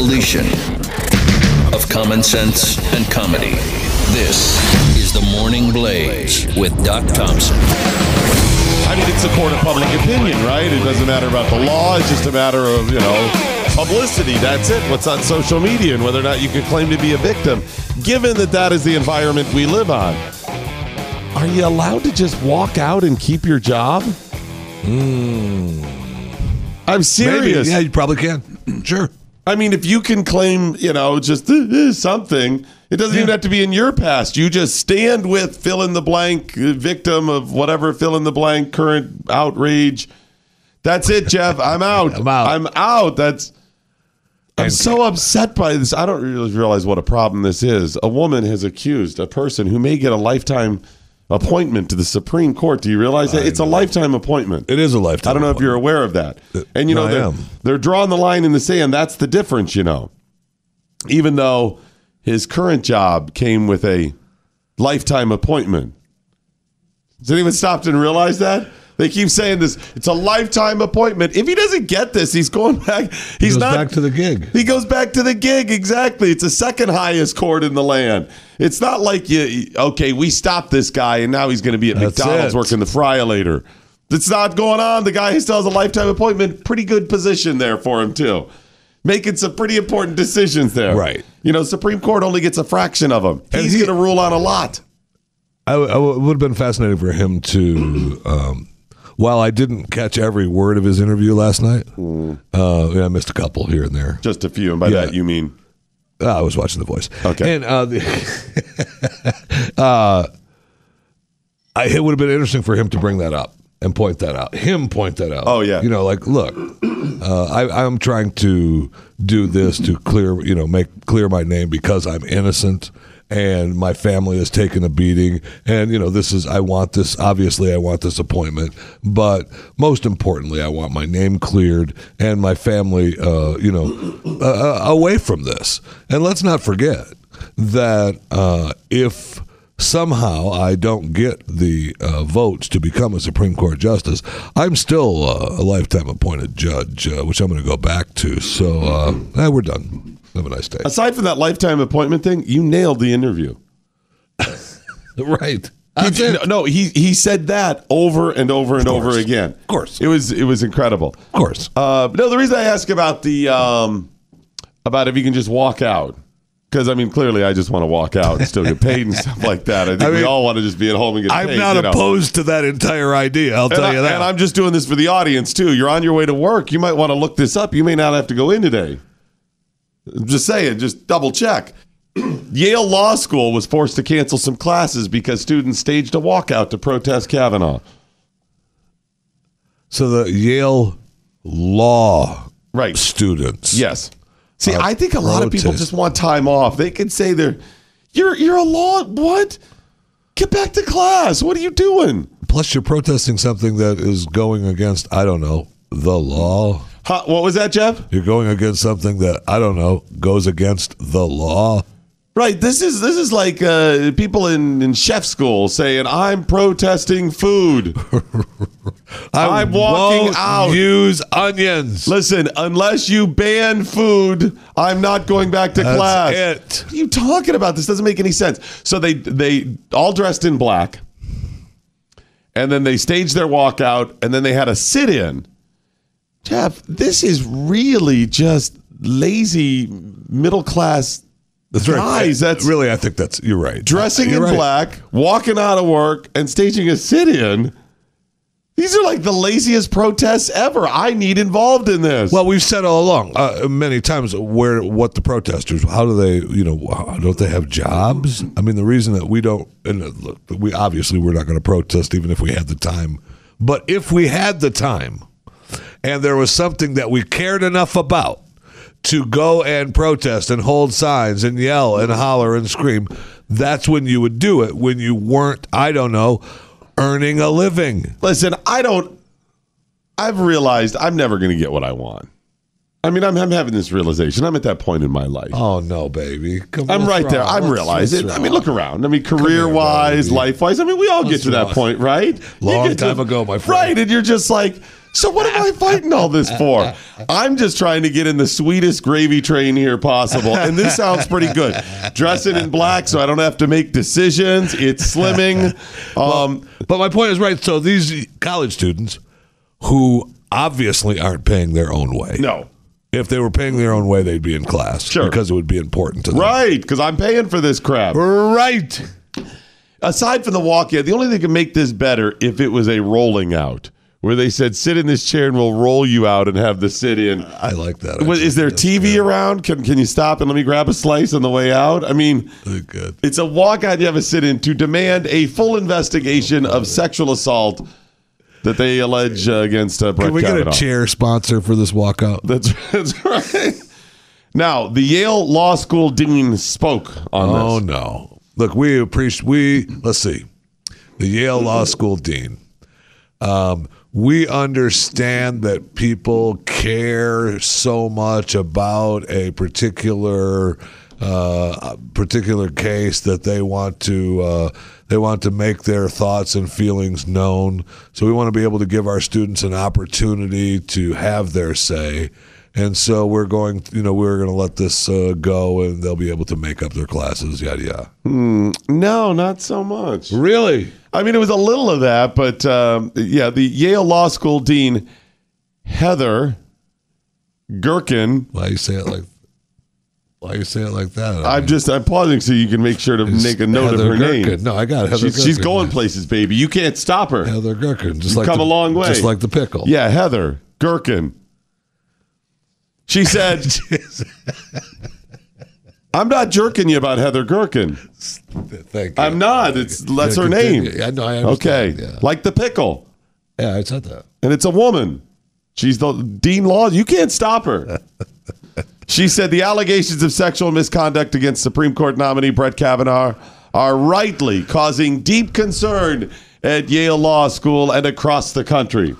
Collision of common sense and comedy. This is the Morning Blaze with Doc Thompson. I mean, it's a court of public opinion, right? It doesn't matter about the law. It's just a matter of, you know, publicity. That's it. What's on social media and whether or not you can claim to be a victim. Given that that is the environment we live on, are you allowed to just walk out and keep your job? Hmm. I'm serious. Maybe. Yeah, you probably can. Sure. I mean, if you can claim, you know, just uh, uh, something, it doesn't even have to be in your past. You just stand with fill in the blank uh, victim of whatever fill in the blank current outrage. That's it, Jeff. I'm out. I'm out. I'm out. That's. I'm And- so upset by this. I don't really realize what a problem this is. A woman has accused a person who may get a lifetime appointment to the Supreme Court. Do you realize that? It's a lifetime appointment. It is a lifetime. I don't know if you're aware of that. And you know, Uh, no, they're, they're drawing the line in the sand. That's the difference, you know. Even though his current job came with a lifetime appointment. Has anyone stopped and realized that? They keep saying this. It's a lifetime appointment. If he doesn't get this, he's going back. He's goes not back to the gig. He goes back to the gig. Exactly. It's the second highest court in the land. It's not like you. Okay, we stopped this guy, and now he's going to be at That's McDonald's it. working the fryer later. That's not going on. The guy who still has a lifetime appointment. Pretty good position there for him too. Making some pretty important decisions there. Right. You know, Supreme Court only gets a fraction of them. He's he- going to rule on a lot. I, I it would have been fascinating for him to. Um, while I didn't catch every word of his interview last night, uh, yeah, I missed a couple here and there. Just a few, and by Yeah. that you mean Uh, I was watching The Voice. Okay. And uh, the, uh, I, it would have been interesting for him to bring that up and point that out. Him point that out. Oh, yeah. You know, like, look, uh, I, I'm trying to do this to clear, you know, make clear my name because I'm innocent and my family has taken a beating. And, you know, this is, I want this, obviously, I want this appointment. But most importantly, I want my name cleared and my family, uh, you know, uh, uh, away from this. And let's not forget that uh, if somehow I don't get the uh, votes to become a Supreme Court justice, I'm still uh, a lifetime appointed judge, uh, which I'm going to go back to. So uh, eh, we're done. Have a nice day. aside from that lifetime appointment thing, you nailed the interview. right. He no, he he said that over and over and over again. Of course. it was it was incredible. Of course. Uh, no, the reason I ask about the um, about if you can just walk out because I mean clearly I just want to walk out and still get paid and stuff like that. I think I we all want to just be at home and get paid. I'm paid. not you know. opposed to that entire idea. I'll And, tell I, you that. and I'm just doing this for the audience too. You're on your way to work. You might want to look this up. You may not have to go in today. I'm just saying, just double check. Yale Law School was forced to cancel some classes because students staged a walkout to protest Kavanaugh. so the Yale law Right. students. Yes. See, uh, I think a lot of people just want time off. They can say they're you're you're a law what? Get back to class. What are you doing? Plus, you're protesting something that is going against, I don't know, the law. Huh, what was that, Jeff? You're going against something that I don't know goes against the law. Right. This is this is like uh, people in, in chef school saying, "I'm protesting food." I I'm walking out. Use onions. Listen, unless you ban food, I'm not going back to That's class. it. What are you talking about? This doesn't make any sense. So they they all dressed in black, and then they staged their walkout, and then they had a sit in. Jeff, this is really just lazy middle class That's guys. That's really. I think that's you're right. dressing You're in right. black, walking out of work, and staging a sit in. These are like the laziest protests ever. I need involved in this. Well, we've said all along, uh, many times, where what the protesters, how do they, you know, don't they have jobs? I mean, the reason that we don't, and uh, we obviously we're not going to protest even if we had the time, but if we had the time, and there was something that we cared enough about to go and protest and hold signs and yell and holler and scream, that's when you would do it. When you weren't, I don't know, earning a living. Listen, I don't. I've realized I'm never going to get what I want. I mean, I'm, I'm having this realization. I'm at that point in my life. Oh no, baby! Come I'm right there. I'm What's- realizing. what's I mean, wrong? look around. I mean, career wise, baby. life wise. I mean, we all get What's to that wrong? point, right? You Long get to- time ago, my friend. Right, and you're just like, so what am I fighting all this for? I'm just trying to get in the sweetest gravy train here possible, and this sounds pretty good. Dressing in black, so I don't have to make decisions. It's slimming. Um, But my point is right. So these college students who obviously aren't paying their own way. no, If they were paying their own way, they'd be in class. Sure. Because it would be important to them. right, because I'm paying for this crap. Right. aside from the walk in, the only thing that could make this better if it was a rolling out, where they said, "Sit in this chair and we'll roll you out and have the sit in." I like that. Is there. TV around? Can Can you stop and let me grab a slice on the way out? I mean, it's a walk out. You have a sit in to demand a full investigation of sexual assault that they allege uh, against uh, Brett Can we get a chair sponsor for this walkout? That's, that's right. Now, the Yale Law School dean spoke on Oh this. Oh no! Look, we appreciate. We let's see, the Yale Law School dean. Um, we understand that people care so much about a particular uh, particular case that they want to uh, they want to make their thoughts and feelings known. So we want to be able to give our students an opportunity to have their say. And so we're going, you know, we're going to let this uh, go, and they'll be able to make up their classes, yada yada. No, not so much. Really? I mean, it was a little of that, but um, yeah, the Yale Law School dean Heather Gerken. Why you say it like? Why you say it like that? I'm just I'm pausing so you can make sure to make a note Heather of her Gerken. name. No, I got it. Heather She's, she's going yeah. places, baby. You can't stop her. Heather Gerken, just You've like come the, a long way, just like the pickle. Yeah, Heather Gerken. She said, "I'm not jerking you about Heather Gerken. Thank you. I'm not. It's that's her name. I know. I Okay, understand. Yeah. like the pickle." yeah, I said that. and it's a woman. She's the Dean Law. You can't stop her. she said the allegations of sexual misconduct against Supreme Court nominee Brett Kavanaugh are rightly causing deep concern at Yale Law School and across the country.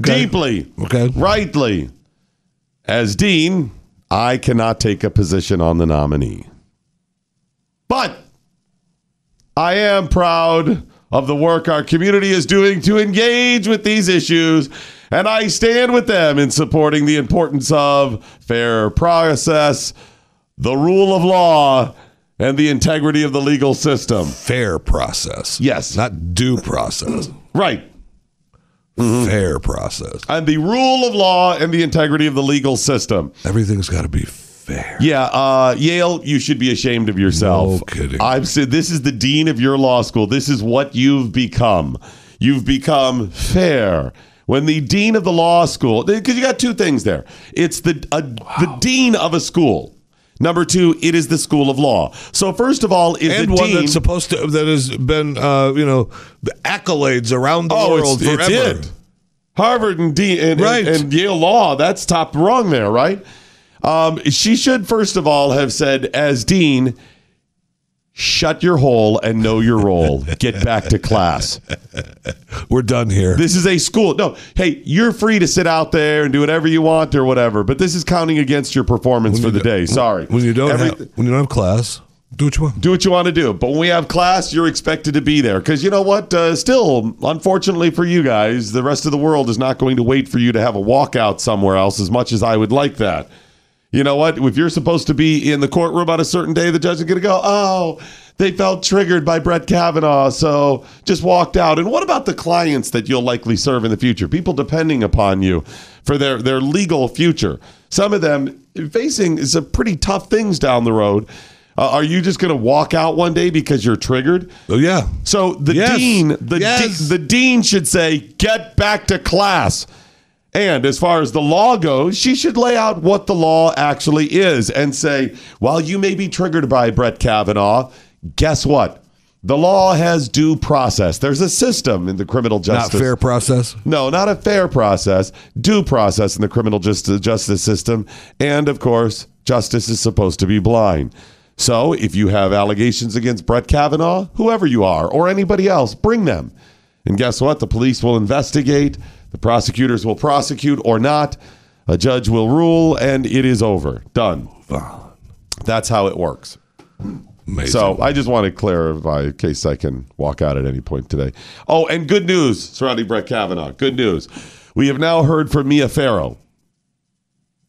Okay. Deeply. Okay. Rightly. As Dean, I cannot take a position on the nominee. But I am proud of the work our community is doing to engage with these issues, and I stand with them in supporting the importance of fair process, the rule of law, and the integrity of the legal system. Fair process. Yes. Not due process. Right. Fair process. And the rule of law and the integrity of the legal system. Everything's got to be fair. Yeah, uh, Yale, you should be ashamed of yourself. No kidding. I've said this is the dean of your law school. This is what you've become. You've become fair. When the dean of the law school, because you got two things there. It's the a, the dean of a school. Number two, it is the school of law. So first of all, is and the one dean that's supposed to that has been uh, you know accolades around the oh, world it's, it's forever. it. Harvard and, and, Right. and, and Yale Law, that's top rung there, right? Um, she should, first of all, have said, as dean, shut your hole and know your role. Get back to class. We're done here. This is a school. No, hey, you're free to sit out there and do whatever you want or whatever, but this is counting against your performance for the day. Sorry. when you don't Every- have when you don't have class, do what you want. do what you want to do. But when we have class, you're expected to be there. Because you know what? Uh, still, unfortunately for you guys, the rest of the world is not going to wait for you to have a walkout somewhere else as much as I would like that. You know what? If you're supposed to be in the courtroom on a certain day, the judge is going to go, oh, they felt triggered by Brett Kavanaugh, so just walked out. And what about the clients that you'll likely serve in the future? People depending upon you for their, their legal future. Some of them facing some pretty tough things down the road. Uh, are you just going to walk out one day because you're triggered? Oh yeah. So the Yes. dean, the Yes. de- the dean should say, "Get back to class." And as far as the law goes, she should lay out what the law actually is and say, while you may be triggered by Brett Kavanaugh, guess what? The law has due process. There's a system in the criminal justice. Not fair process. No, not a fair process. Due process in the criminal justice justice system, and of course, justice is supposed to be blind. So, if you have allegations against Brett Kavanaugh, whoever you are, or anybody else, bring them. And guess what? The police will investigate. The prosecutors will prosecute or not. A judge will rule, and it is over. Done. That's how it works. Amazing. So I just want to clarify in case I can walk out at any point today. Oh, and good news surrounding Brett Kavanaugh. Good news. We have now heard from Mia Farrow.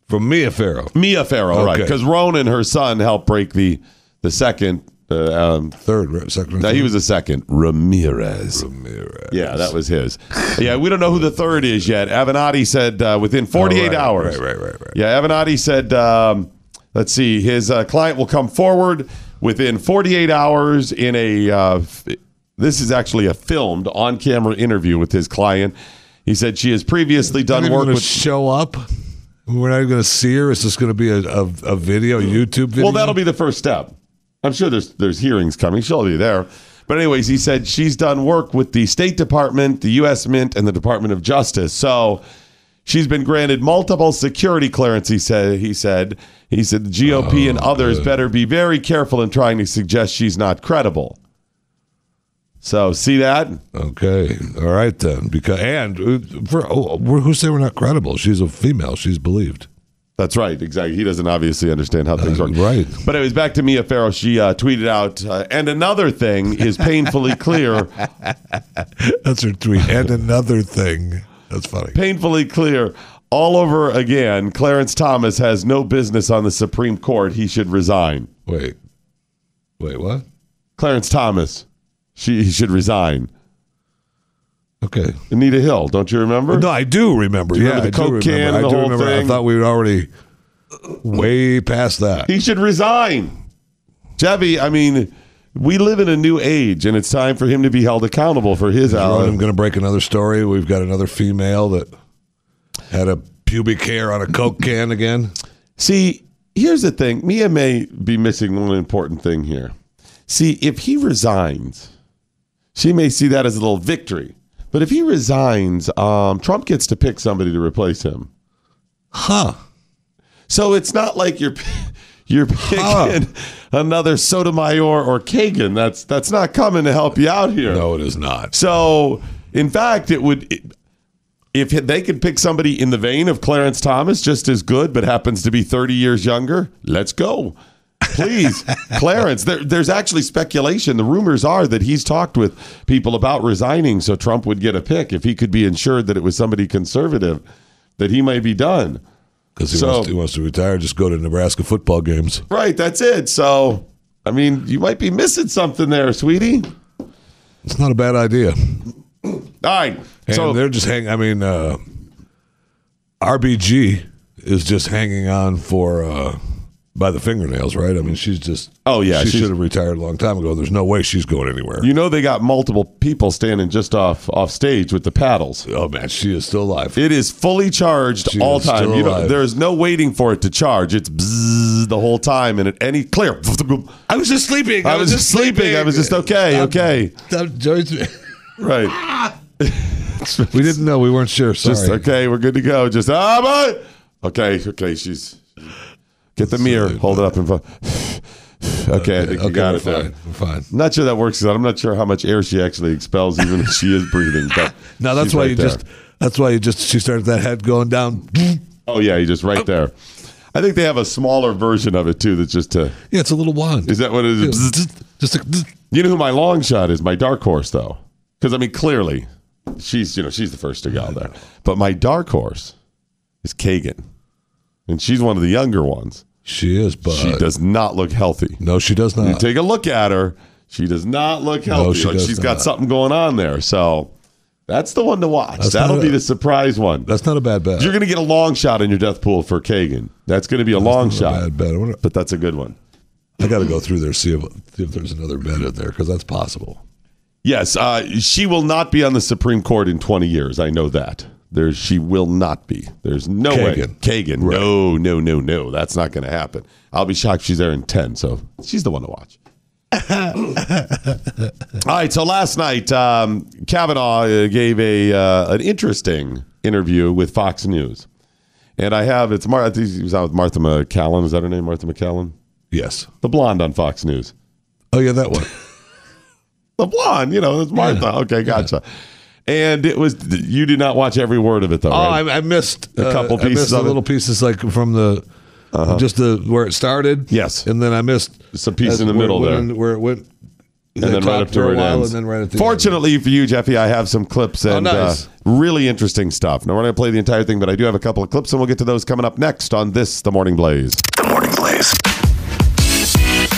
from Mia Farrow, Mia Farrow, right? Okay. Because Ronan, her son, helped break the the second. Uh, um, third, second. no, he was the second. Ramirez. Ramirez. Yeah, that was his. Yeah, we don't know who the third is yet. Avenatti said uh, within 48 Oh, right, hours. right, right, right, right. Yeah, Avenatti said, um, let's see, his uh, client will come forward within 48 hours in a, uh, this is actually a filmed on camera interview with his client. He said she has previously done work with. show up. We're not even going to see her. It's just going to be a, a, a video, YouTube video. Well, that'll be the first step. I'm sure there's there's hearings coming. She'll be there. But anyways, he said she's done work with the State Department, the U.S. Mint, and the Department of Justice. So she's been granted multiple security clearance. He said. He said. He said the GOP and others better be very careful in trying to suggest she's not credible. So see that? Okay. All right then. Because and uh, for oh, who say we're not credible? She's a female. She's believed. That's right, exactly. He doesn't obviously understand how things Uh, work. right. But anyways, back to Mia Farrow. She uh, tweeted out, uh, and another thing is painfully clear. That's her tweet. And another thing. That's funny. painfully clear all over again. Clarence Thomas has no business on the Supreme Court. He should resign. Wait. Wait. What? Clarence Thomas, she he should resign. Okay. Anita Hill, don't you remember? No, I do remember. you yeah, remember the I Coke can remember. and I the do whole remember. thing? I thought we were already way past that. He should resign. Chevy, I mean, we live in a new age, and it's time for him to be held accountable for his I'm going to break another story. We've got another female that had a pubic hair on a Coke can again. See, here's the thing. Mia may be missing one important thing here. See, if he resigns, she may see that as a little victory. But if he resigns, um, Trump gets to pick somebody to replace him. Huh. So it's not like you're you're picking another Sotomayor or Kagan. That's that's not coming to help you out here. No, it is not. So, in fact, it would if they could pick somebody in the vein of Clarence Thomas, just as good, but happens to be 30 years younger. Let's go. Please, Clarence. There, there's actually speculation. The rumors are that he's talked with people about resigning so Trump would get a pick if he could be ensured that it was somebody conservative, that he might be done. Because he, So- wants, he wants to retire, just go to Nebraska football games. Right, that's it. So, I mean, you might be missing something there, sweetie. It's not a bad idea. All right. And so, they're just hanging. I mean, uh, RBG is just hanging on for uh, by the fingernails, right? I mean, she's just. Oh, yeah, she should have retired a long time ago. There's no way she's going anywhere. you know they got multiple people standing just off off stage with the paddles. oh man, she is still alive. It is fully charged She all is time. still You know, alive. there is no waiting for it to charge. It's bzzz the whole time, and at any clear. I was just sleeping. I was just sleeping. I was just okay, okay, right. we didn't know. We weren't sure. Sorry. Just okay. We're good to go. Just ah, but okay, okay. She's get the mirror. Hold it up and. Okay, I think you okay, got we're it fine. We're fine. I'm not sure that works. I'm not sure how much air she actually expels, even if she is breathing. But No, that's why right you there. just. That's why you just. She started that head going down. Oh yeah, you just right there. I think they have a smaller version of it too. That's just to. Yeah, it's a little wand. Is that what it is? Just a, You know who my long shot is? My dark horse, though, because I mean, clearly, she's you know she's the first to go there. But my dark horse is Kagan, and she's one of the younger ones. she is, but She does not look healthy. no, she does You not. take a look at her; she does not look healthy. she like she's got something going on there. So that's the one to watch. That's That'll not be a- the surprise one. That's not a bad bet. You're going to get a long shot in your death pool for Kagan. That's going to be a long That's not shot, a bad bet. Wonder- but that's a good one. I got to go through there see if see if there's another bet in there because that's possible. Yes, uh, she will not be on the Supreme Court in 20 years. I know that. There's, she will not be. There's no way. Kagan. Kagan. No, no, no, no. That's not going to happen. I'll be shocked if she's there in 10. So she's the one to watch. All right. So last night, um, Kavanaugh uh, gave a uh, an interesting interview with Fox News, and I have it's Mar- I think he was out with Martha MacCallum. Is that her name, Martha MacCallum? Yes. The blonde on Fox News. Oh yeah, that one. The blonde, you know, it's Martha. Okay, gotcha. And it was you did not watch every word of it though. Oh, right? I, I missed A couple uh, pieces I missed of the it? little pieces like from the just the where it started. Yes. and then I missed Some piece uh, in the middle when- there. where it went. and then right up to for where it while, ends. and then right at the Fortunately for you, Jeffy, I have some clips and Oh, nice. uh, really interesting stuff. Now we're going to play the entire thing, but I do have a couple of clips, and we'll get to those coming up next on this, The Morning Blaze. The Morning Blaze.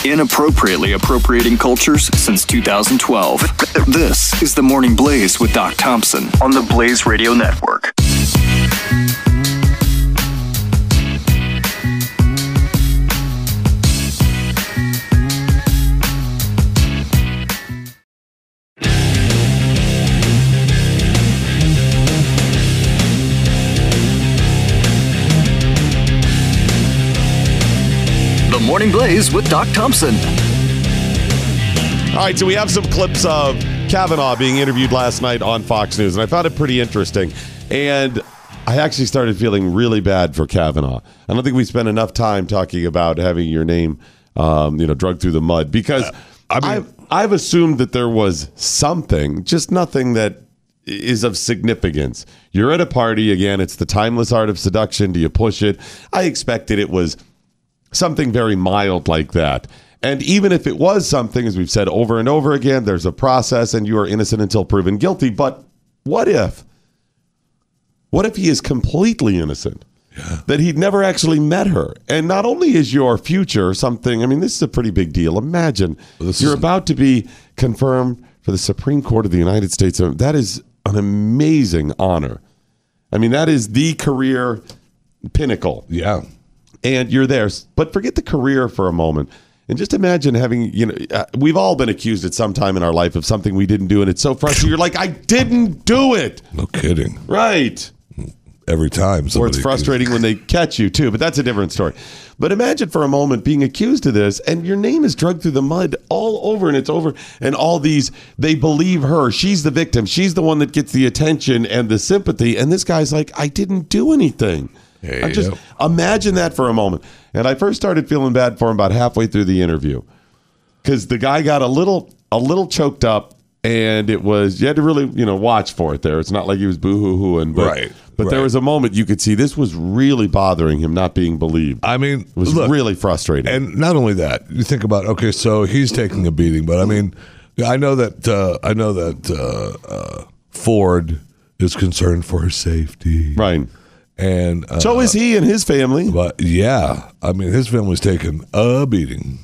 Inappropriately appropriating cultures since 2012. This is the Morning Blaze with Doc Thompson on the Blaze Radio Network. Morning Blaze with Doc Thompson. All right, so we have some clips of Kavanaugh being interviewed last night on Fox News, and I found it pretty interesting. And I actually started feeling really bad for Kavanaugh. I don't think we spent enough time talking about having your name, um, you know, drugged through the mud because Uh, I mean- I've, I've assumed that there was something, just nothing that is of significance. You're at a party again. It's the timeless art of seduction. Do you push it? I expected it was something very mild like that. And even if it was something, as we've said over and over again, there's a process and you are innocent until proven guilty. But what if? What if he is completely innocent? That he'd never actually met her. And not only is your future something, I mean, this is a pretty big deal. Imagine this you're about to be confirmed for the Supreme Court of the United States. That is an amazing honor. I mean, that is the career pinnacle Yeah. And you're there. But forget the career for a moment. And just imagine having, you know, uh, we've all been accused at some time in our life of something we didn't do. And it's so frustrating. You're like, I didn't do it. No kidding. Right. Every time. Or it's frustrating when they catch you, too. But that's a different story. But imagine for a moment being accused of this and your name is drugged through the mud all over and it's over. And all these, they believe her. She's the victim. She's the one that gets the attention and the sympathy. And this guy's like, I didn't do anything. I just Yep. imagine that for a moment. And I first started feeling bad for him about halfway through the interview because the guy got a little a little choked up, and it was you had to really you know watch for it. There, it's not like he was boo hoo hooing, but Right, but there was a moment you could see this was really bothering him, not being believed. I mean, it was look, really frustrating. And not only that, you think about okay, so he's taking a beating, but I mean, I know that uh, I know that uh, uh, Ford is concerned for his safety, right. And uh, So is he and his family. but yeah, I mean, his family's taking a beating.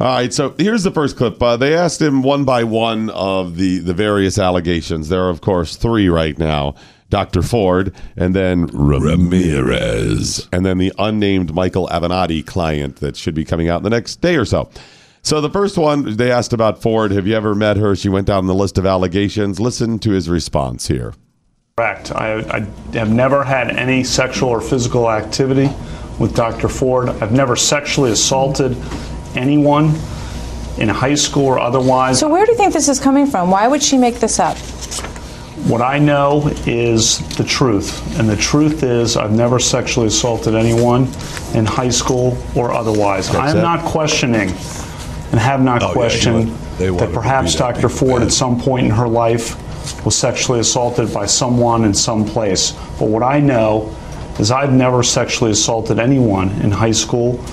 All right, so here's the first clip. Uh, they asked him one by one of the, the various allegations. There are, of course, three right now Dr. Ford, and then Ramirez, and then the unnamed Michael Avenatti client that should be coming out in the next day or so. So the first one, they asked about Ford. Have you ever met her? She went down the list of allegations. Listen to his response here. Correct. I, I have never had any sexual or physical activity with Dr. Ford. I've never sexually assaulted anyone in high school or otherwise. So where do you think this is coming from? Why would she make this up? What I know is the truth. And the truth is, I've never sexually assaulted anyone in high school or otherwise. I am not questioning and have not Oh, questioned he would- that perhaps that Dr. Ford bad. at some point in her life was sexually assaulted by someone in some place. But what I know is I've never sexually assaulted anyone in high school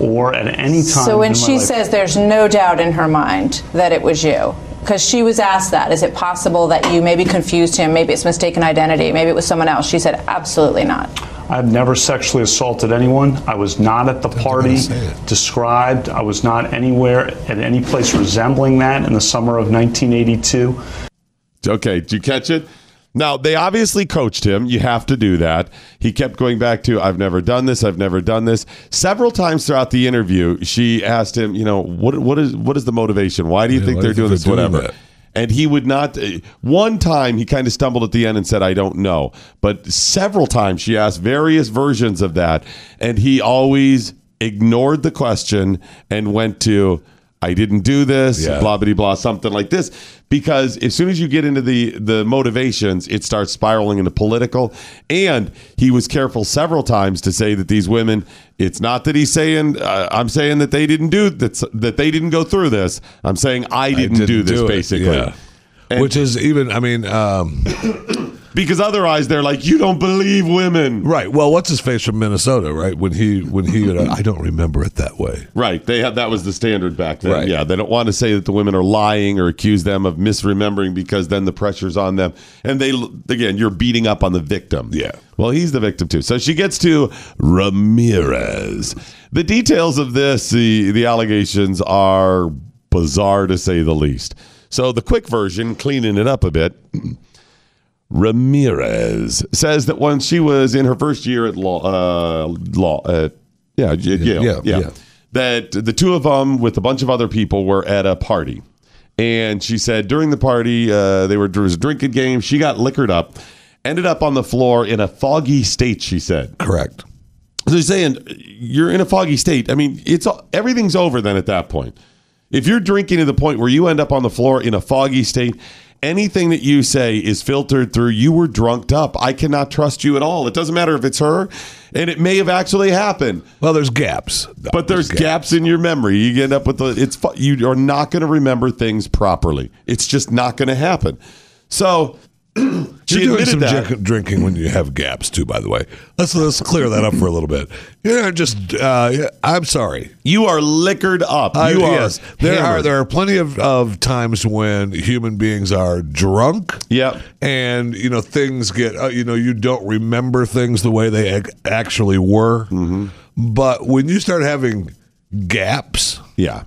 or at any time. So when in my she life. says there's no doubt in her mind that it was you, because she was asked that, is it possible that you maybe confused him, maybe it's mistaken identity, maybe it was someone else? She said absolutely not. I've never sexually assaulted anyone. I was not at the party described. I was not anywhere at any place resembling that in the summer of 1982. Okay, did you catch it? Now, they obviously coached him. You have to do that. He kept going back to, I've never done this, I've never done this. Several times throughout the interview, she asked him, you know, what what is what is the motivation? Why do you Yeah, think they're doing this? doing Whatever. that? And he would not. uh, One time, he kind of stumbled at the end and said, I don't know. But several times, she asked various versions of that. And he always ignored the question and went to, I didn't do this, Yeah. blah blah blah, something like this. Because as soon as you get into the the motivations, it starts spiraling into political. And he was careful several times to say that these women. It's not that he's saying uh, I'm saying that they didn't do that that they didn't go through this. I'm saying I didn't, do this it, basically. yeah. And- Which is even, I mean, um, Because otherwise, they're like, you don't believe women. right. Well, what's his face from Minnesota, right? When he, when he, uh, I don't remember it that way. Right. They had that was the standard back then. Right. Yeah. They don't want to say that the women are lying or accuse them of misremembering because then the pressure's on them. And they again, you're beating up on the victim. Yeah. Well, he's the victim too. So she gets to Ramirez. The details of this, the the allegations are bizarre to say the least. So the quick version, cleaning it up a bit. Ramirez says that when she was in her first year at law, uh, law, uh, yeah, yeah, yeah, yeah. that the two of them with a bunch of other people were at a party, and she said during the party uh, they were there was a drinking game. She got liquored up, ended up on the floor in a foggy state. She said. Correct. So you're saying you're in a foggy state. I mean, it's everything's over then at that point. If you're drinking to the point where you end up on the floor in a foggy state, anything that you say is filtered through you were drunked up. I cannot trust you at all. It doesn't matter if it's her, and it may have actually happened. Well, there's gaps. But there's gaps in your memory. You end up with the it's you are not going to remember things properly. It's just not going to happen. So she You're doing some drink- drinking when you have gaps too. By the way, let's let's clear that up for a little bit. Yeah, just uh, I'm sorry. You are liquored up. I- you are yes, there are there are plenty of, of times when human beings are drunk. Yep. and you know things get uh, you know you don't remember things the way they ac- actually were. Mm-hmm. But when you start having gaps, Yeah.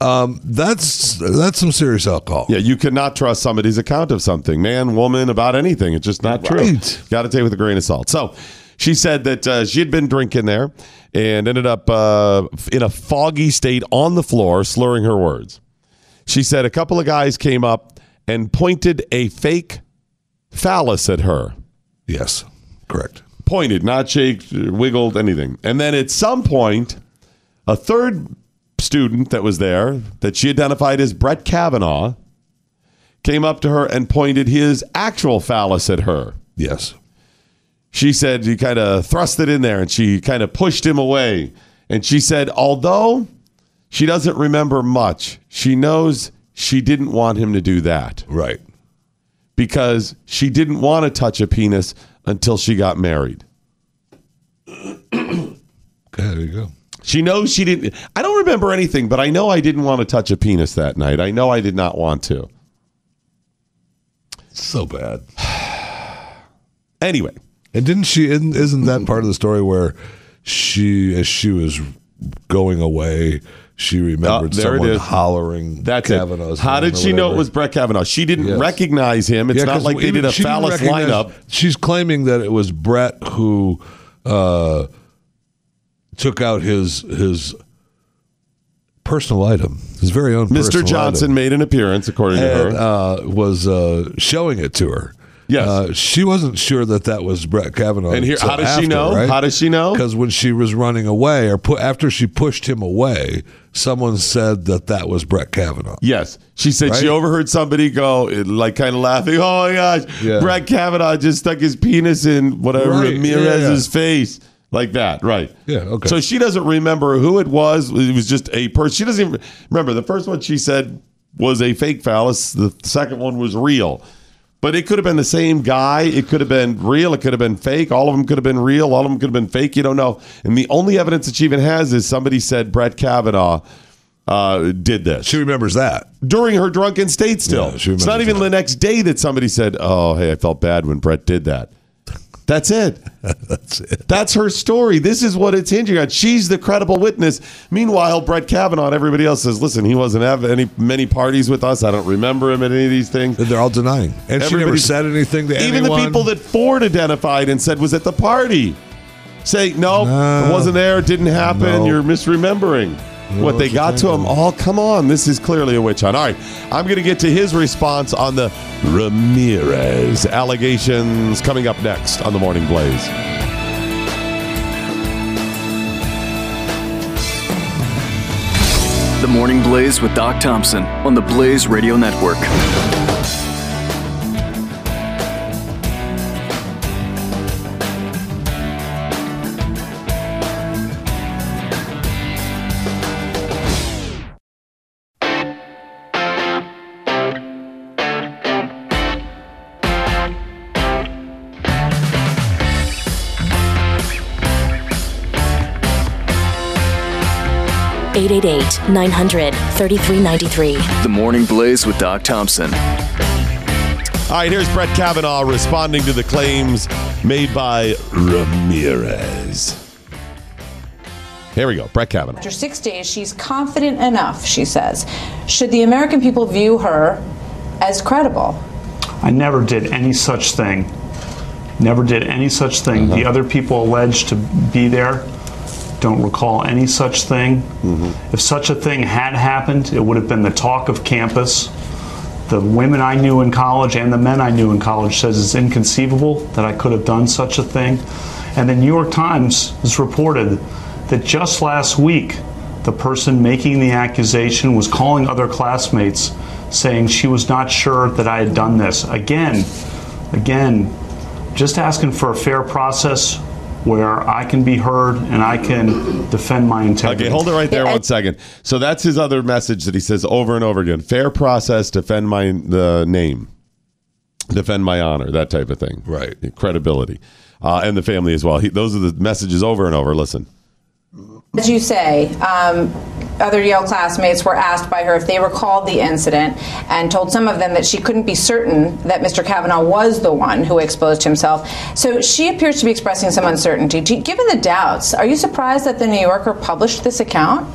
Um, that's that's some serious alcohol. Yeah, you cannot trust somebody's account of something, man, woman, about anything. It's just not true. Got to take it with a grain of salt. So she said that uh, she had been drinking there and ended up uh, in a foggy state on the floor, slurring her words. She said a couple of guys came up and pointed a fake phallus at her. Yes, correct. Pointed, not shaked, wiggled, anything. And then at some point, a third student that was there, that she identified as Brett Kavanaugh, came up to her and pointed his actual phallus at her. Yes. She said he kind of thrust it in there and she kind of pushed him away. And she said, although she doesn't remember much, she knows she didn't want him to do that Right. because she didn't want to touch a penis until she got married. Okay, there you go. She knows she didn't. I don't remember anything, but I know I didn't want to touch a penis that night. I know I did not want to. So bad. Anyway, And didn't she? Isn't, isn't that part of the story where she, as she was going away, she remembered Oh, someone hollering that's Kavanaugh's it. How did she know it was Brett Kavanaugh? She didn't Yes. recognize him. It's Yeah, not like they did a phallus lineup. She's claiming that it was Brett who uh, took out his his personal item, his very own. Mr. Johnson item, made an appearance, according to her. uh, was uh, showing it to her. Yes. uh, she wasn't sure that that was Brett Kavanaugh. And here- how does she know? right? How does she know? Because when she was running away, or put after she pushed him away, someone said that that was Brett Kavanaugh. Yes. She said she overheard somebody go, like, kind of laughing, oh my gosh, Yeah. Brett Kavanaugh just stuck his penis in whatever Right, Ramirez's yeah. face. Like that, right? Yeah, okay. So she doesn't remember who it was. It was just a person. She doesn't even remember. The first one she said was a fake phallus. The second one was real. But it could have been the same guy. It could have been real. It could have been fake. All of them could have been real. All of them could have been fake. You don't know. And the only evidence that she even has is somebody said Brett Kavanaugh uh, did this She remembers that. during her drunken state still. Yeah, it's not even that. the next day that somebody said, Oh, hey, I felt bad when Brett did that. That's it. That's it. That's her story. This is what it's hinging on. She's the credible witness. Meanwhile, Brett Kavanaugh and everybody else says, listen, he wasn't at any many parties with us. I don't remember him at any of these things. They're all denying, and she never said anything to Even anyone. the people that Ford identified and said was at the party say, no, No. it wasn't there, it didn't happen, No. you're misremembering. What they got to him, thinking. oh, come on, this is clearly a witch hunt. All right, I'm going to get to his response on the Ramirez allegations coming up next on the Morning Blaze. The Morning Blaze with Doc Thompson on the Blaze Radio Network. Eight eight eight nine hundred thirty three ninety three. The Morning Blaze with Doc Thompson. All right, here's Brett Kavanaugh responding to the claims made by Ramirez. Here we go. Brett Kavanaugh. After six days, she's confident enough, she says. Should the American people view her as credible? I never did any such thing. Never did any such thing. The uh-huh. other people alleged to be there don't recall any such thing. Mm-hmm. If such a thing had happened, it would have been the talk of campus. The women I knew in college and the men I knew in college says it's inconceivable that I could have done such a thing. And the New York Times has reported that just last week, the person making the accusation was calling other classmates saying she was not sure that I had done this. Again, again, just asking for a fair process where I can be heard and I can defend my integrity. Okay, hold it right there one second. So that's his other message that he says over and over again: fair process, defend my the name, defend my honor, that type of thing. Right. Credibility, uh, and the family as well. He, those are the messages over and over. Listen. As you say, um, other Yale classmates were asked by her if they recalled the incident and told some of them that she couldn't be certain that Mr. Kavanaugh was the one who exposed himself. So she appears to be expressing some uncertainty. Given the doubts, are you surprised that the New Yorker published this account?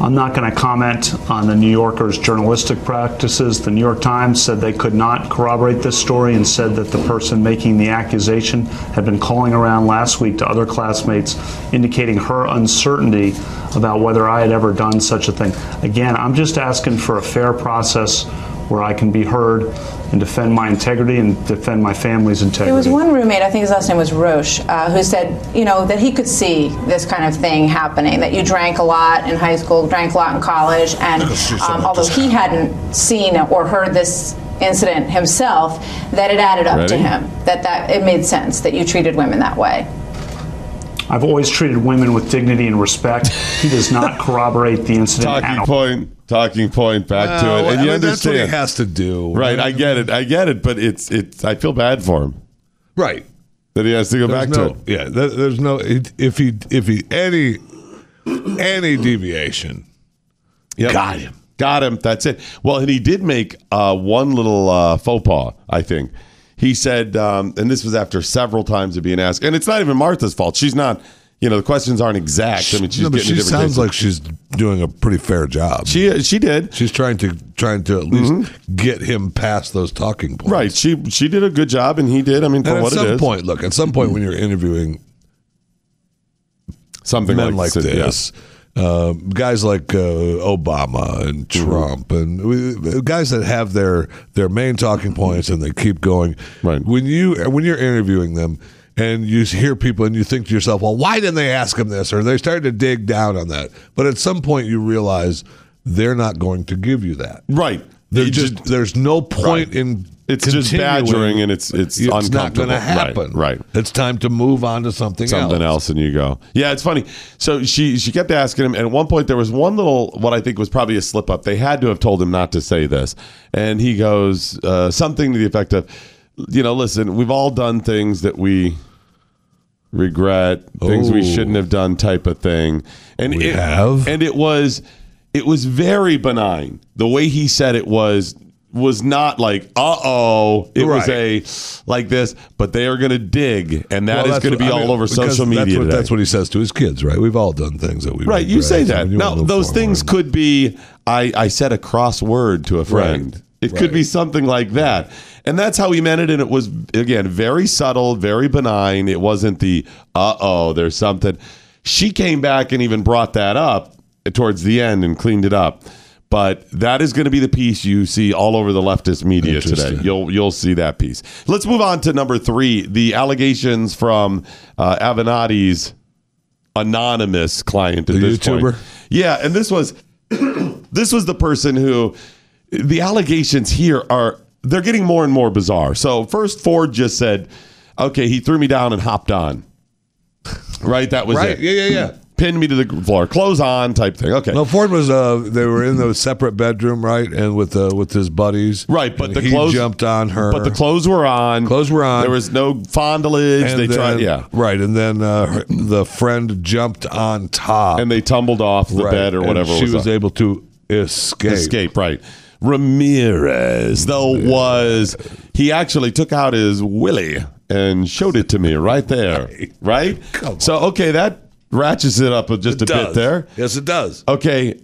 I'm not going to comment on the New Yorker's journalistic practices. The New York Times said they could not corroborate this story and said that the person making the accusation had been calling around last week to other classmates, indicating her uncertainty about whether I had ever done such a thing. Again, I'm just asking for a fair process where I can be heard and defend my integrity and defend my family's integrity. There was one roommate, I think his last name was Roche, uh, who said, you know, that he could see this kind of thing happening, that you drank a lot in high school, drank a lot in college, and um, although he hadn't seen or heard this incident himself, that it added up to him, that, that it made sense that you treated women that way. I've always treated women with dignity and respect. He does not corroborate the incident at Talking all. point, talking point, back to it, and I you mean, that's what he has to do. right? I get it, I get it, but it's it's. I feel bad for him Right. that he has to go There's back no, to it. Yeah, there- there's no if he if he any any deviation. Yep. Got him. Got him. That's it. Well, and he did make uh, one little uh, faux pas, I think. He said, um, and this was after several times of being asked, and it's not even Martha's fault. She's not, you know, the questions aren't exact. I mean, she's No, but getting she sounds like she's doing a pretty fair job. she she did She's trying to trying to at least get him past those talking points. Mm-hmm. right. She she did a good job, and he did. I mean, for And at what it some is, point, look, at some point when you're interviewing something men like, like yeah. this, uh, guys like uh, Obama and Mm-hmm. Trump, and we, guys that have their their main talking points and they keep going. Right. When you when you're interviewing them. And you hear people, and you think to yourself, "Well, why didn't they ask him this?" Or they started to dig down on that. But at some point, you realize they're not going to give you that. Right. They're You just, there's no point Right. in It's just badgering and it's- it's not uncomfortable. going to happen. Right, right. It's time to move on to something, something else. and you go yeah it's funny so she she kept asking him and at one point there was one little what i think was probably a slip up they had to have told him not to say this and he goes uh, something to the effect of you know listen we've all done things that we regret things we shouldn't have done type of thing and We it, have? and it was it was very benign the way he said it was was not like uh-oh it was a like this but they are going to dig and that Well, is that's going to what- be I all mean, over because social media That's what, today. that's what he says to his kids, right? We've all done things that we right you regret, say so that you now those forward. things could be i i said a crossword to a friend it could be something like that and that's how he meant it and it was again very subtle very benign it wasn't the uh-oh there's something she came back and even brought that up towards the end and cleaned it up but that is going to be the piece you see all over the leftist media today. You'll you'll see that piece. Let's move on to number three: the allegations from uh, Avenatti's anonymous client at The this YouTuber? point. Yeah, and this was This was the person who the allegations here are they're getting more and more bizarre. So first Ford just said, "Okay, he threw me down and hopped on." Right, that was Right. it. Yeah, yeah, yeah. Pinned me to the floor, clothes on, type thing. Okay, No, Ford was. Uh, they were in the separate bedroom, right, and with uh, with his buddies. Right, but the he clothes jumped on her. But the clothes were on. Clothes were on. There was no fondlage. and they then, tried, yeah, right, and then uh, her, the friend jumped on top, and they tumbled off the right, bed or whatever. She was, was able to escape. escape. Right. Ramirez, though, was he actually took out his willy and showed it to me right there. Right. So okay, that ratchets it up just a It bit there. Yes, it does. Okay,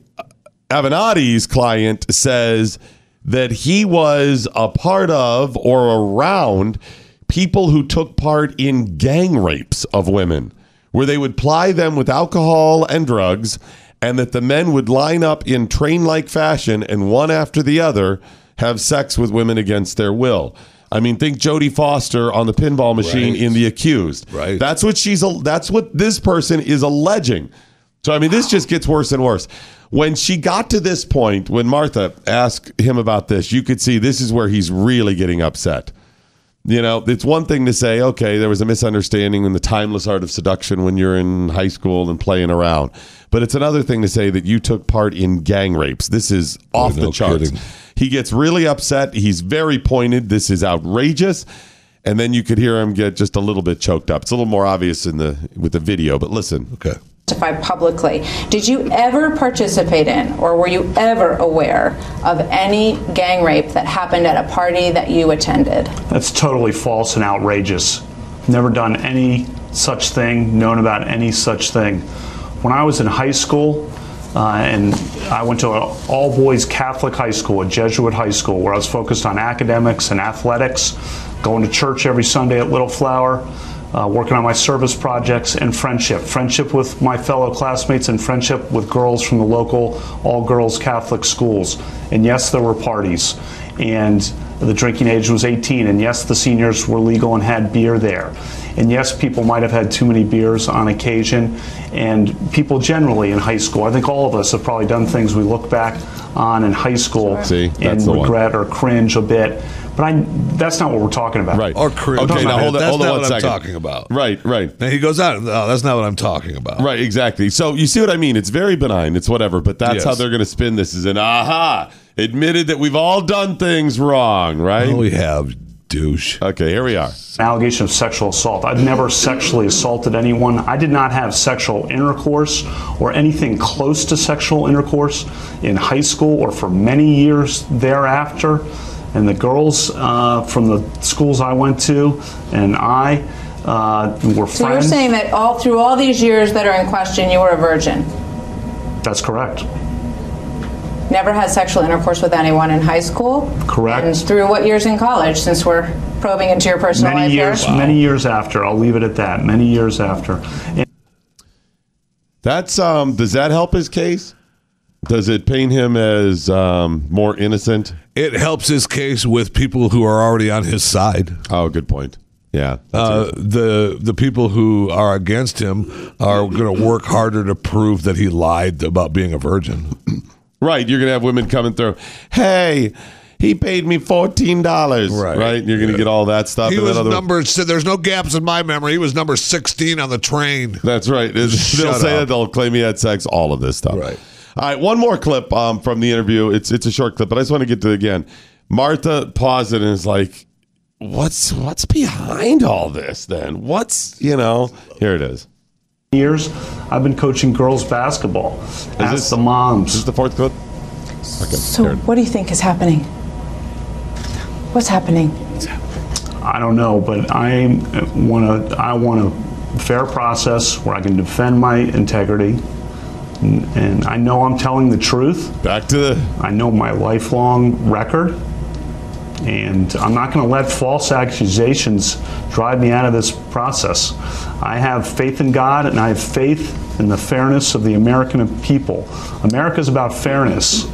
Avenatti's client says that he was a part of or around people who took part in gang rapes of women, where they would ply them with alcohol and drugs, and that the men would line up in train like fashion and one after the other have sex with women against their will. I mean, think Jodie Foster on the pinball machine Right. in The Accused. Right. That's what she's. That's what this person is alleging. So I mean, this just gets worse and worse. When she got to this point, when Martha asked him about this, you could see this is where he's really getting upset. You know, it's one thing to say, okay, there was a misunderstanding in the timeless art of seduction when you're in high school and playing around. But it's another thing to say that you took part in gang rapes. This is off no the charts. kidding. He gets really upset. He's very pointed. This is outrageous. And then you could hear him get just a little bit choked up. It's a little more obvious in the with the video, but listen. Okay. Testify publicly. Did you ever participate in, or were you ever aware of any gang rape that happened at a party that you attended? That's totally false and outrageous. Never done any such thing, known about any such thing. When I was in high school, uh, and I went to an all boys Catholic high school, a Jesuit high school, where I was focused on academics and athletics, going to church every Sunday at Little Flower, uh, working on my service projects, and friendship. Friendship with my fellow classmates and friendship with girls from the local all girls Catholic schools. And yes, there were parties. And the drinking age was 18. And yes, the seniors were legal and had beer there. And yes, people might have had too many beers on occasion. And people generally in high school, I think all of us have probably done things we look back on in high school See, and that's the one. regret or cringe a bit. But I, that's not what we're talking about. Right. Or cringe. Okay, now hold on, That's hold on not one what I'm talking about. Right, right. And he goes out. Oh, that's not what I'm talking about. Right, exactly. So you see what I mean? It's very benign. It's whatever, but that's Yes. how they're going to spin this is an aha. Admitted that we've all done things wrong, right? Oh, we have douche. Okay, here we are. An allegation of sexual assault. I've never sexually assaulted anyone. I did not have sexual intercourse or anything close to sexual intercourse in high school or for many years thereafter. And the girls uh, from the schools I went to and I uh, were So you're saying that all through all these years that are in question, you were a virgin, That's correct. Never had sexual intercourse with anyone in high school, Correct. and through what years in college? Since we're probing into your personal Many life years, here. many years after. I'll leave it at that. Many years after. And That's um does that help his case? Does it paint him as um, more innocent? It helps his case with people who are already on his side. Oh, good point. Yeah. Uh, the the people who are against him are going to work harder to prove that he lied about being a virgin. Right, you're gonna have women coming through. Hey, he paid me fourteen dollars. Right. right. You're gonna get all that stuff. He was other- number. so There's no gaps in my memory. He was number 16 on the train. That's right. they'll say that they'll claim he had sex. All of this stuff. Right. All right. One more clip um, from the interview. It's it's a short clip, but I just want to get to it again. Martha paused it and is like, "What's what's behind all this? Then what's you know? Here it is. Years, I've been coaching girls basketball. Ask this- the moms. This is the fourth clip. Okay. So, here what do you think is happening? What's happening? I don't know, but I uh, want to. I want a fair process where I can defend my integrity, and, and I know I'm telling the truth. Back to the I know my lifelong record, and I'm not going to let false accusations drive me out of this process. I have faith in God, and I have faith in the fairness of the American people. America is about fairness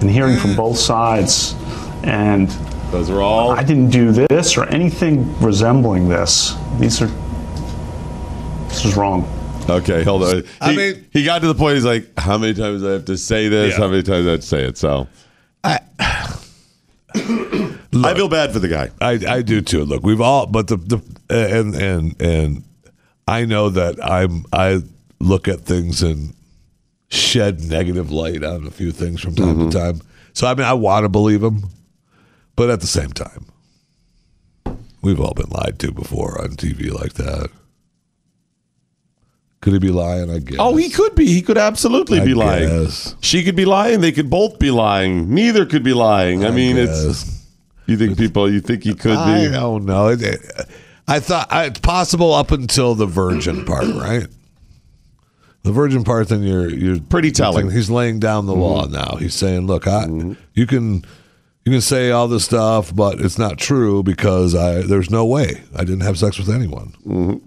and hearing from both sides. And those are all. I didn't do this or anything resembling this. These are. This is wrong. Okay, hold on. He, I mean- he got to the point. He's like, "How many times do I have to say this? Yeah. How many times do I have to say it?" So I, I feel bad for the guy. I, I do too. Look, we've all, but the, the and and and I know that I'm I look at things and shed negative light on a few things from time Mm-hmm. to time. So I mean, I want to believe him, but at the same time, we've all been lied to before on TV like that. Could he be lying? I guess. Oh, he could be. He could absolutely I be lying. guess. She could be lying. They could both be lying. Neither could be lying. I, mean, it's. You think people? You think he could I be? don't know. It- it- I thought I- it's possible up until the virgin part, right? The virgin part, then you're you're Pretty telling. He's laying down the law mm-hmm. now. He's saying, "Look, I mm-hmm. you can you can say all this stuff, but it's not true because I there's no way I didn't have sex with anyone." Mm-hmm.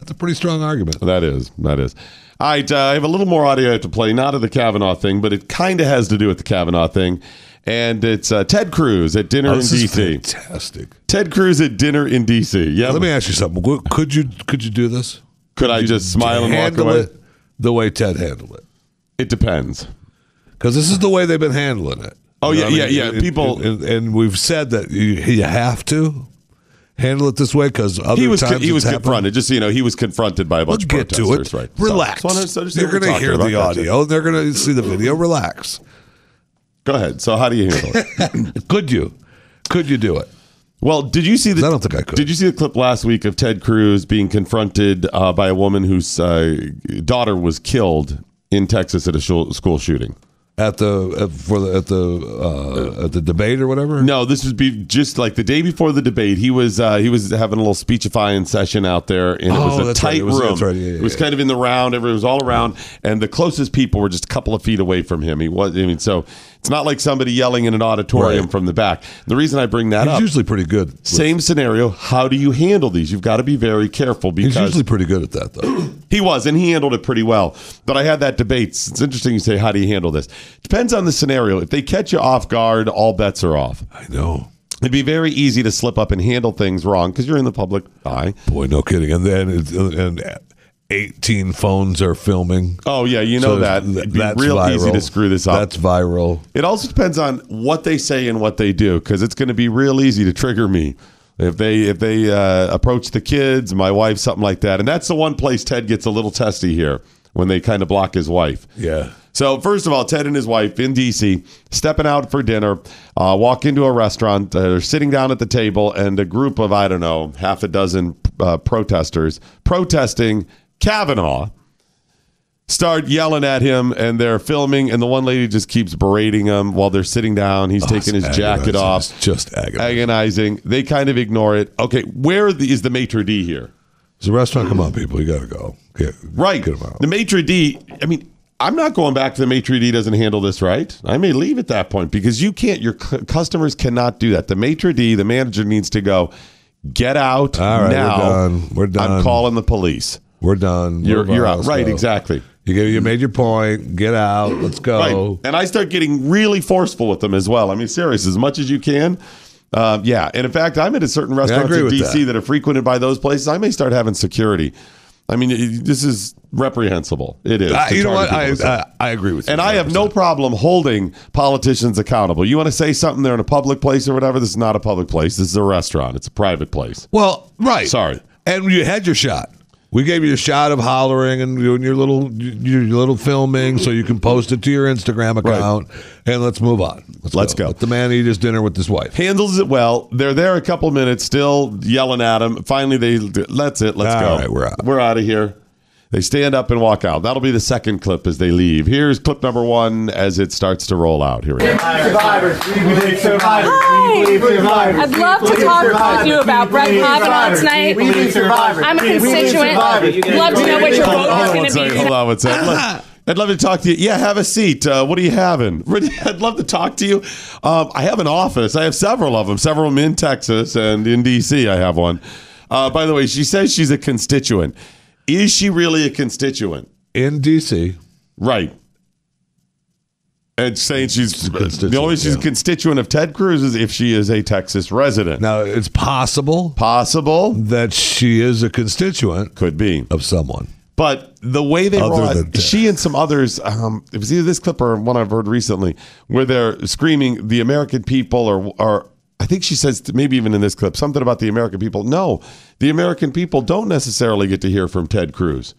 That's a pretty strong argument. That is. That is. All right. Uh, I have a little more audio to play, not of the Kavanaugh thing, but it kind of has to do with the Kavanaugh thing. And it's uh, Ted Cruz at dinner Oh, in D.C. fantastic. Ted Cruz at dinner in D.C. Yeah. Let me ask you something. Could you could you do this? Could I just smile and walk away? it the way Ted handled it? It depends. Because this is the way they've been handling it. Oh, You yeah, know I yeah, mean? yeah. People- and, and we've said that you, you have to handle it this way because other He was times he was happened. confronted. Just you know, he was confronted by a bunch Let's of get to protesters. it. Right. Relax. so just They're going to hear the audio. They're going to see the video. Relax. Go ahead. So how do you handle it? Could you? Could you do it? Well, did you see the? I don't think I could. Did you see the clip last week of Ted Cruz being confronted uh, by a woman whose uh, daughter was killed in Texas at a shul- school shooting? At the at, for the at the uh, at the debate or whatever. No, this would be just like the day before the debate. He was uh, he was having a little speechifying session out there, and it Oh, was a right. tight It was- room. right. Yeah, yeah, it was yeah. kind of in the round. Everyone was all around, and the closest people were just a couple of feet away from him. He was. I mean, so it's not like somebody yelling in an auditorium Right. from the back. The reason I bring that up He's up, usually pretty good. with- same scenario. How do you handle these? You've got to be very careful because He's usually pretty good at that though. he was, and he handled it pretty well. But I had that debate. It's interesting you say, how do you handle this? Depends on the scenario. If they catch you off guard, all bets are off. I know. It'd be very easy to slip up and handle things wrong because you're in the public eye. Boy, no kidding. And then it's, and 18 phones are filming. Oh yeah, you know So that. It'd be that's real viral. easy to screw this up. That's viral. it also depends on what they say and what they do because it's going to be real easy to trigger me if they if they uh, approach the kids, my wife, something like that. And that's the one place Ted gets a little testy here when they kind of block his wife. Yeah. So first of all, Ted and his wife in DC stepping out for dinner, uh, walk into a restaurant. Uh, they're sitting down at the table, and a group of I don't know half a dozen uh, protesters protesting Kavanaugh start yelling at him, and they're filming. And the one lady just keeps berating him while they're sitting down. He's oh, taking his jacket off, It's just agonizing. agonizing. They kind of ignore it. Okay, where the, is the maitre d here? It's a restaurant. Come on, people. You got to go. Get, Right. Get. The maitre d. I mean, I'm not going back to the maitre d doesn't handle this right. I may leave at that point because you can't. Your cu- customers cannot do that. The maitre d, the manager needs to go. Get out All right, we're now. done. We're done. I'm calling the police. We're done. You're Move you're on. out. Right. go. Exactly. You, get, you made your point. Get out. Let's go. Right. And I start getting really forceful with them as well. I mean, serious as much as you can. Uh, yeah. And in fact, I'm at a certain restaurants agree in DC that. that. are frequented by those places. I may start having security. I mean, this is reprehensible. It is. Uh, you know what? I, people with that. I I agree with you. and I have no problem holding politicians accountable. You want to say something they're in a public place or whatever? This is not a public place. This is a restaurant. It's a private place. Well, right. Sorry. And you had your shot. We gave you a shot of hollering and doing your little your little filming so you can post it to your Instagram account and let's move on. Let's go. Let the man eat his dinner with his wife. Handles it well. They're there a couple minutes, still yelling at him. Finally, they that's it. Let's All go. right, we're out. We're out of here. They stand up and walk out. That'll be the second clip as they leave. Here's clip number one as it starts to roll out. Here we go. Survivors. We believe survivors. Hi. We believe survivors. I'd love to talk survivors. with you about We Brett believe Kavanaugh tonight. We believe survivors. I'm a We believe constituent. survivors. Love to know what your vote Hold on is going to second. be. Hold on one second. I'd- I'd love to talk to you. Yeah, have a seat. Uh, what are you having? I'd love to talk to you. Um, I have an office. I have several of them. Several of them in Texas and in D.C. I have one. Uh, by the way, she says she's a constituent. Is she really a constituent? In DC. Right. And saying she's the only she's a constituent of Ted Cruz is if she is a Texas resident. Now it's possible Possible. that she is a constituent Could be. of someone. But the way they Other she and some others, um, it was either this clip or one I've heard recently, where they're screaming, "The American people," or, or I think she says maybe even in this clip something about the American people. No, the American people don't necessarily get to hear from Ted Cruz.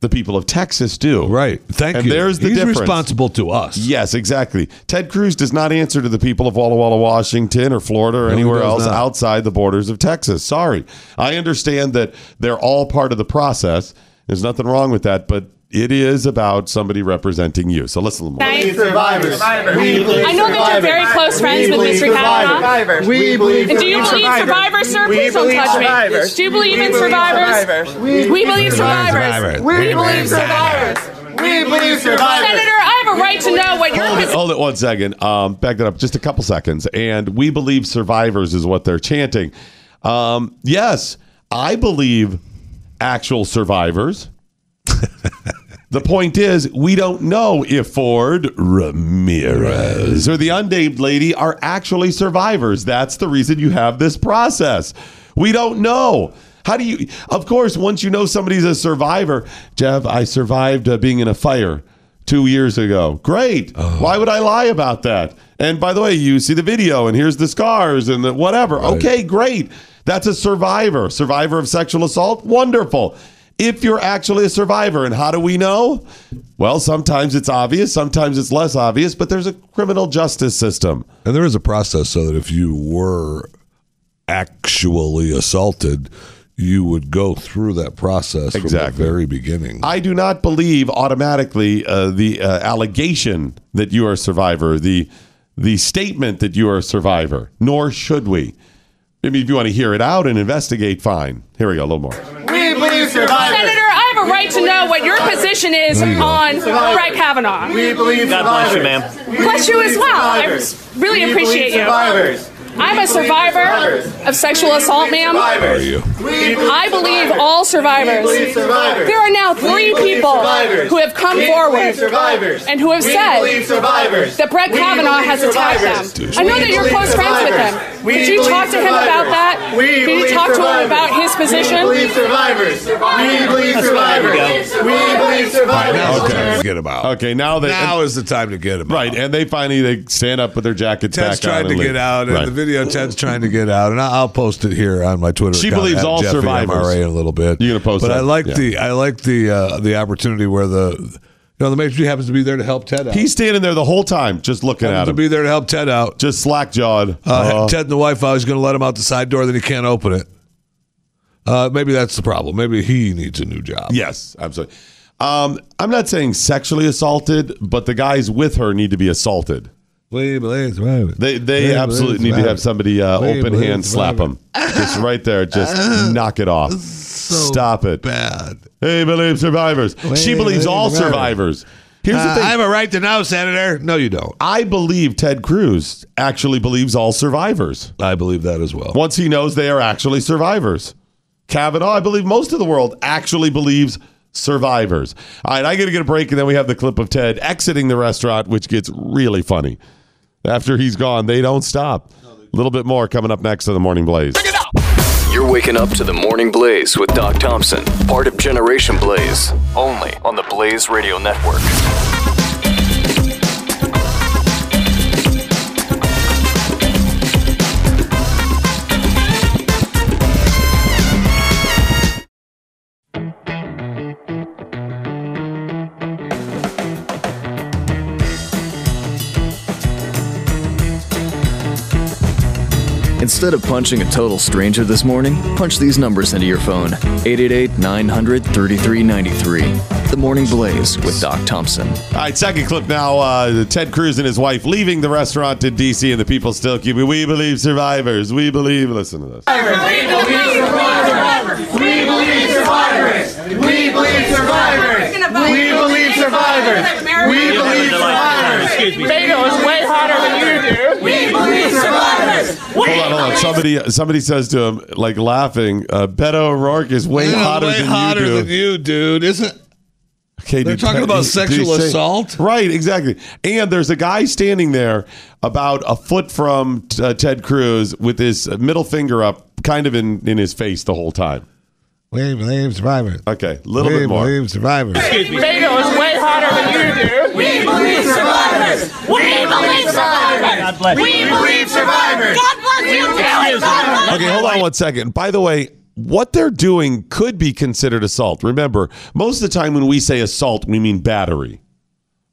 The people of Texas do. Right. Thank and you. there's the He's difference. responsible to us. Yes, exactly. Ted Cruz does not answer to the people of Walla Walla, Washington, or Florida, or he anywhere else not. outside the borders of Texas. Sorry. I understand that they're all part of the process. There's nothing wrong with that, but it is about somebody representing you. So listen a little more. We survivors. We believe I know that you're very close friends We with believe Mr. Kavanaugh. survivors. We believe And do you believe survivors, sir? We Please don't believe touch me. survivors. Do you believe We in survivors? survivors. We believe survivors. Survivors. We believe survivors. We believe survivors. Senator, I have a right to know what your Hold it, hold it one second. Um, back that up just a couple seconds. And we believe survivors is what they're chanting. Um, yes, I believe actual survivors. the point is, we don't know if Ford Ramirez or the unnamed lady are actually survivors. That's the reason you have this process. We don't know. How do you? Of course, once you know somebody's a survivor, Jeff, I survived uh, being in a fire two years ago. Great. Why would I lie about that? And by the way, you see the video, and here's the scars and the whatever. Okay, great. That's a survivor. Survivor of sexual assault. Wonderful. If you're actually a survivor, and how do we know? Well, sometimes it's obvious, sometimes it's less obvious, but there's a criminal justice system. And there is a process so that if you were actually assaulted, you would go through that process from the very beginning. I do not believe automatically uh, the uh, allegation that you are a survivor, the the statement that you are a survivor, nor should we. I mean, if you want to hear it out and investigate, fine. Here we go, a little more. We believe survivors. Senator, I have a right to know what your position is on Brett Kavanaugh. We believe God bless you, survivors. ma'am. Bless you as well. I really We appreciate you. Survivors. I'm a survivor of sexual assault, ma'am. Survivors. you? We believe I believe all survivors. Survivors. There are now three people survivors. who have come forward believe survivors. and who have said believe survivors. that Brett Kavanaugh has attacked them. I know that you're close friends with him. Did you talk to him about that? Did you talk to him about his We position? believe survivors. We believe That's where we survivors. We believe survivors. Now it's Okay. get him out. Okay, now they Now is the time to get him right, and they finally they stand up with their jackets Ted's back on trying to get out, and Right. the video Ted's trying to get out, and I- I'll post it here on my Twitter. She account, believes all Jeffy survivors. MRA in a little bit. You're gonna post but that? I like Yeah. the I like the uh, the opportunity where the you know the major d' happens to be there to help Ted out. He's standing there the whole time, just looking happens at him. to be there to help Ted out. just slack jawed. Uh, Ted and the wife out. He's going to let him out the side door, then he can't open it. Uh, maybe that's the problem. Maybe he needs a new job. Yes, absolutely. Um, I'm not saying sexually assaulted, but the guys with her need to be assaulted. We believe survivors. They they absolutely need to have somebody uh, open hand slap them, just right there, just knock it off. Stop it. Bad. They believe survivors. she believes all survivors. survivors. Here's the Uh, thing. I have a right to know, Senator. No, you don't. I believe Ted Cruz actually believes all survivors. I believe that as well. Once he knows they are actually survivors. Kavanaugh, I believe most of the world actually believes survivors. All right, I got to get a break, and then we have the clip of Ted exiting the restaurant, which gets really funny. After he's gone, they don't stop. A little bit more coming up next on the Morning Blaze. You're waking up to the Morning Blaze with Doc Thompson, part of Generation Blaze, only on the Blaze Radio Network. Instead of punching a total stranger this morning, punch these numbers into your phone 888 900 3393. The Morning Blaze with Doc Thompson. All right, second clip now. Uh, Ted Cruz and his wife leaving the restaurant in D.C., and the people still keep We believe survivors. We believe. Listen to this. We believe survivors. We believe survivors. We believe survivors. We believe survivors. We believe survivors. Excuse me. Beto is way hotter than you do. We believe survivors. Hold on, hold on. Somebody, somebody says to him, like laughing, uh, Beto O'Rourke is way hotter, way than, hotter you do. than you, dude. Isn't Okay, They're talking about he sexual say- assault? Right, exactly. And there's a guy standing there about a foot from uh, Ted Cruz with his middle finger up, kind of in, in his face the whole time. We believe survivors. Okay, a little we bit more. We believe survivors. Beto is way hotter than you do. We believe survivors. We believe survivors. We believe survivors. God bless you. God bless Okay, hold on one second. By the way, what they're doing could be considered assault. Remember, most of the time when we say assault, we mean battery.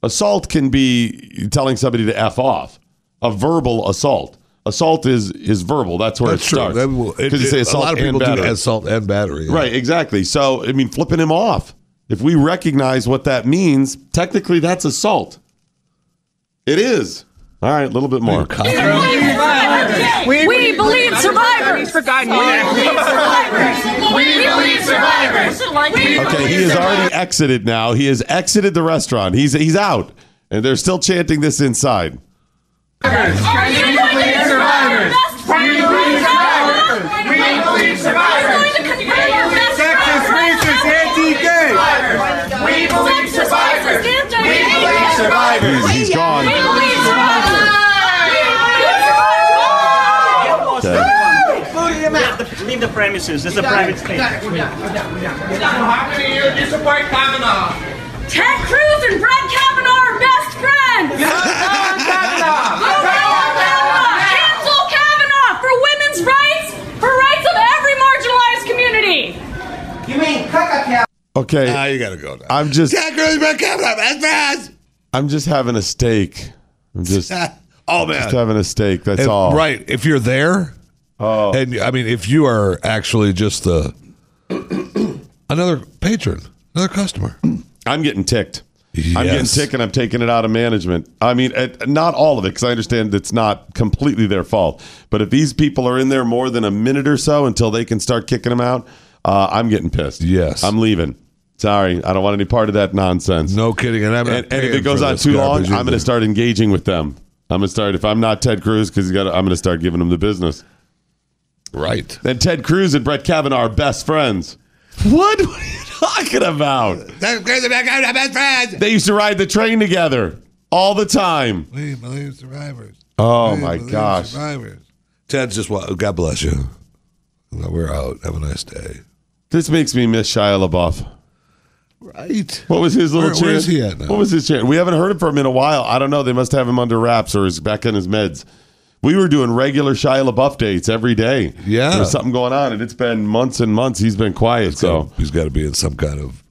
Assault can be telling somebody to F off, a verbal assault. Assault is is verbal. That's where That's it true. starts. That will- it- Because you say it- a assault lot of and people do battery. assault and battery. yeah. Right, exactly. So, I mean, flipping him off. If we recognize what that means, technically that's assault. It is. All right, a little bit more. We, we believe survivors. For God, we believe survivors. We believe survivors. Okay, he has already exited now. He has exited the restaurant. He's he's out. And they're still chanting this inside. We believe survivors. We believe survivors. We believe survivors. Sexist, racist, anti-gay. We believe survivors. We believe survivors. He's, he's gone. We believe survivors. Okay. Leave the premises. This is a private space. How many of you do support Kavanaugh? Ted Cruz and Brett Kavanaugh are best friends. Cancel Kavanaugh for women's rights, for rights of every marginalized community. You mean Kaka Okay. Now you got to go now. I'm just Jack Cruz, Brett Kavanaugh, best friends. I'm just having a steak. I'm just Oh man. just having a steak. That's If- all. Right. If you're there, Oh. and I mean, if you are actually just the another patron, another customer, I'm getting ticked. I'm getting ticked and I'm taking it out of management. I mean, it, not all of it because I understand it's not completely their fault. But if these people are in there more than a minute or so until they can start kicking them out, uh, I'm getting pissed. Yes. I'm leaving. Sorry, I don't want any part of that nonsense. no kidding. And I'm and, and if it goes on too long, garbage I'm going to start engaging with them. I'm going to start if I'm not Ted Cruz because I'm going to start giving them the business. Right. Then Ted Cruz and Brett Kavanaugh are best friends. What? What are you talking about? That's crazy. Brett Kavanaugh, best friends. They used to ride the train together all the time. We believe survivors. Oh We my believe gosh. Survivors. Ted's just wa- God bless you. We're out. Have a nice day. This makes me miss Shia LaBeouf. Right. What was his little Where- chant? where's he at now? What was his chant? We haven't heard from him in a while. I don't know. They must have him under wraps or he's back on his meds. We were doing regular Shia LaBeouf dates every day. Yeah. There's something going on, and it's been months and months. He's been quiet. So, he's got to be in some kind of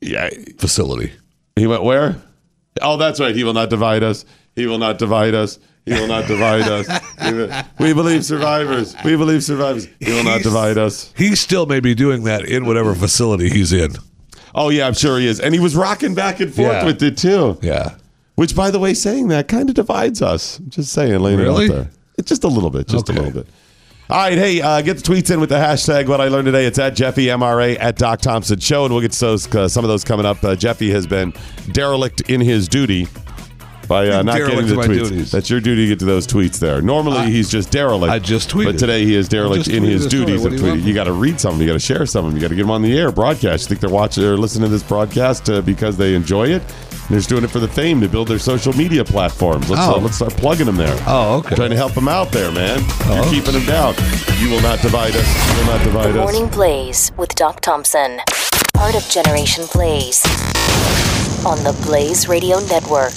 yeah. facility. He went where? Oh, that's right. He will not divide us. He will not divide us. He will not divide us. We believe survivors. We believe survivors. He will not He's- divide us. He still may be doing that in whatever facility he's in. Oh yeah, I'm sure he is. And he was rocking back and forth Yeah. with it too. Yeah. Which, by the way, saying that kind of divides us. I'm just saying, laying Really? it out there. It's just a little bit, just Okay. a little bit. All right, hey, uh, get the tweets in with the hashtag What I Learned Today. It's at Jeffy MRA at Doc Thompson Show, and we'll get to those uh, some of those coming up. Uh, Jeffy has been derelict in his duty by uh, not Derelict getting the tweets. duties. That's your duty to get to those tweets there. Normally, he's just derelict. I just tweeted. but today he is derelict in his duties of do you tweeting. You got to read some of them. You got to share some of them. You got to get them on the air broadcast. You think they're watching or listening to this broadcast uh, because they enjoy it? They're just doing it for the fame to build their social media platforms. Let's, Oh. uh, let's start plugging them there. Oh, okay. Trying to help them out there, man. You're Oh. keeping them down. You will not divide us. You will not divide The us. Morning Blaze with Doc Thompson. Part of Generation Blaze on the Blaze Radio Network.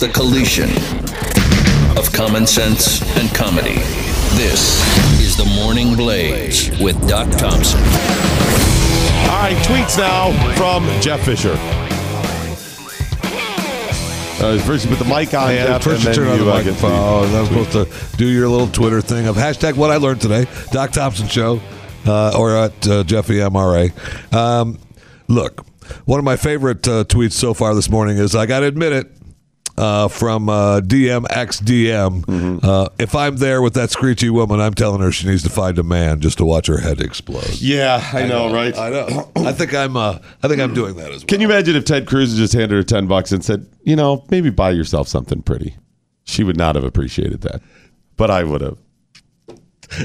The collision of common sense and comedy. This is the Morning Blaze with Doc Thompson. All right, tweets now from Jeff Fisher. Uh, first, you put the mic on, Yeah, Jeff, first you turn on the you uh, get microphone. Oh, I was supposed to do your little Twitter thing of hashtag what I learned today. Doc Thompson Show uh, or at uh, Jeffy MRA. Um, look, one of my favorite uh, tweets so far this morning is I got to admit it. Uh, from uh, DMXDM. Mm-hmm. Uh, if I'm there with that screechy woman, I'm telling her she needs to find a man just to watch her head explode. Yeah, I, know, right? I know. I think I'm. Uh, I think I'm doing that as well. Can you imagine if Ted Cruz just handed her ten bucks and said, you know, maybe buy yourself something pretty? She would not have appreciated that, but I would have.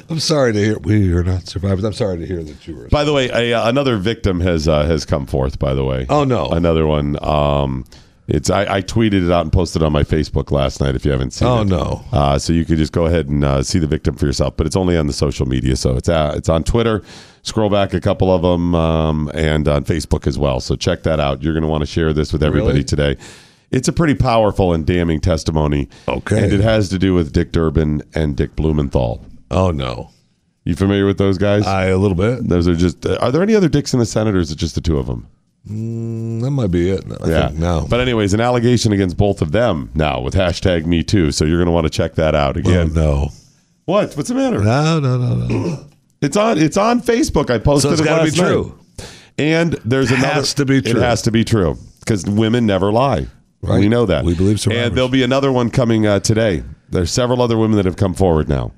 I'm sorry to hear we are not survivors. I'm sorry to hear that you were. By the way, a, uh, another victim has uh, has come forth. By the way, Oh, no. another one. Um, it's I, I tweeted it out and posted it on my Facebook last night. If you haven't seen it. Oh, it, no. Uh, so you could just go ahead and uh, see the victim for yourself. But it's only on the social media, so it's uh, it's on Twitter. Scroll back a couple of them, um, and on Facebook as well. So check that out. You're going to want to share this with everybody Really? today. It's a pretty powerful and damning testimony. Okay. and it has to do with Dick Durbin and Dick Blumenthal. Oh no. You familiar with those guys? I a little bit. Those are just. Uh, are there any other Dicks in the Senate, or is it just the two of them? Mm, that might be it. I yeah. think now. But anyways, an allegation against both of them now with hashtag Me Too. So you're going to want to check that out oh, again. no. What? What's the matter? No, no, no, no. It's on. It's on Facebook. I posted So it's it gotta be night. true. And there's another. Has to be true. It has to be true because women never lie. Right. We know that. We believe survivors. And there'll be another one coming uh, today. There's several other women that have come forward now.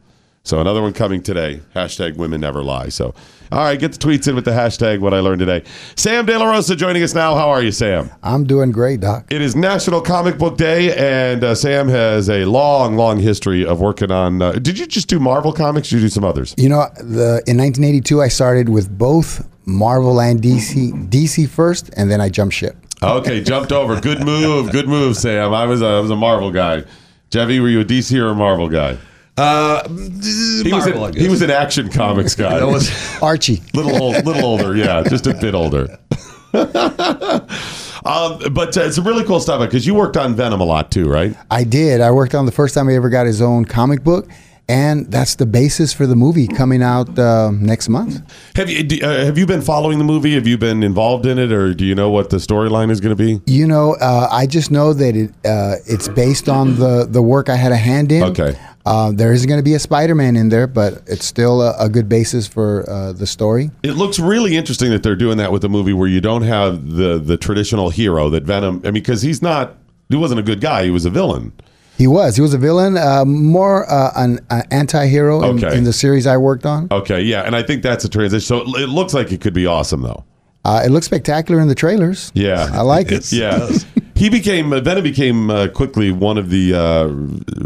So another one coming today. Hashtag women never lie. So, all right, get the tweets in with the hashtag what I learned today. Sam De La Rosa joining us now. How are you, Sam? I'm doing great, Doc. It is National Comic Book Day, and uh, Sam has a long, long history of working on. Uh, did you just do Marvel comics? Or did you do some others? You know, the in 1982, I started with both Marvel and DC. DC first, and then I jumped ship. Okay, jumped over. Good move. Good move, Sam. I was a, I was a Marvel guy. Jeffy, were you a DC or a Marvel guy? Uh, He was, Marvel, I an, guess. he was an action comics guy. That was Archie. little old, little older, yeah, just a bit older. um, but uh, it's a really cool stuff because you worked on Venom a lot too, right? I did. I worked on the first time he ever got his own comic book, and that's the basis for the movie coming out uh, next month. Have you do, uh, have you been following the movie? Have you been involved in it, or do you know what the storyline is going to be? You know, uh, I just know that it uh, it's based on the the work I had a hand in. Okay. Uh, there isn't going to be a Spider-Man in there, but it's still a, a good basis for uh, the story. It looks really interesting that they're doing that with a movie where you don't have the the traditional hero that Venom. I mean, because he's not, he wasn't a good guy. He was a villain. He was. He was a villain, uh, more uh, an, an anti-hero in, Okay. in the series I worked on. Okay, yeah, and I think that's a transition. So it, it looks like it could be awesome, though. Uh, it looks spectacular in the trailers. Yeah, I like it. Yeah, he became uh, Venom became uh, quickly one of the uh,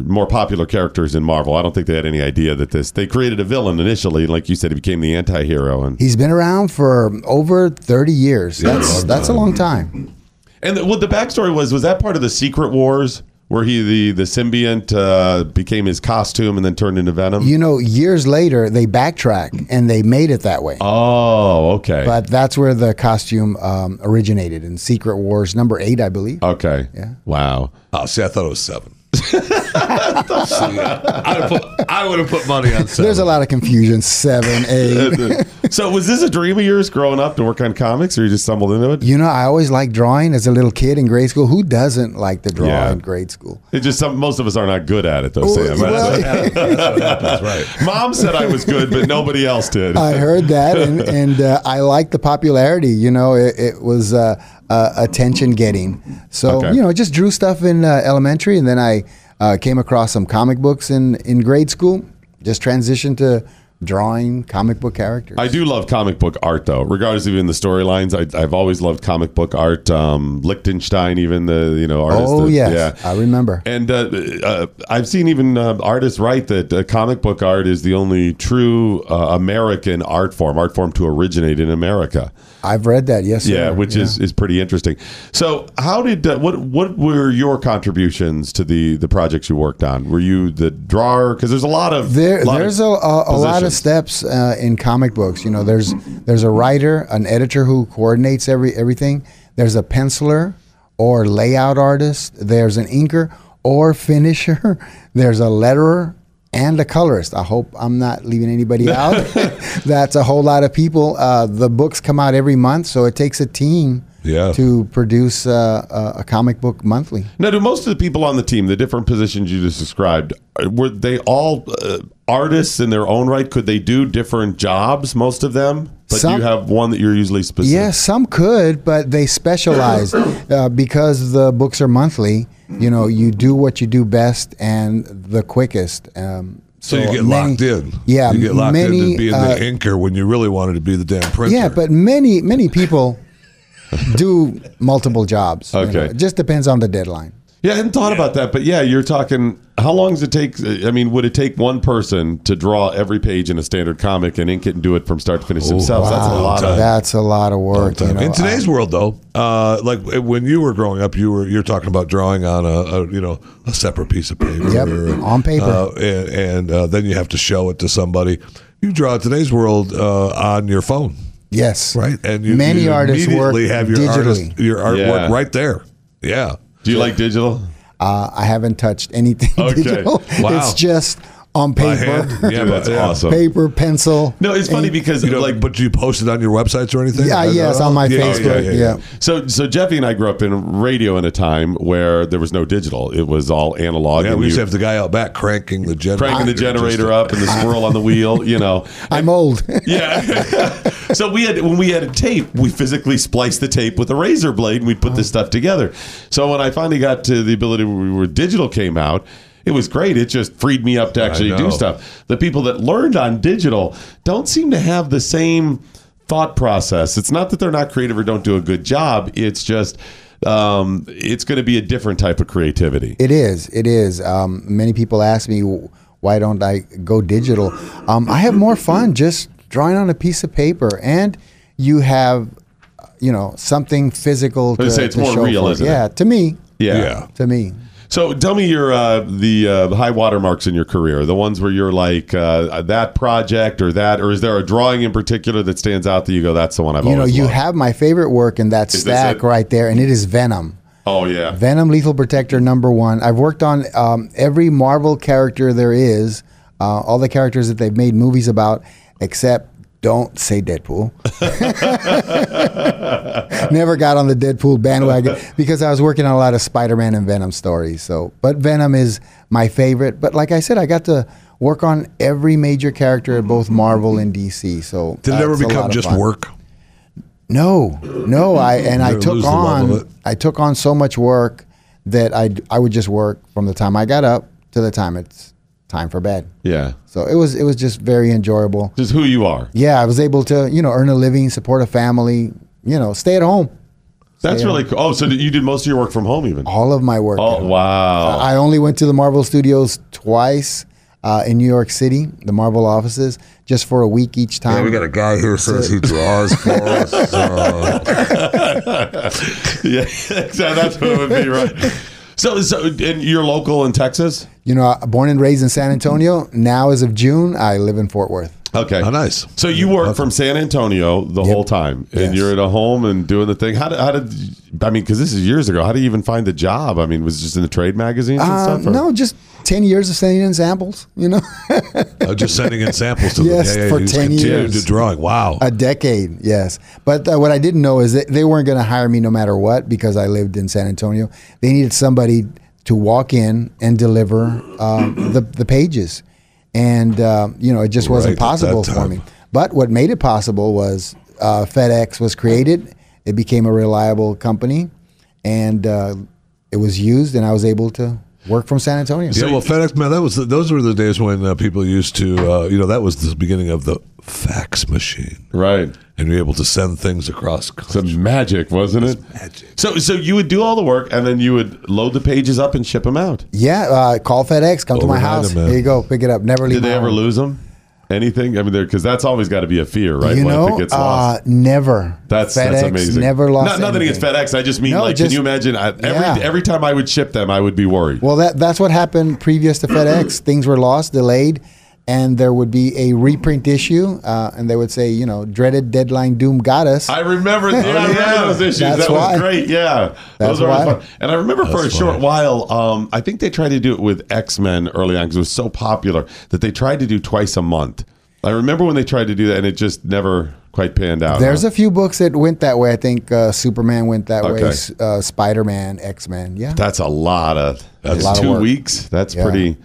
more popular characters in Marvel. I don't think they had any idea that this. They created a villain initially, like you said, he became the anti-hero, and He's been around for over 30 years. That's that's a long time. and the, what the backstory was was that part of the Secret Wars where he the the symbiont uh, became his costume and then turned into Venom. You know, years later they backtrack and they made it that way. oh, okay, But that's where the costume um, originated in Secret Wars number eight, I believe. okay, Yeah. wow. Oh, see, I thought it was seven. I would have put, I would have put money on seven. There's a lot of confusion. Seven, eight. so was this a dream of yours growing up to work on comics, or you just stumbled into it? you know, I always liked drawing as a little kid in grade school. Who doesn't like to draw Yeah. in grade school? It just some, most of us are not good at it, though. Oh, Sam. well- That's right. Mom said I was good, but nobody else did. I heard that, and, and uh, I liked the popularity. You know, it, it was uh, uh, attention getting. So Okay. you know, just drew stuff in uh, elementary, and then I uh, came across some comic books in in grade school. Just transitioned to drawing comic book characters. I do love comic book art, though, regardless of even the storylines. I've always loved comic book art. Um, Lichtenstein, even the you know artist. oh that- yes, yeah. I remember. And uh, uh, I've seen even uh, artists write that uh, comic book art is the only true uh, American art form, art form to originate in America. I've read that. Yes, Yeah, sir. which is, is pretty interesting. So, how did uh, what what were your contributions to the the projects you worked on? Were you the drawer? Because there's a lot of There, lot there's a, of a, a lot of steps uh, in comic books. You know, there's there's a writer, an editor who coordinates every everything. There's a penciler or layout artist. There's an inker or finisher. There's a letterer and a colorist. I hope I'm not leaving anybody out. That's a whole lot of people. Uh, the books come out every month, so it takes a team Yeah. to produce uh, a, a comic book monthly. Now, do most of the people on the team, the different positions you just described, were they all uh, artists in their own right? Could they do different jobs? Most of them. But Some- you have one that you're usually specific. Yes, some could, but they specialize uh, because the books are monthly. You know, you do what you do best and the quickest. Um, So, you get many- locked in. Yeah, you get locked many, into being uh, the inker when you really wanted to be the damn printer. Yeah, but many many people do multiple jobs. you Okay. know. It just depends on the deadline. Yeah, I hadn't thought about that, but yeah, you're talking. How long does it take? I mean, would it take one person to draw every page in a standard comic and ink it and do it from start to finish themselves? That's a lot of. That's a lot of work. You know, in today's world, though, uh, like when you were growing up, you were you're talking about drawing on a, a you know a separate piece of paper. Yep, on paper. uh, and, and uh, then you have to show it to somebody. You draw today's world uh, on your phone, yes, right? And you, Many you artists work immediately have your digitally. artist, your artwork Yeah. right there. Yeah. Do you like digital? Uh, I haven't touched anything Okay. digital. Wow. It's just on paper. Yeah, that's yeah. awesome. paper, pencil. No, it's funny ink. because You know, like like, but do you post it on your websites or anything? Yeah, yes, on my yeah, Facebook. Yeah, So, so Jeffy and I grew up in radio in a time where there was no digital; it was all analog. Yeah, and we used to have the guy out back cranking the generator. cranking the generator up and the squirrel on the wheel. You know, I'm old. Yeah. so we had when we had a tape, we physically spliced the tape with a razor blade and we'd put this stuff together. So when I finally got to the ability where where digital came out, it was great. It just freed me up to actually do stuff. The people that learned on digital don't seem to have the same thought process. It's not that they're not creative or don't do a good job. It's just um, it's going to be a different type of creativity. It is. It is. Um, many people ask me, why don't I go digital? Um, I have more fun just drawing on a piece of paper, and you have, you know, something physical to, would say it's to more show real, for. isn't it? Yeah, to me. Yeah. Yeah. To me. So tell me your uh, the uh, high watermarks in your career, the ones where you're like uh, that project or that, or is there a drawing in particular that stands out that you go, that's the one I've You know, you loved." have my favorite work in that Is stack right there, and it is Venom. Oh yeah, Venom Lethal Protector number one. I've worked on um, every Marvel character there is, uh, all the characters that they've made movies about, except don't say Deadpool. Never got on the Deadpool bandwagon because I was working on a lot of Spider-Man and Venom stories. So, but Venom is my favorite. But like I said, I got to work on every major character at both Marvel and DC. So uh, Did it ever that's a lot become just fun. work? No, no. I and I took lose the love of on. I took on so much work that I I would just work from the time I got up to the time it's time for bed. yeah, So it was it was just very enjoyable. just who you are. Yeah, I was able to you know earn a living, support a family, you know, stay at home. That's Yeah. really cool. Oh, so you did most of your work from home, even? All of my work. Oh wow, I only went to the Marvel Studios twice uh, in New York City, the Marvel offices, just for a week each time. Yeah, we got a guy here who says he draws for us. Uh, yeah, that's what it would be, right? So, so, and you're local in Texas? you know, born and raised in San Antonio. Now, as of June, I live in Fort Worth. Okay. oh, nice. So you work from San Antonio the whole time, and Yes. you're at a home and doing the thing. How did, how did I mean? Because this is years ago. How do you even find the job? I mean, was it just in the trade magazines and Uh, stuff? or- no, just ten years of sending in samples. You know, Uh, just sending in samples to Yes, them. Yeah, yeah, for you 10 years. to drawing. Wow. a decade. Yes, but uh, what I didn't know is that they weren't going to hire me no matter what because I lived in San Antonio. They needed somebody to walk in and deliver um, the the pages, and uh, you know it just wasn't Right, possible for me. But what made it possible was uh, FedEx was created. It became a reliable company, and uh, it was used, and I was able to work from San Antonio. yeah, well, FedEx, man, that was the, those were the days when uh, people used to, uh, you know, that was the beginning of the fax machine, right? And you're able to send things across. Some magic, wasn't it? Magic. So, so you would do all the work, and then you would load the pages up and ship them out. Yeah, uh, call FedEx, come to my house. them, man. Here you go, pick it up. Never leave. Did they my ever home. lose them? Anything? I mean, because that's always got to be a fear, right? You know, if it gets lost? uh, never. That's FedEx that's amazing. Never lost. Not, nothing against. FedEx. I just mean, No, like, just- can you imagine? I, every Yeah. every time I would ship them, I would be worried. Well, that that's what happened previous to FedEx. Things were lost, delayed, and there would be a reprint issue, uh, and they would say, you know, dreaded deadline doom got us. I remember, yeah, I remember those issues. That's that was great. Yeah, That's those why. fun. And I remember for a That's short while, um, I think they tried to do it with X Men early on because it was so popular that they tried to do twice a month. I remember when they tried to do that, and it just never quite panned out. There's huh? a few books that went that way. I think uh, Superman went that way. Okay. S- Uh, Spider Man, X Men. Yeah. That's a lot of that's a lot two work. weeks. That's Yeah. pretty.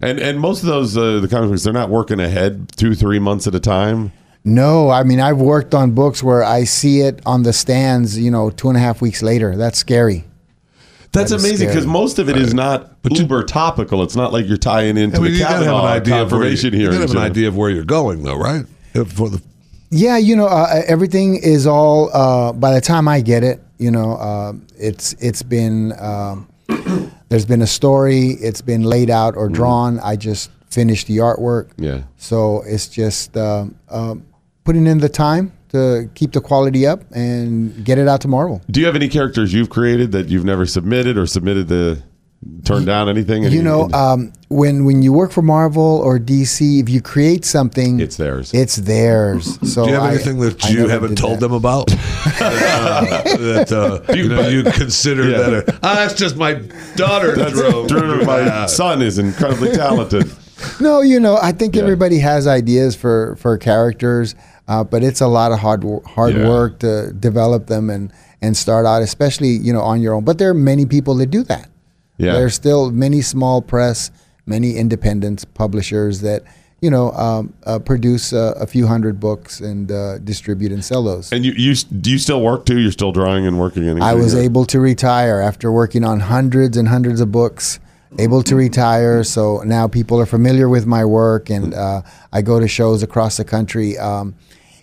And and most of those uh, the comic books they're not working ahead two three months at a time. No, I mean I've worked on books where I see it on the stands, you know, two and a half weeks later. That's scary. That's That is amazing because most of it is not uber topical. It's not like you're tying into I mean, the you gotta have an idea of where you, confirmation you hearings. gotta have an you know? idea of where you're going, though, right? If For the Yeah, you know, uh, everything is all. Uh, by the time I get it, you know, uh, it's it's been um, there's been a story. It's been laid out or drawn. I just finished the artwork. Yeah. So it's just um um putting in the time to keep the quality up and get it out to Marvel. Do you have any characters you've created that you've never submitted or submitted the turned down anything? Any- You know, um, when when you work for Marvel or DC, if you create something, it's theirs. It's theirs. So Do you have I- anything that I you haven't told that. them about? Uh, that uh, you know you consider Yeah. that a, ah, that's just my daughter Drew. Drew, my son is incredibly talented. No, you know, I think everybody has ideas for for characters, uh, but it's a lot of hard hard Yeah. work to develop them and and start out, especially you know on your own. But there are many people that do that. Yeah. There's still many small press, many independent publishers that you know um, uh, produce uh, a few hundred books and uh, distribute and sell those. And you, you do you still work too? You're still drawing and working. Anything I was or- able to retire after working on hundreds and hundreds of books. Able to retire, so now people are familiar with my work, and uh, I go to shows across the country. Um,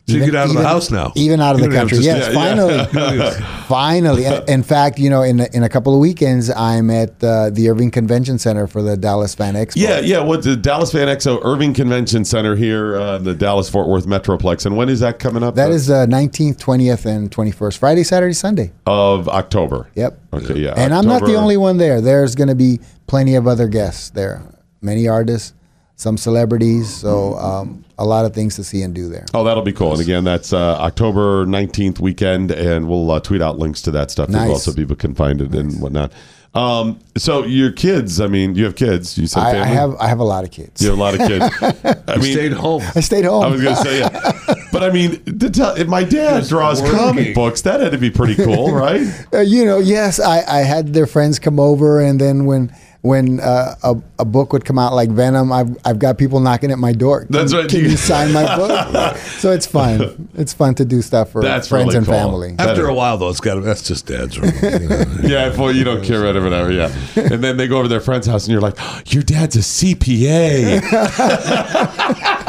So you get out of the house now. even out of You the country. Yes, yeah, yeah. finally, finally. In fact, you know, in in a couple of weekends, I'm at uh, the Irving Convention Center for the Dallas Fan Expo. Yeah, yeah. What the Dallas Fan Expo Irving Convention Center here, uh, the Dallas Fort Worth Metroplex, and when is that coming up? That is the 19th, 20th, and 21st. Friday, Saturday, Sunday. of October. Yep. Okay, yeah. And I'm not the only one there. There's going to be plenty of other guests there. Many artists, some celebrities. So um, a lot of things to see and do there. Oh, that'll be cool. And again, that's uh, October 19th weekend, and we'll uh, tweet out links to that stuff as well so people can find it and whatnot. Um, so your kids, I mean, you have kids. You said I, I have I have a lot of kids. You have a lot of kids. I mean, stayed home. I stayed home. I was going to say, yeah. But I mean, to tell, if my dad draws working. comic books, that had to be pretty cool, right? Uh, you know, yes, I, I had their friends come over, and then when when uh, a, a book would come out like Venom, I've, I've got people knocking at my door. That's Can- right. Can you sign my book? so it's fun. It's fun to do stuff for That's friends really and cool. family. That After is- a while, though, it's got to, that's just dad's room. you know. Yeah, well, you don't care about it, whatever. Yeah, and then they go over to their friend's house, and you're like, "Your dad's a CPA."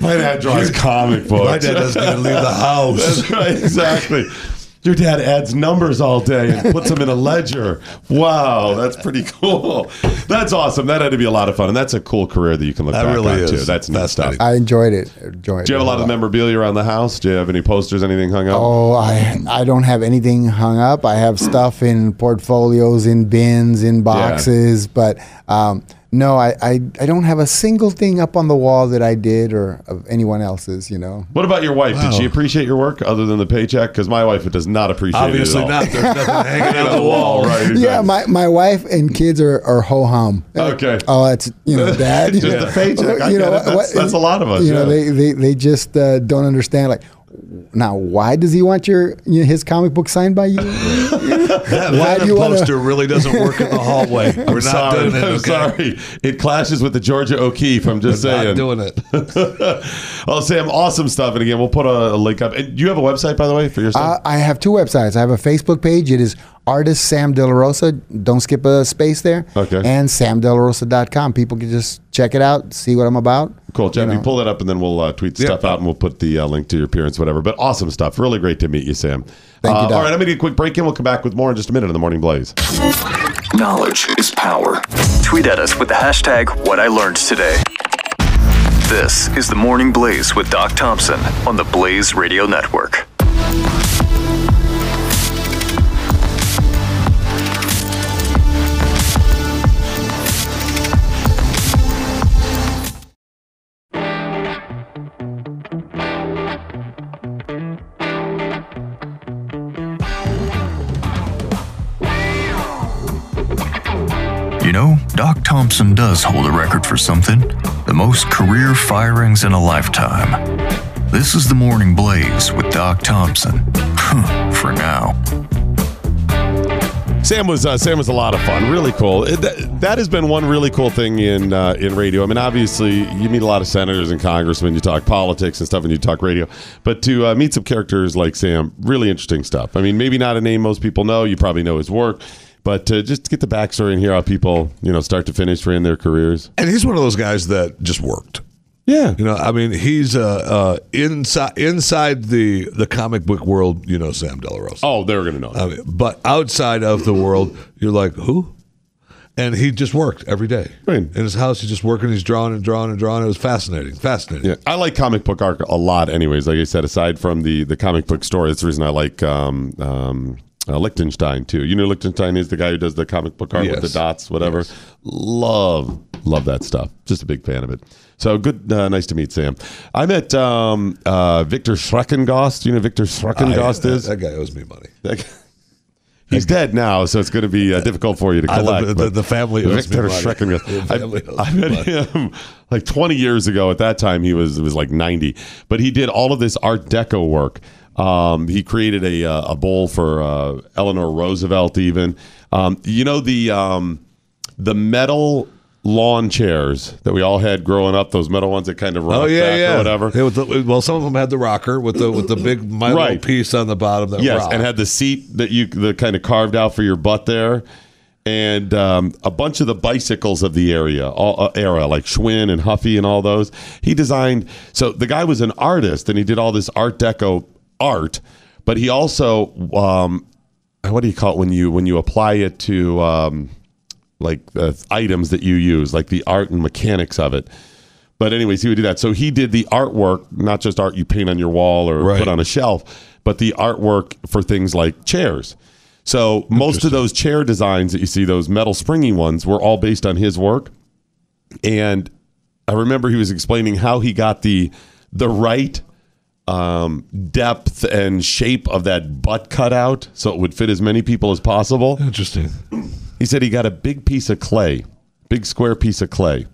My dad draws comic books. My dad doesn't even leave the house. That's right, exactly. Your dad adds numbers all day and puts them in a ledger. Wow, that's pretty cool. That's awesome. That had to be a lot of fun, and that's a cool career that you can look That back really on is. too. That's neat stuff. I enjoyed it. Enjoyed Do you have a lot of memorabilia around the house? Do you have any posters, anything hung up? Oh, I I don't have anything hung up. I have stuff in portfolios, in bins, in boxes, but um, no, I, I I don't have a single thing up on the wall that I did or of anyone else's. You know. What about your wife? Did she appreciate your work other than the paycheck? Because my wife does not appreciate Obviously it at all. not. There's nothing hanging out the wall. right? Exactly. Yeah, my, my wife and kids are, are ho hum. Okay. Oh, that's you know, dad. Just the paycheck. I you know get it. That's- that's a lot of us, You know, they they they just uh, don't understand. Like, now why does he want your you know, his comic book signed by you? That Why do Venom you wanna- poster really doesn't work in the hallway. We're I'm not sorry. doing it. I'm okay? sorry. It clashes with the Georgia O'Keeffe. I'm just We're saying. not doing it. oh, Sam, awesome stuff. And again, we'll put a, a link up. And do you have a website, by the way, for yourself? Uh, I have two websites. I have a Facebook page. It is artist Sam De La Rosa. Don't skip a space there. Okay. And samdelarosa.com. People can just check it out, see what I'm about. Cool, Jeff. you You know. pull that up, and then we'll uh, tweet Yeah. stuff out, and we'll put the uh, link to your appearance, whatever. But awesome stuff. Really great to meet you, Sam. Thank you, Uh, Doc. All right, I'm going to get a quick break in. We'll come back with more in just a minute on the Morning Blaze. Knowledge is power. Tweet at us with the hashtag what I learned today. This is the Morning Blaze with Doc Thompson on the Blaze Radio Network. Doc Thompson does hold a record for something the most career firings in a lifetime. This is the Morning Blaze with Doc Thompson. for now. Sam was uh, Sam was a lot of fun, really cool. It- that, that has been one really cool thing in uh, in radio. I mean, obviously, you meet a lot of senators and congressmen, you talk politics and stuff, and you talk radio. But to uh, meet some characters like Sam, really interesting stuff. I mean, maybe not a name most people know. You probably know his work, but uh, just to get the backstory and hear how people, you know, start to finish ran their careers. And he's one of those guys that just worked. Yeah, you know, I mean, he's uh, uh, inside inside the the comic book world. You know, Sam de la Rosa. Oh, they're gonna know. I mean, but outside of the world, you're like, who? And he just worked every day. In his house, he's just working. He's drawing and drawing and drawing. It was fascinating, fascinating. Yeah, I like comic book art a lot. Anyways, like I said, aside from the the comic book story, that's the reason I like um, um, uh, Lichtenstein too. You know, Lichtenstein is the guy who does the comic book art with the dots, whatever. Love, love that stuff. Just a big fan of it. So good, uh, nice to meet Sam. I met um, uh, Viktor Schreckengost. You know, Viktor Schreckengost I- is that, that guy owes me money. That He's dead now, so it's going to be uh, difficult for you to I- the- collect. the- the family Viktor. Schreckengost. The family owes I, I met him like 20 years ago. At that time, he was was like 90, but he did all of this Art Deco work. Um, he created a uh, a bowl for uh, Eleanor Roosevelt. Even um, you know the um, the metal lawn chairs that we all had growing up. Those metal ones that kind of rock Oh yeah, back yeah. or whatever. Yeah, with the- well, some of them had the rocker with the with the big Milo Right. piece on the bottom. That yes, rocked. and had the seat that you the kind of carved out for your butt there, and um, a bunch of the bicycles of the area all, uh, era like Schwinn and Huffy and all those. He designed. So the guy was an artist, and he did all this Art Deco art, but he also um, what do you call it when you when you apply it to um, like uh, items that you use, like the art and mechanics of it. But anyways, he would do that. So he did the artwork, not just art you paint on your wall or put on a shelf, but the artwork for things like chairs. So most of those chair designs that you see, those metal springy ones, were all based on his work. And I remember he was explaining how he got the the right um, depth and shape of that butt cutout so it would fit as many people as possible. Interesting. He said he got a big piece of clay, big square piece of clay,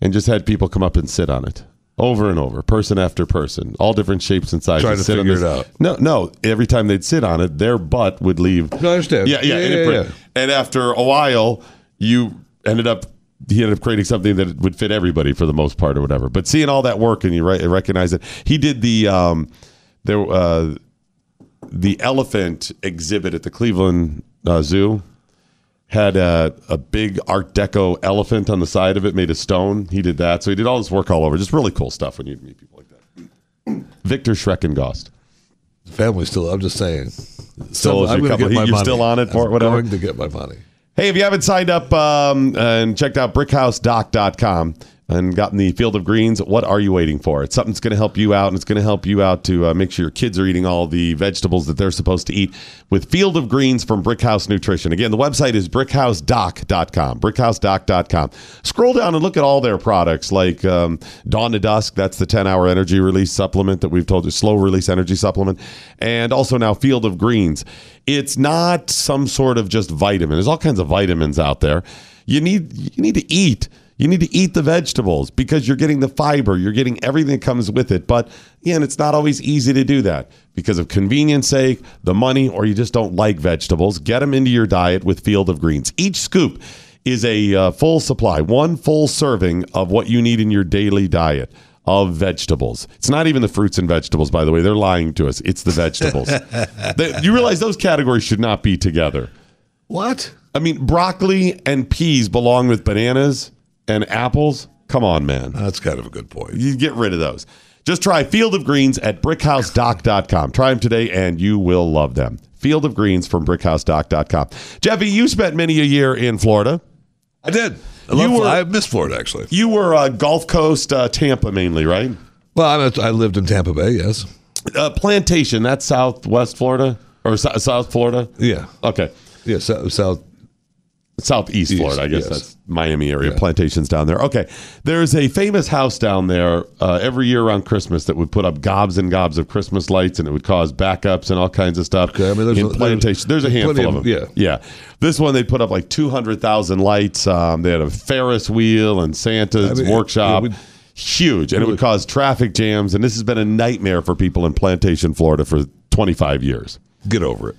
and just had people come up and sit on it over and over, person after person, all different shapes and sizes. Trying to sit figure it out. No, no. Every time they'd sit on it, their butt would leave. No, I understand. Yeah, yeah, Yeah, and, yeah, yeah. and after a while, you ended up. He ended up creating something that would fit everybody for the most part, or whatever. But seeing all that work and you re- recognize it, he did the um, there uh, the elephant exhibit at the Cleveland uh, Zoo had a, a big Art Deco elephant on the side of it made of stone. He did that. So he did all this work all over. Just really cool stuff when you meet people like that. Viktor Schreckengost. Family still. I'm just saying. Still a I'm gonna couple- get my you're money. still on it for I'm whatever? Going to get my money. Hey, if you haven't signed up um, and checked out brickhousedoc.com and gotten the Field of Greens, what are you waiting for? It's something that's going to help you out, and it's going to help you out to uh, make sure your kids are eating all the vegetables that they're supposed to eat with Field of Greens from Brickhouse Nutrition. Again, the website is brickhousedoc.com. Brickhousedoc.com. Scroll down and look at all their products like um, Dawn to Dusk. That's the 10 hour energy release supplement that we've told you, slow release energy supplement. And also now Field of Greens. It's not some sort of just vitamin. There's all kinds of vitamins out there. You need you need to eat. You need to eat the vegetables because you're getting the fiber, you're getting everything that comes with it. But again, it's not always easy to do that because of convenience sake, the money, or you just don't like vegetables. Get them into your diet with Field of Greens. Each scoop is a uh, full supply, one full serving of what you need in your daily diet of vegetables. It's not even the fruits and vegetables, by the way. They're lying to us. It's the vegetables. They- you realize those categories should not be together. What? I mean, broccoli and peas belong with bananas and apples. Come on, man. That's kind of a good point. You get rid of those. Just try Field of Greens at brickhousedoc.com. Try them today and you will love them. Field of Greens from brickhousedoc.com. Jeffy, you spent many a year in Florida. I did. I, You love, were- I miss Florida actually. You were uh, Gulf Coast, uh, Tampa mainly, right? Well, I'm a, I lived in Tampa Bay. Yes. Uh, Plantation, that's Southwest Florida or Sou- South Florida? Yeah. Okay. Yeah. South. South Southeast East, Florida, I guess yes. that's Miami area. Plantations down there. Okay, there's a famous house down there uh, every year around Christmas that would put up gobs and gobs of Christmas lights, and it would cause backups and all kinds of stuff. Okay, I mean, there's in a- plantation, there's, a handful plenty of them. of- yeah, This one they put up like two hundred thousand lights. Um, they had a Ferris wheel and Santa's I mean, workshop. yeah, Huge, and it would cause traffic jams. And this has been a nightmare for people in Plantation, Florida, for 25 years. Get over it.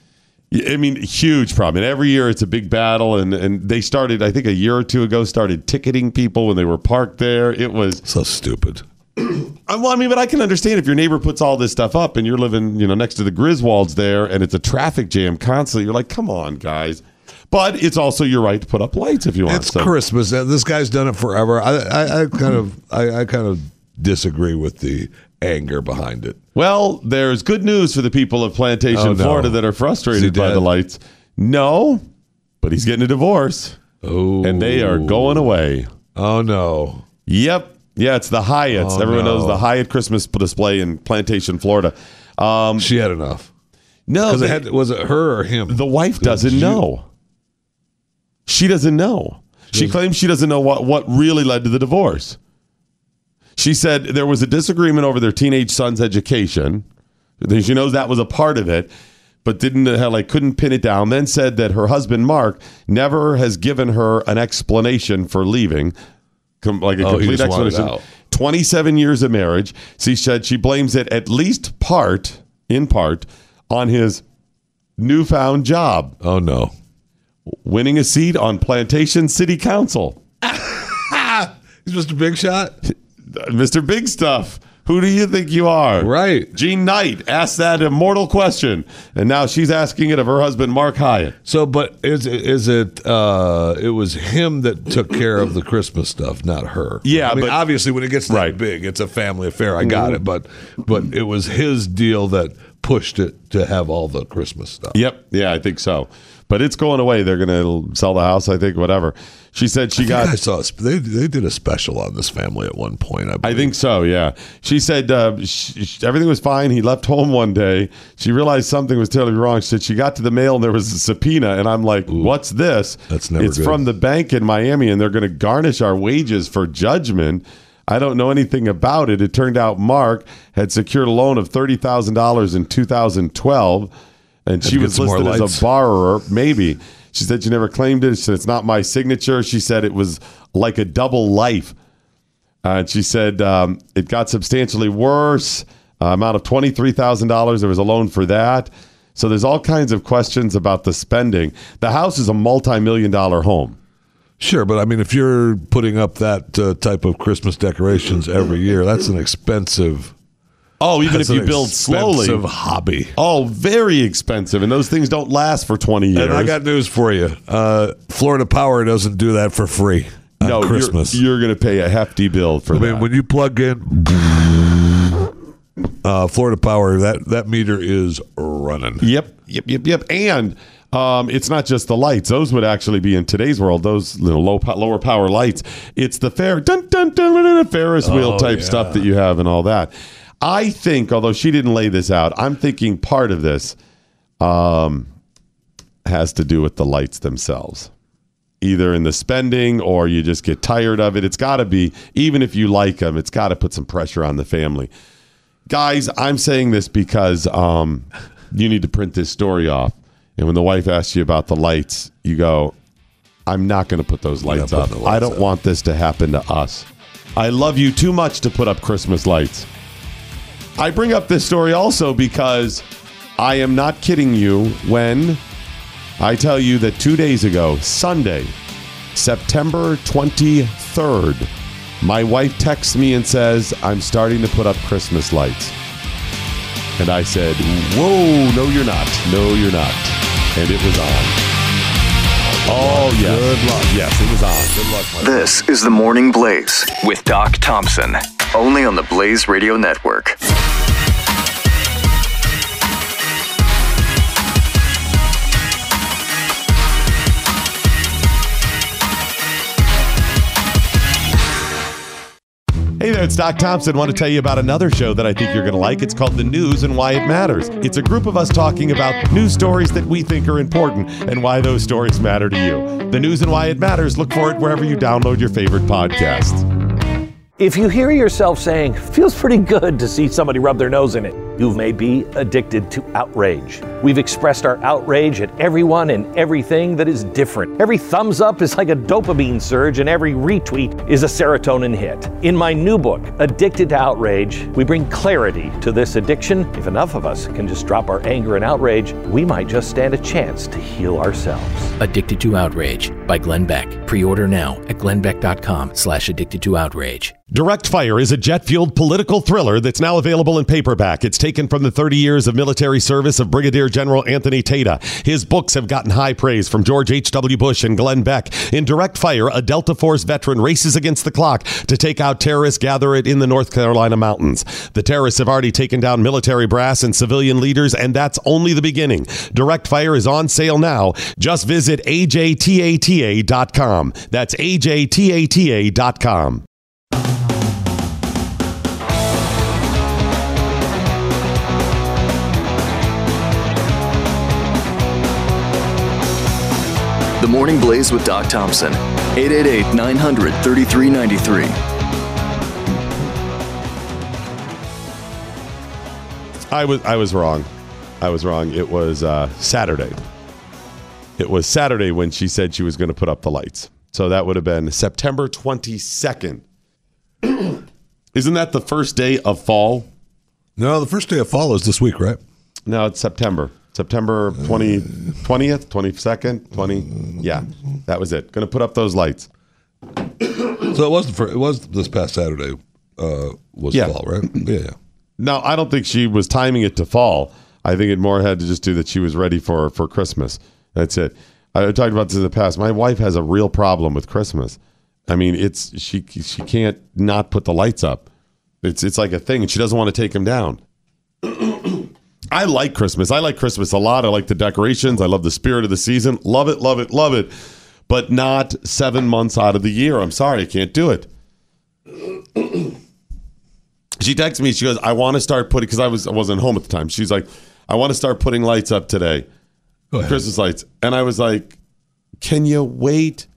I mean, huge problem. And every year it's a big battle. And, and they started, I think a year or two ago, started ticketing people when they were parked there. It was so stupid. I, well, I mean, but I can understand if your neighbor puts all this stuff up and you're living, you know, next to the Griswolds there and it's a traffic jam constantly. You're like, come on, guys. But it's also your right to put up lights if you want. To. It's So- Christmas. Uh, This guy's done it forever. I, I, I kind of, I, I kind of disagree with the anger behind it. Well, there's good news for the people of Plantation, Oh, no. Florida that are frustrated by the lights. No, but he's getting a divorce. Oh, and they are going away. Oh no. Yep. Yeah, it's the Hyatts. Oh, Everyone no. knows the Hyatt Christmas display in Plantation, Florida. Um, she had enough. No, they- it had, was it her or him? the wife doesn't you- know. She doesn't know. She claims she doesn't know what, what really led to the divorce. She said there was a disagreement over their teenage son's education. She knows that was a part of it, but didn't uh, like couldn't pin it down. Then said that her husband Mark never has given her an explanation for leaving, com- like a Oh, complete explanation. Twenty-seven years of marriage. She said she blames it at least part, in part, on his newfound job Oh no. winning a seat on Plantation City Council. He's Mr. Big Shot. Mr. Big Stuff, who do you think you are? Right. Jean Knight asked that immortal question, and now she's asking it of her husband, Mark Hyatt. So, but is it, is it? Uh, it was him that took care of the Christmas stuff, not her. Yeah, I mean, but- obviously, when it gets that Right. Mm-hmm. big, it's a family affair. I got it, but but it was his deal that pushed it to have all the Christmas stuff. Yep. Yeah, I think so. But it's going away. They're going to sell the house, I think, whatever. She said she I, got. I saw. They they did a special on this family at one point. I, I think so, yeah. She said uh, sh sh- everything was fine. He left home one day. She realized something was terribly wrong. She said she got to the mail and there was a subpoena. And I'm like, what's this? That's never It's good. from the bank in Miami and they're going to garnish our wages for judgment. I don't know anything about it. It turned out Mark had secured a loan of $30,000 in 2012 and she was listed as lights. a borrower, maybe. She said she never claimed it. She said it's not my signature. She said it was like a double life. Uh, and she said um, it got substantially worse. Uh, amount of twenty three thousand dollars. There was a loan for that. So there's all kinds of questions about the spending. The house is a multi million dollar home. Sure, but I mean, if you're putting up that uh, type of Christmas decorations every year, that's an expensive. Oh, even that's if you build slowly. expensive hobby. Oh, very expensive, and those things don't last for twenty years. And I got news for you. Uh, Florida Power doesn't do that for free. no, you're- Christmas. You're, going to pay a hefty bill for I that. mean, when you plug in uh, Florida Power, that that meter is running. Yep, yep, yep, yep. And um, it's not just the lights; those would actually be in today's world. Those little low, po- lower power lights. It's the fair dun dun dun, dun, dun, Ferris wheel Oh, type yeah. stuff that you have and all that. I think, although she didn't lay this out, I'm thinking part of this um, has to do with the lights themselves. Either in the spending or you just get tired of it. It's got to be, even if you like them, it's got to put some pressure on the family guys, I'm saying this because um, you need to print this story off. And when the wife asks you about the lights, you go, I'm not going to put those lights up. lights I don't up." want this to happen to us. I love you too much to put up Christmas lights. I bring up this story also because I am not kidding you when I tell you that two days ago, Sunday, September 23rd, my wife texts me and says, I'm starting to put up Christmas lights. And I said, Whoa, no, you're not. No, you're not. And it was on. Oh, yes. Good luck. Yes, it was on. Good luck, This is the Morning Blaze with Doc Thompson, only on the Blaze Radio Network. Hey there, it's Doc Thompson. want to tell you about another show that I think you're going to like. It's called The News and Why It Matters. It's a group of us talking about news stories that we think are important and why those stories matter to you. The News and Why It Matters. Look for it wherever you download your favorite podcasts. If you hear yourself saying, feels pretty good to see somebody rub their nose in it, you may be addicted to outrage. We've expressed our outrage at everyone and everything that is different. Every thumbs up is like a dopamine surge, and every retweet is a serotonin hit. In my new book, Addicted to Outrage, we bring clarity to this addiction. If enough of us can just drop our anger and outrage, we might just stand a chance to heal ourselves. Addicted to Outrage by Glenn Beck. Pre-order now at glennbeck.com slash addicted to outrage. Direct Fire is a jet fueled political thriller that's now available in paperback. It's taken from the 30 years of military service of Brigadier General Anthony Tata. His books have gotten high praise from George H.W. Bush and Glenn Beck. In Direct Fire, a Delta Force veteran races against the clock to take out terrorists gathered in the North Carolina mountains. The terrorists have already taken down military brass and civilian leaders, and that's only the beginning. Direct Fire is on sale now. Just visit ajtata.com. That's ajtata.com. The Morning Blaze with Doc Thompson. 888 900 3393. I was I was wrong. I was wrong. It was uh, Saturday. It was Saturday when she said she was going to put up the lights. So that would have been September 22nd. Isn't that the first day of fall? No, the first day of fall is this week, right? No, it's September. September 20, 20th, 22nd, 20. Yeah, that was it. Going to put up those lights. So it was the fir- it was this past Saturday. Uh, was Yeah. fall, right? Yeah, yeah. No, I don't think she was timing it to fall. I think it more had to just do that she was ready for for Christmas. That's it. I talked about this in the past. My wife has a real problem with Christmas. I mean, it's she she can't not put the lights up. It's it's like a thing, and she doesn't want to take them down. I like Christmas. I like Christmas a lot. I like the decorations. I love the spirit of the season. Love it, love it, love it. But not seven months out of the year. I'm sorry, I can't do it. she texts me. She goes, "I want to start putting because I was I wasn't home at the time. She's like, I want to start putting lights up today, Christmas lights." And I was like, "Can you wait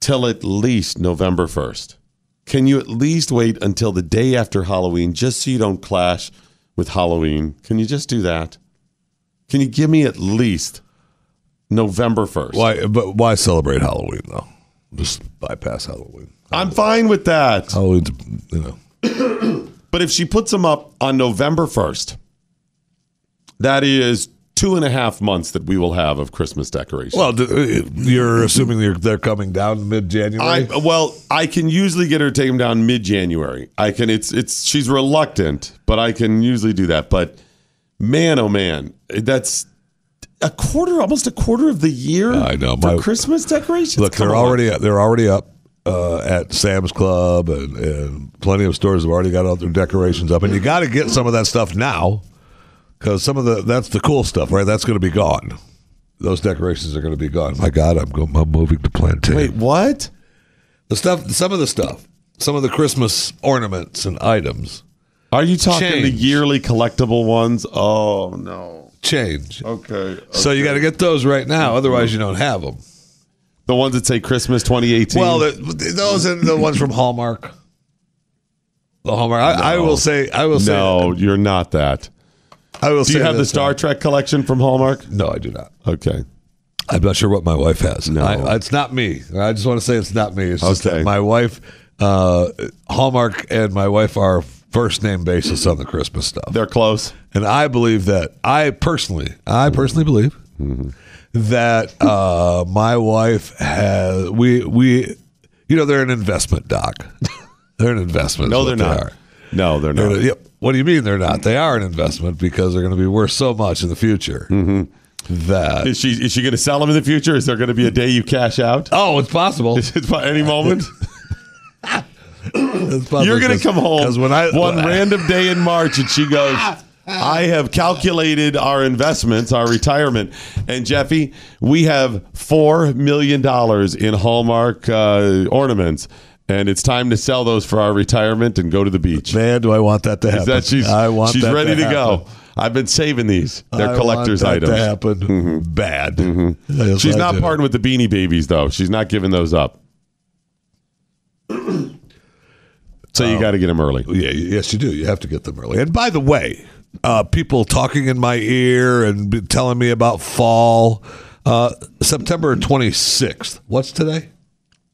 till at least November first? Can you at least wait until the day after Halloween, just so you don't clash with Halloween? Can you just do that? Can you give me at least November first? Why? But why celebrate Halloween though? Just bypass Halloween. I'm fine with that. Halloween's, you know. But if she puts them up on November 1st, that is two and a half months that we will have of Christmas decorations. Well, uh, you're assuming they're, they're coming down mid January. I, well, I can usually get her to take them down mid-January. I can. It's it's. She's reluctant, but I can usually do that. But man, oh man, that's a quarter, almost a quarter of the year. I know. for My- Christmas decorations. Look, Come they're on. already they're already up uh, at Sam's Club, and, and plenty of stores have already got all their decorations up. And you got to get some of that stuff now because some of the that's the cool stuff, right? That's going to be gone. Those decorations are going to be gone. My God, I'm going. I'm moving to Plantain. Wait, what? The stuff, some of the stuff, some of the Christmas ornaments and items. Are you talking the yearly collectible ones? Oh no. Change. Okay. So you got to get those right now, otherwise you don't have them. The ones that say Christmas 2018. Well, the, those are the ones from Hallmark. The Hallmark. I, I will say. I will say. no, you're not that. I will Do you have the Star uh, Trek collection from Hallmark? No, I do not. Okay. I'm not sure what my wife has. No. I, it's not me. I just want to say it's not me. It's just Okay. my wife, uh, Hallmark, and my wife are first name basis on the Christmas stuff. They're close. And I believe that I personally, I personally believe Mm-hmm. that uh, my wife has we we, you know, they're an investment doc. they're an investment. No, they're not. They. No, they're They're- not. yep. What do you mean they're not? They are an investment because they're going to be worth so much in the future. Mm-hmm. That Is she is she going to sell them in the future? Is there going to be a day you cash out? oh, it's possible. Is it by any moment? It's possible You're going to come home when I one when I- random day in March, and she goes. I have calculated our investments, our retirement, and Jeffy, we have four million dollars in Hallmark uh, ornaments, and it's time to sell those for our retirement and go to the beach. Man, do I want that to Is happen? that she's I want she's ready to, happen. go. I've been saving these. They're I collector's want that items. Mm-hmm. To happen bad. Yes, She's I not do. parting with the beanie babies though. She's not giving those up. so you got to get them early. Yeah, yes, you do. You have to get them early. And by the way, uh, people talking in my ear and telling me about fall. Uh, September 26th. What's today?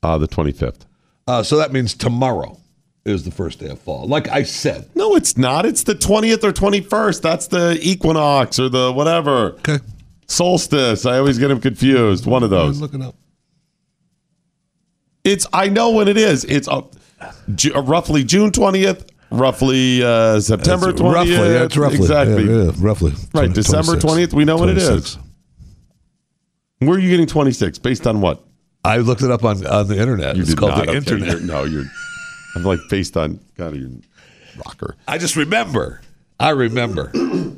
Uh, the 25th. Uh, so that means tomorrow is the first day of fall. Like I said. No, it's not. It's the 20th or 21st. That's the equinox or the whatever. Okay. Solstice. I always get them confused. One of those. I'm looking up. It's. I know when it is. It's uh, Ju- uh, roughly June 20th, roughly uh, September It's 20th. Roughly, yeah, it's roughly. Exactly. Yeah, yeah, roughly. Right, 20 December 20th, we know what it is. Where are you getting 26? Based on what? I looked it up on, on the internet. You it's did called not. the Okay, internet. you're- no, you're. I'm like based on. God, you're rocker. I just remember. I remember.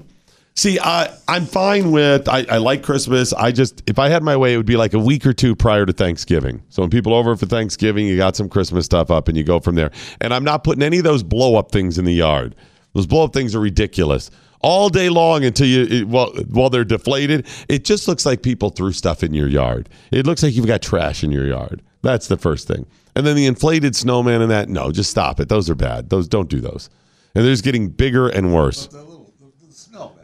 See, I, I'm fine with. I, I like Christmas. I just, if I had my way, it would be like a week or two prior to Thanksgiving. So when people are over for Thanksgiving, you got some Christmas stuff up, and you go from there. And I'm not putting any of those blow up things in the yard. Those blow up things are ridiculous. All day long until you, it, while while they're deflated, it just looks like people threw stuff in your yard. It looks like you've got trash in your yard. That's the first thing. And then the inflated snowman and that. No, just stop it. Those are bad. Those don't do those. And they're just getting bigger and worse.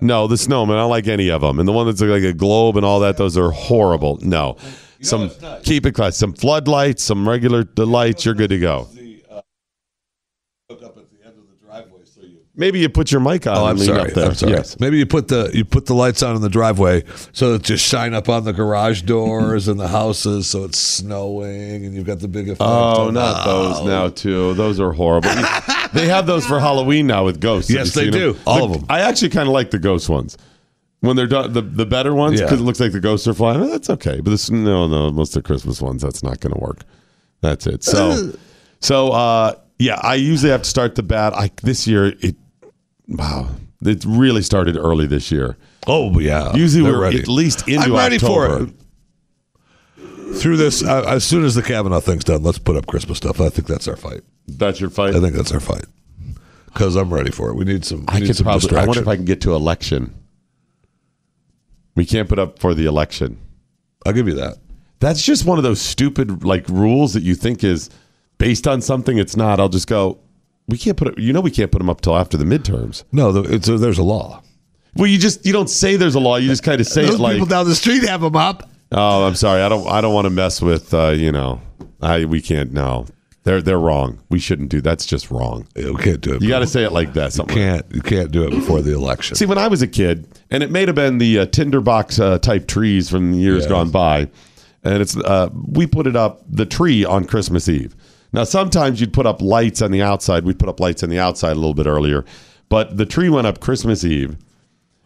No, the snowman. I don't like any of them. And the one that's like a globe and all that, those are horrible. No. Some keep it class. Some floodlights, some regular lights, you're good to go. Maybe you put your mic on Oh, I'm sorry. up there. I'm sorry. Yes. Maybe you put the you put the lights on in the driveway so it just shine up on the garage doors and the houses so it's snowing and you've got the big effect. Oh, not those now too. Those are horrible. they have those for Halloween now with ghosts. Yes, they do. them? All The- of them. I actually kind of like the ghost ones. When they're done, the, the better ones, Yeah. because it looks like the ghosts are flying. Oh, that's okay. But this, no, no, most of the Christmas ones, that's not going to work. That's it. So, so uh, yeah, I usually have to start the bat. I this year it, wow, it really started early this year. Oh yeah. Usually They're we're ready. at least into I'm ready October. for it. Through this, uh, as soon as the Kavanaugh thing's done, let's put up Christmas stuff. I think that's our fight. That's your fight. I think that's our fight because I'm ready for it. We need some. We I need could some probably. I wonder if I can get to election. We can't put up for the election. I'll give you that. That's just one of those stupid like rules that you think is based on something. It's not. I'll just go. We can't put it. You know, we can't put them up till after the midterms. No, it's a, there's a law. Well, you just you don't say there's a law. You just kind of say Those it like. people down the street have them up. oh, I'm sorry. I don't. I don't want to mess with. Uh, you know, I we can't. No, they're they're wrong. We shouldn't do. That's just wrong. You can't do it. You got to say it like that. You can't. You can't do it before the election. See, when I was a kid, and it may have been the uh, tinderbox uh, type trees from years Yeah. gone by, and it's uh, we put it up the tree on Christmas Eve. Now, sometimes you'd put up lights on the outside. We'd put up lights on the outside a little bit earlier, but the tree went up Christmas Eve.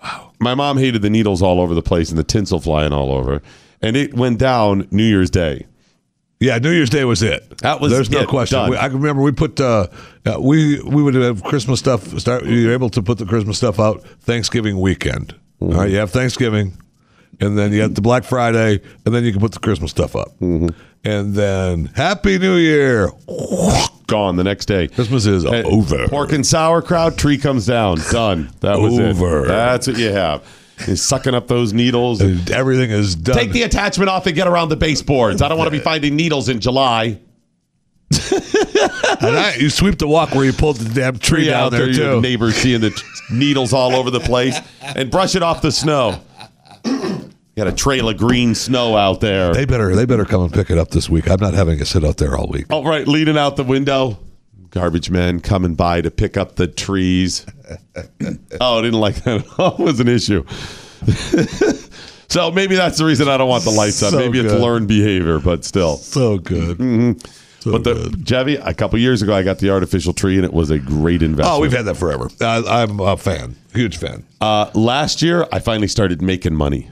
Wow. My mom hated the needles all over the place and the tinsel flying all over, and it went down New Year's Day. Yeah, New Year's Day was it. That was There's no it, question. We, I can remember we put uh, uh, we we would have Christmas stuff. Start. You're able to put the Christmas stuff out Thanksgiving weekend. All right, you have Thanksgiving, and then you have the Black Friday, and then you can put the Christmas stuff up, Mm-hmm. And then Happy New Year. Gone the next day. Christmas is Hey, over. Pork and sauerkraut, tree comes down. Done. That was Over. it. That's what you have. Is sucking up those needles. And everything is done. Take the attachment off and get around the baseboards. I don't want to be finding needles in July. and I, you sweep the walk where you pulled the damn tree, down out there, your too. neighbors seeing the t- needles all over the place, and brush it off the snow. Got a trail of green snow out there. They better they better come and pick it up this week. I'm not having to sit out there all week. All right, leaning out the window. Garbage men coming by to pick up the trees. oh, I didn't like that. It was an issue. so maybe that's the reason I don't want the lights on. So maybe it's learned behavior, but still. So good. So but the Jeffy, a couple years ago, I got the artificial tree, and it was a great investment. Oh, we've had that forever. I, I'm a fan, huge fan. Uh, last year, I finally started making money.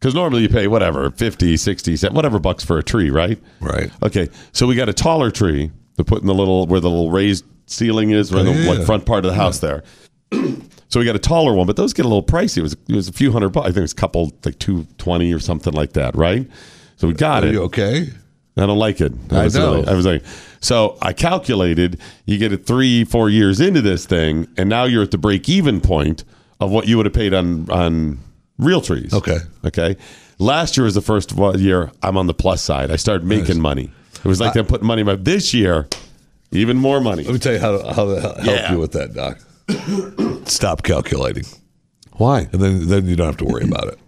Because normally you pay whatever, 50, 60, cent- whatever bucks for a tree, right? Right. Okay, so we got a taller tree to put in the little, where the little raised ceiling is, where Oh, the like, front part of the house there. so we got a taller one, but those get a little pricey. It was, it was a few hundred bucks. I think it was a couple, like 220 or something like that, right? So we got Are it. you okay? I don't like it. I was know. I was like, so I calculated you get it three, four years into this thing, and now you're at the break even point of what you would have paid on on real trees. Okay. Okay. Last year was the first year I'm on the plus side. I started making money. It was like them putting money in my. This year, even more money. Let me tell you how to, how to help Yeah. you with that, Doc. stop calculating. Why? And then then you don't have to worry about it.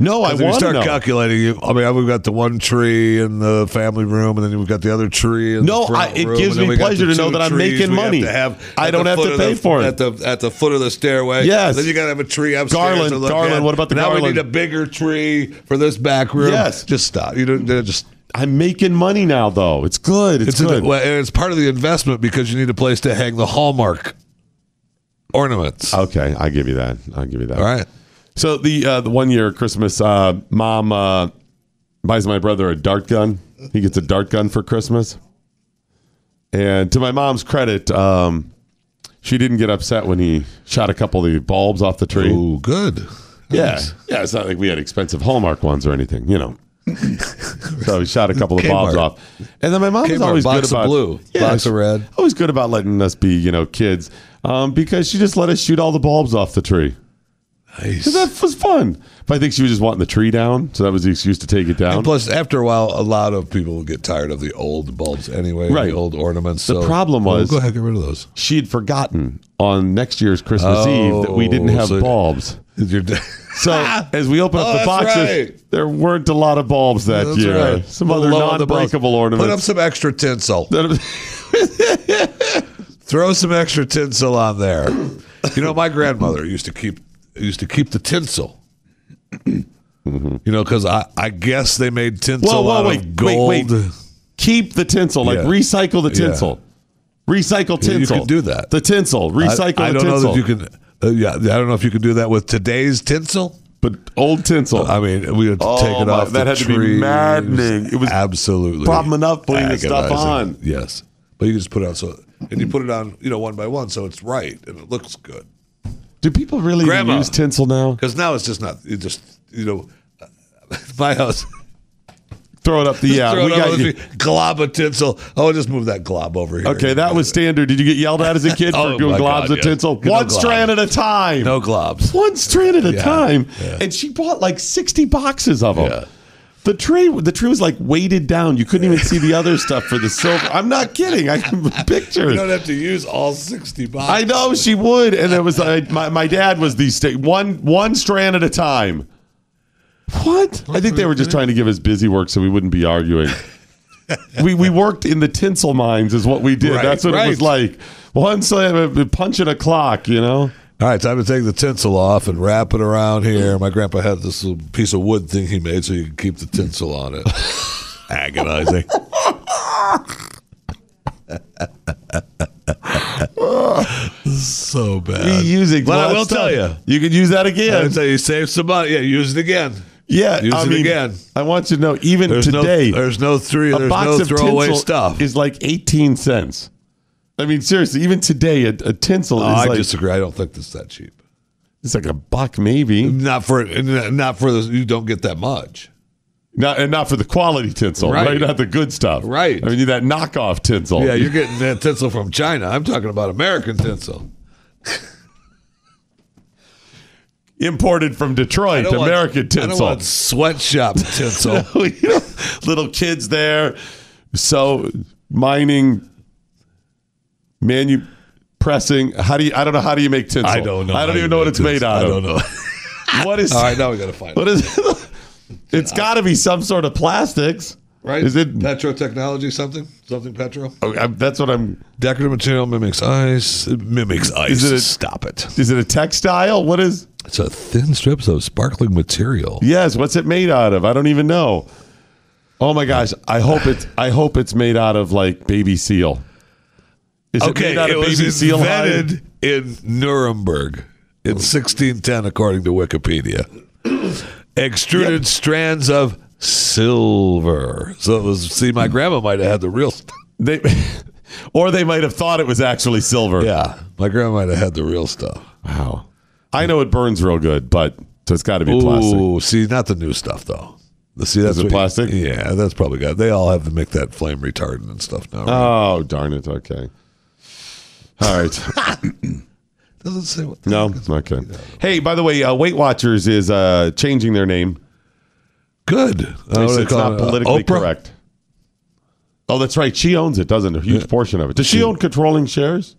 No, I Because if you want to start know. calculating. You, I mean, we've got the one tree in the family room, and then we've got the other tree. In No, the front I- it room, gives me pleasure to know that I'm making have money. to have I don't have to pay the- for it. at the at the foot of the stairway. Yes. Then you got to have a tree upstairs. Garland, garland, at. what about the now we need a bigger tree for this back room. Yes. just stop. You don't just. I'm making money now, though. It's good. It's, It's good. and it's part of the investment because you need a place to hang the hallmark ornaments. Okay, I'll give you that. I'll give you that. All right. So the uh, the one year Christmas, uh, mom uh, buys my brother a dart gun. He gets a dart gun for Christmas. And to my mom's credit, um, she didn't get upset when he shot a couple of the bulbs off the tree. Oh, good. Yeah, yeah. It's not like we had expensive Hallmark ones or anything, you know. so he shot a couple of bulbs off, and then my mom was Kmart, always box good of about blue, box of red. Always good about letting us be, you know, kids, um, because she just let us shoot all the bulbs off the tree. Nice. that was fun. But I think she was just wanting the tree down, so that was the excuse to take it down. And plus, after a while, a lot of people get tired of the old bulbs anyway, Right. The old ornaments. The so- problem Well, was- go ahead, get rid of those. she had forgotten on next year's Christmas Oh, Eve that we didn't have so- bulbs. You're d- So as we open up Oh, the that's boxes, right. there weren't a lot of bulbs that That's year. right. Some Below other the bulbs. non-breakable ornaments. Put up some extra tinsel. Throw some extra tinsel on there. You know, my grandmother used to keep used to keep the tinsel. You know, because I, I guess they made tinsel Whoa, whoa, out wait, of gold. wait, wait. Keep the tinsel, like Yeah. recycle the Yeah. tinsel. Recycle Yeah, you tinsel. can do that. The tinsel. Recycle I, I the don't know that you can. Uh, yeah, I don't know if you can do that with today's tinsel. But old tinsel. I mean, we had to Oh, take it my- off. that the had to be maddening. It was absolutely problem enough putting the stuff on. Yes, but you can just put it on so, and you put it on, you know, one by one, so it's right and it looks good. Do people really Grandma. use tinsel now? Because now it's just not. You just you know, my house. Throw it up the yeah. We got you. glob of tinsel. Oh, just move that glob over here. Okay, that was standard. Did you get yelled at as a kid for Oh, doing globs God, of yes. tinsel? No One strand at a time. No globs. One strand at a Yeah, time. yeah. And she bought like 60 boxes of them. The tree, the tree was like weighted down. You couldn't even see the other stuff for the silver. I'm not kidding. I can picture You don't have to use all sixty boxes. I know she would, and it was like my, my dad was the sta- one one strand at a time. What? I think they were just trying to give us busy work so we wouldn't be arguing. we we worked in the tinsel mines, is what we did. Right, That's what it was right. like. One slam, uh, punching a clock, you know. All right, time to take the tinsel off and wrap it around here. My grandpa had this little piece of wood thing he made so you could keep the tinsel on it. Agonizing. so bad. Reusing, But I will tell you. you can use that again. I tell you, save some money. Yeah, use it again. Yeah, use I it mean, again. I want you to know, even There's today, no, there's no three. a There's box no of throwaway tinsel stuff. is like 18 cents. I mean, seriously, even today, a, a tinsel Oh, is I like disagree. I don't think it's that cheap. it's like a buck, maybe. Not for not for the. You don't get that much. Not and not for the quality tinsel, right? Right. Not the good stuff, Right. I mean, that knockoff tinsel. Yeah, you're getting that tinsel from China. I'm talking about American tinsel. imported from Detroit, don't want- American I don't tinsel. want sweatshop tinsel. You know, little kids there, so mining, manu pressing. How do you? I don't know. How do you make tinsel? I don't know. I don't even know what make it's made out of. I don't know. What is? All right, now we got to find What it. is? it? It's got to be some sort of plastics, Right? Is it? petro technology? Something? Something petro? Oh, I'm- that's what I'm. Decorative material mimics ice. It mimics ice. Is it a- Stop it. Is it a textile? What is? It's a thin strips of sparkling material. Yes. What's it made out of? I don't even know. Oh my gosh! I hope it's. I hope it's made out of like baby seal. Is it okay, it of was baby seal hide? invented in Nuremberg in 1610, according to Wikipedia. Extruded strands of silver. So it was. See, my grandma might have had the real. stuff. They, or they might have thought it was actually silver. Yeah, my grandma might have had the real stuff. Wow. I know it burns real good, but so it's got to be plastic. Ooh, see, not the new stuff though. The, see, that's it what- plastic? Yeah, that's probably got. They all have to make that flame retardant and stuff now. right? Oh darn it! Okay. All right. Doesn't say what. no. Okay. Hey, by the way, uh, Weight Watchers is uh, changing their name. Good. Uh, They said it's not? Uh, politically correct. Oh, that's right. She owns it, doesn't? A huge portion of it. Does she own controlling shares?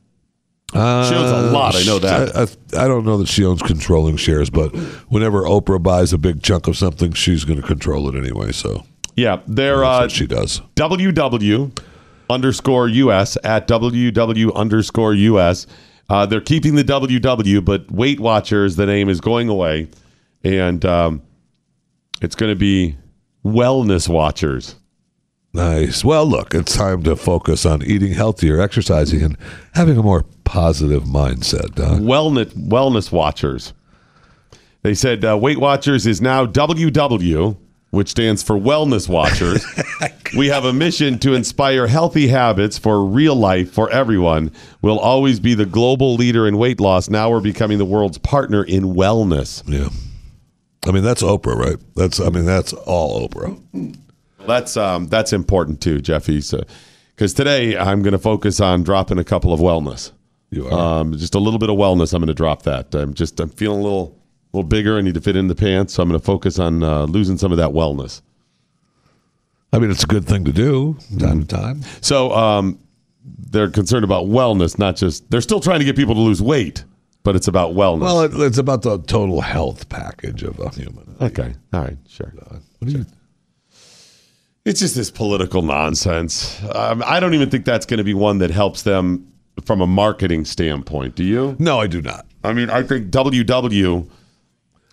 Uh, She owns a lot, I know that. I, I, I don't know that she owns controlling shares, but whenever Oprah buys a big chunk of something, she's going to control it anyway. So Yeah, they're uh, she does. WW underscore US at WW underscore US. Uh, they're keeping the WW, but Weight Watchers, the name is going away, and um, it's going to be Wellness Watchers. Nice. Well, look, it's time to focus on eating healthier, exercising, and having a more positive mindset. Doc. Wellness Wellness Watchers. They said uh, Weight Watchers is now WW, which stands for Wellness Watchers. we have a mission to inspire healthy habits for real life for everyone. We'll always be the global leader in weight loss. Now we're becoming the world's partner in wellness. Yeah. I mean, that's Oprah, right? That's I mean, that's all Oprah. That's um, that's important too, Jeffy. So, because today I'm going to focus on dropping a couple of wellness. You are um, just a little bit of wellness. I'm going to drop that. I'm just I'm feeling a little little bigger. I need to fit in the pants, so I'm going to focus on uh, losing some of that wellness. I mean, it's a good thing to do time to time. So um, they're concerned about wellness, not just. They're still trying to get people to lose weight, but it's about wellness. Well, it, it's about the total health package of a human. okay, all right, sure. What do you? It's just this political nonsense. Um, I don't even think that's going to be one that helps them from a marketing standpoint. Do you? No, I do not. I mean, I think WW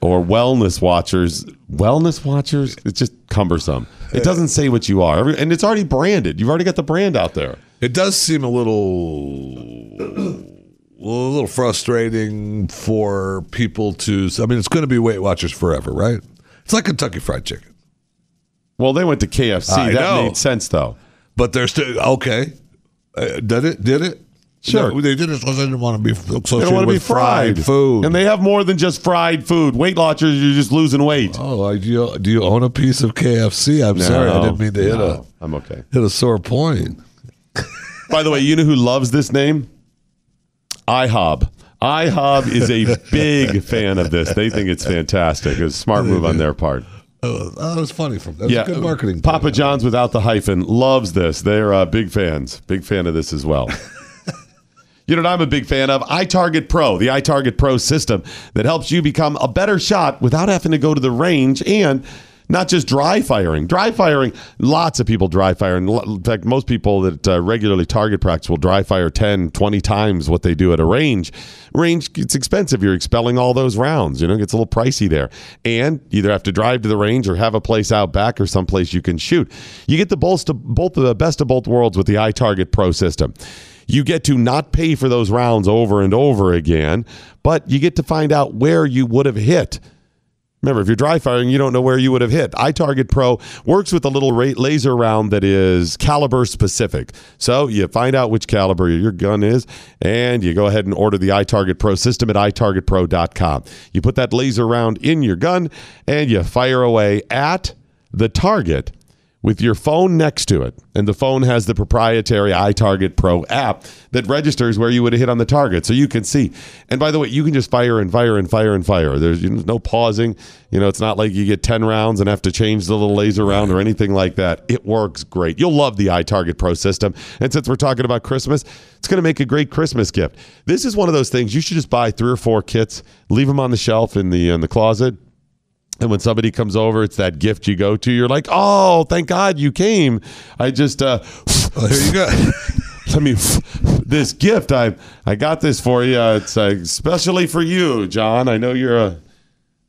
or Wellness Watchers, Wellness Watchers, it's just cumbersome. It doesn't say what you are, and it's already branded. You've already got the brand out there. It does seem a little, a little frustrating for people to. I mean, it's going to be Weight Watchers forever, right? It's like Kentucky Fried Chicken. Well, they went to KFC. I that know. made sense, though. But they're still okay. Uh, did it? Did it? Sure. No, they did it because they didn't want to be associated They don't want to be with fried. food. and they have more than just fried food. Weight Watchers, you're just losing weight. oh, I, do, you, do you own a piece of KFC? I'm sorry, I didn't mean to hit no, I'm okay. a hit a sore point. By the way, you know who loves this name? IHOB. IHOB is a big fan of this. They think it's fantastic. It's a smart move on their part. Oh, that was funny from that was yeah, good marketing. Papa John's without the hyphen loves this. They're uh, big fans. Big fan of this as well. you know what I'm a big fan of? iTarget Pro, the iTarget Pro system that helps you become a better shot without having to go to the range and not just dry firing. Dry firing, lots of people dry fire. In fact, most people that uh, regularly target practice will dry fire 10, 20 times what they do at a range. Range, it's expensive. You're expelling all those rounds. You know, it gets a little pricey there. And you either have to drive to the range or have a place out back or someplace you can shoot. You get the both, both of the best of both worlds with the iTarget Pro system. You get to not pay for those rounds over and over again, but you get to find out where you would have hit. Remember, if you're dry firing, you don't know where you would have hit. iTarget Pro works with a little laser round that is caliber specific. So you find out which caliber your gun is, and you go ahead and order the iTarget Pro system at itargetpro.com. You put that laser round in your gun, and you fire away at the target with your phone next to it. And the phone has the proprietary iTarget Pro app that registers where you would have hit on the target so you can see. And by the way, you can just fire and fire and fire and fire. There's no pausing. You know, it's not like you get 10 rounds and have to change the little laser round or anything like that. It works great. You'll love the iTarget Pro system. And since we're talking about Christmas, it's going to make a great Christmas gift. This is one of those things you should just buy three or four kits, leave them on the shelf in the in the closet. And when somebody comes over, it's that gift you go to. You're like, oh, thank God you came. I just, uh, here you go. Let me this gift. I I got this for you. It's uh, especially for you, John. I know you're a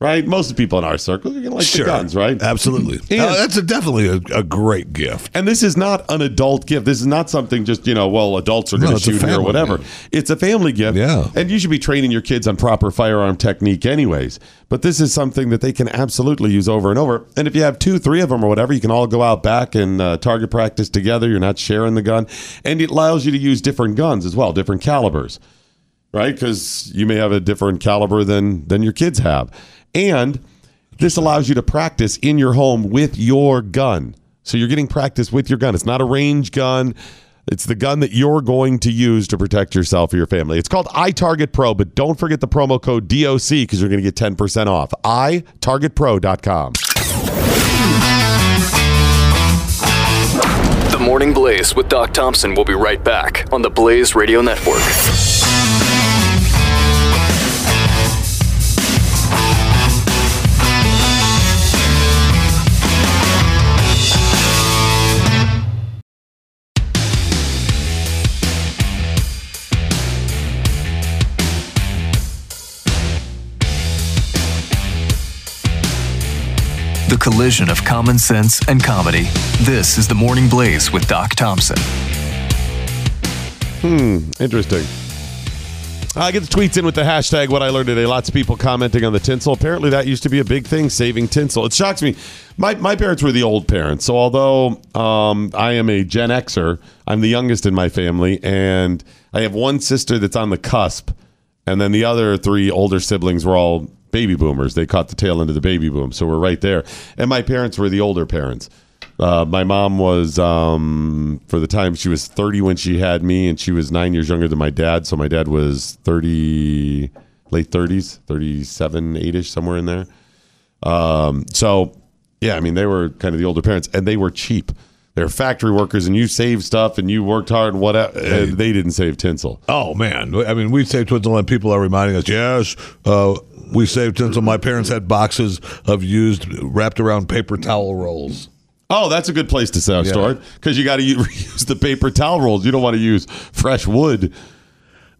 right. Most of the people in our circle, you're gonna like Sure. the guns, right? Absolutely. And- Uh, that's a, definitely a, a great gift. And this is not an adult gift. This is not something just, you know, well, adults are going to a shoot here or whatever. gift. It's a family gift. Yeah. And you should be training your kids on proper firearm technique, anyways. But this is something that they can absolutely use over and over. And if you have two, three of them or whatever, you can all go out back and uh, target practice together. You're not sharing the gun. And it allows you to use different guns as well, different calibers right? Because you may have a different caliber than than your kids have, and this allows you to practice in your home with your gun. So you're getting practice with your gun. It's not a range gun. It's the gun that you're going to use to protect yourself or your family. It's called iTarget Pro, but don't forget the promo code DOC because you're going to get 10% off. iTargetPro.com. The Morning Blaze with Doc Thompson will be right back on the Blaze Radio Network. The collision of common sense and comedy. This is the Morning Blaze with Doc Thompson. Hmm, interesting. I get the tweets in with the hashtag what I learned today. Lots of people commenting on the tinsel. Apparently, that used to be a big thing, saving tinsel. It shocks me. My, my parents were the old parents. So, although um, I am a Gen Xer, I'm the youngest in my family. And I have one sister that's on the cusp. And then the other three older siblings were all baby boomers. They caught the tail end of the baby boom. So, we're right there. And my parents were the older parents. Uh, my mom was, um, for the time, she was 30 when she had me, and she was nine years younger than my dad. So my dad was 30, late 30s, 37, 8 ish, somewhere in there. Um, so, yeah, I mean, they were kind of the older parents, and they were cheap. They're factory workers, and you saved stuff, and you worked hard, and whatever. And they didn't save tinsel. Oh man, I mean, we saved tinsel, and people are reminding us, yes, uh, we saved tinsel. My parents had boxes of used wrapped around paper towel rolls. Oh, that's a good place to Yeah. because you got to use the paper towel rolls. You don't want to use fresh wood.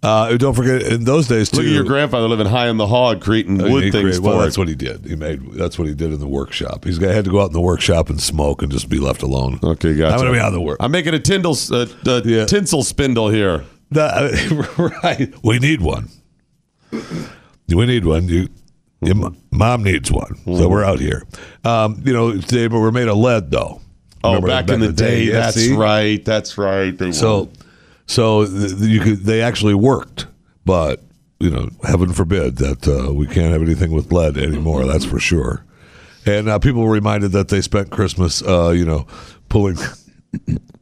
Uh, don't forget, in those days, too. Look at your grandfather living high in the hog, creating Uh, wood things created- well, that's what he did. He made that's what he did in the workshop. He's got had to go out in the workshop and smoke and just be left alone. Okay, gotcha. I'm going to be out of the work. I'm making a tindle, uh, uh, tinsel spindle here. That- right. We need one. We need one. You, your mom needs one. Mm-hmm. So we're out here. Um, you know, they were made of lead though. Oh, Remember back, in the day. Yeah, that's right. That's right. They So. So th- you could. They actually worked, but you know, heaven forbid that uh, we can't have anything with lead anymore. That's for sure. And uh, people were reminded that they spent Christmas, uh, you know, pulling,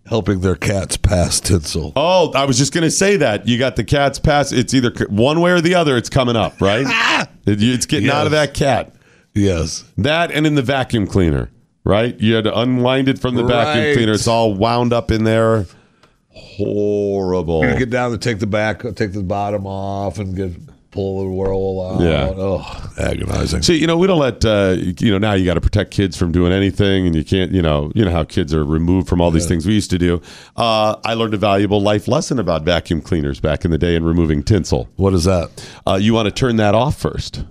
helping their cats pass tinsel. Oh, I was just going to say that. You got the cat's pass. It's either c- one way or the other. It's coming up, right? It- it's getting out of Yes. that cat. Yes. That and in the vacuum cleaner, right? You had to unwind it from the vacuum Right. cleaner. It's all wound up in there. Horrible. You get down to take the back, take the bottom off, and get pull the roll out. Yeah. Oh, agonizing. See, you know, we don't let uh, you know now. You got to protect kids from doing anything, and you can't. You know, you know how kids are removed from all these things we used to do. Uh, I learned a valuable life lesson about vacuum cleaners back in the day and removing tinsel. What is that? Uh, you want to turn that off first.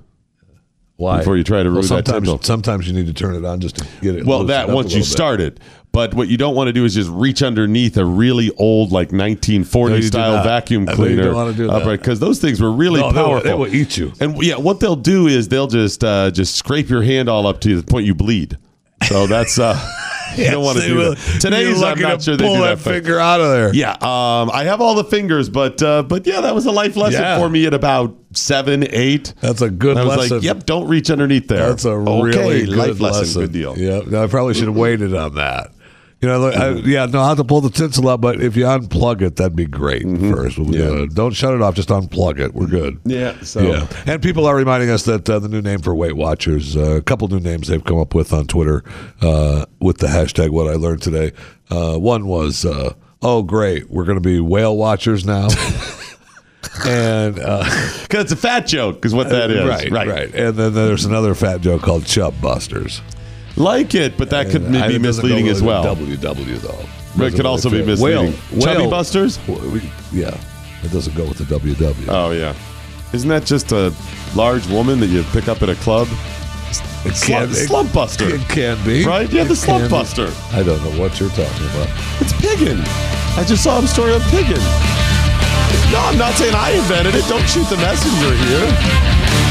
Why? Before you try to Well, remove that sometimes, tinsel. sometimes you need to turn it on just to get it. Well, that once you bit. start it. But what you don't want to do is just reach underneath a really old, like 1940 No, style vacuum I know you cleaner. don't wanna do that. because those things were really No, they will- powerful. they will eat you. And yeah, what they'll do is they'll just uh, just scrape your hand all up to the point you bleed. So that's uh, you don't want to do will. that. Today's I'm not sure they do that that finger out of there. Yeah, um, I have all the fingers, but uh, but yeah, that was a life lesson Yeah. for me at about seven, eight. That's a good lesson. I was lesson. like, yep, don't reach underneath there. That's a okay, really good life lesson. lesson. Good deal. Yeah, I probably should have waited on that. You know, I, yeah, know how to pull the tinsel out, but if you unplug it, that'd be great first. We'll, Yeah. uh, don't shut it off; just unplug it. We're good. Yeah, so Yeah, and people are reminding us that uh, the new name for Weight Watchers, uh, a couple new names they've come up with on Twitter uh, with the hashtag What I Learned Today. Uh, one was, uh, "Oh, great, we're going to be whale watchers now," and uh, because it's a fat joke, is what that is. right, right, right. And then there's another fat joke called Chub Busters. Like it, but that could be misleading as well. WW though. But it could also be misleading. Whale, Chubby whale- Busters? Yeah, it doesn't go with the WW. Oh yeah, isn't that just a large woman that you pick up at a club? It Slump, can- it- slump buster, It can be right? Yeah, the slump can be. buster. I don't know what you're talking about. It's piggin. I just saw a story on piggin. No, I'm not saying I invented it. Don't shoot the messenger here.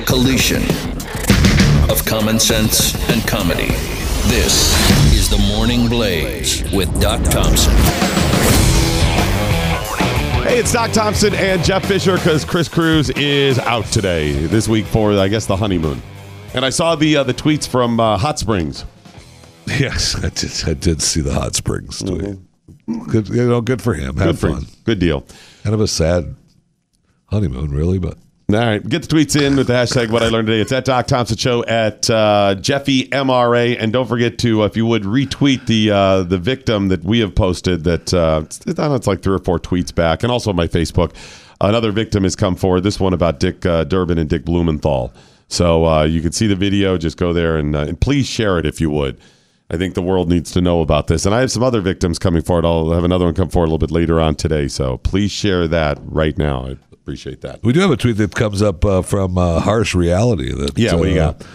The collision of common sense and comedy. This is the Morning Blaze with Doc Thompson. Hey, it's Doc Thompson and Jeff Fisher because Chris Cruz is out today this week for I guess the honeymoon. And I saw the uh, the tweets from uh, Hot Springs. Yes, I did. I did see the hot springs tweet. good, you know, good for him. Have Good fun. him. Good deal. Kind of a sad honeymoon, really, but All right, get the tweets in with the hashtag What I Learned Today. It's at Doc Thompson Show at uh, Jeffy MRA, and don't forget to, uh, if you would, retweet the uh, the victim that we have posted. That uh, it's, it's like three or four tweets back, and also on my Facebook. Another victim has come forward. This one about Dick uh, Durbin and Dick Blumenthal. So uh, you can see the video. Just go there and, and please share it if you would. I think the world needs to know about this. And I have some other victims coming forward. I'll have another one come forward a little bit later on today. So please share that right now. Appreciate that. we do have a tweet that comes up uh, from uh, Harsh Reality. That Yeah, what do you uh, got?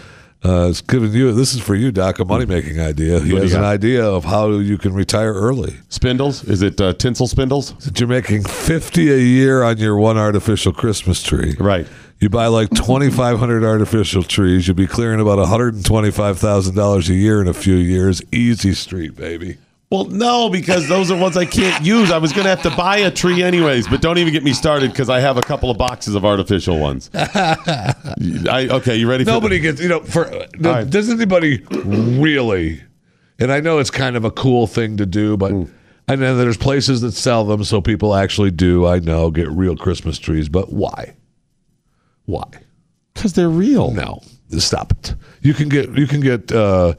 Uh, it's giving you. This is for you, Doc. A money making idea. He has an idea of how you can retire early. Spindles? Is it uh, tinsel spindles? That you're making fifty a year on your one artificial Christmas tree. Right. You buy like twenty five hundred artificial trees. You'll be clearing about one hundred and twenty five thousand dollars a year in a few years. Easy street, baby. Well, no, because those are ones I can't use. I was going to have to buy a tree anyways, but don't even get me started because I have a couple of boxes of artificial ones. I, okay, you ready for Nobody gets, you know, for right. does anybody really? And I know it's kind of a cool thing to do, but I know there's places that sell them, so people actually do. I know get real Christmas trees, but why? Why? Because they're real. No, stop it. You can get you can get uh,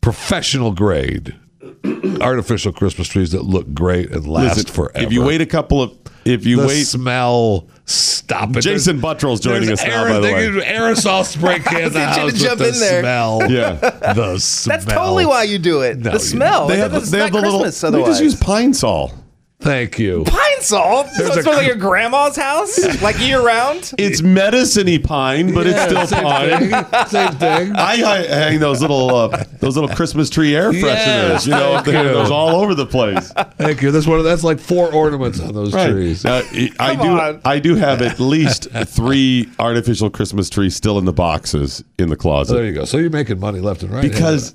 professional grade artificial Christmas trees that look great and last Listen, forever. If you wait a couple of, if you the wait, smell, stop it. Jason There's- Buttrill's joining there's us now, by the way. Aerosol spray can in the I was house gonna with jump the in there. smell. Yeah. the smell. That's totally why you do it. No, the smell. they have, It's they have the little. Christmas They just use Pine-Sol. Thank you. pine salt. There's So a it's like your grandma's house, like year round. It's medicine-y pine, but Yeah, it's still same pine. thing. Same thing. I hi- hang those little uh, those little Christmas tree air fresheners. Yes, you know, thank they have you. those all over the place. Thank you. That's one. Of, that's like four ornaments on those trees. Uh, I do. on. I do have at least three artificial Christmas trees still in the boxes in the So closet there you go. So you're making money left and right because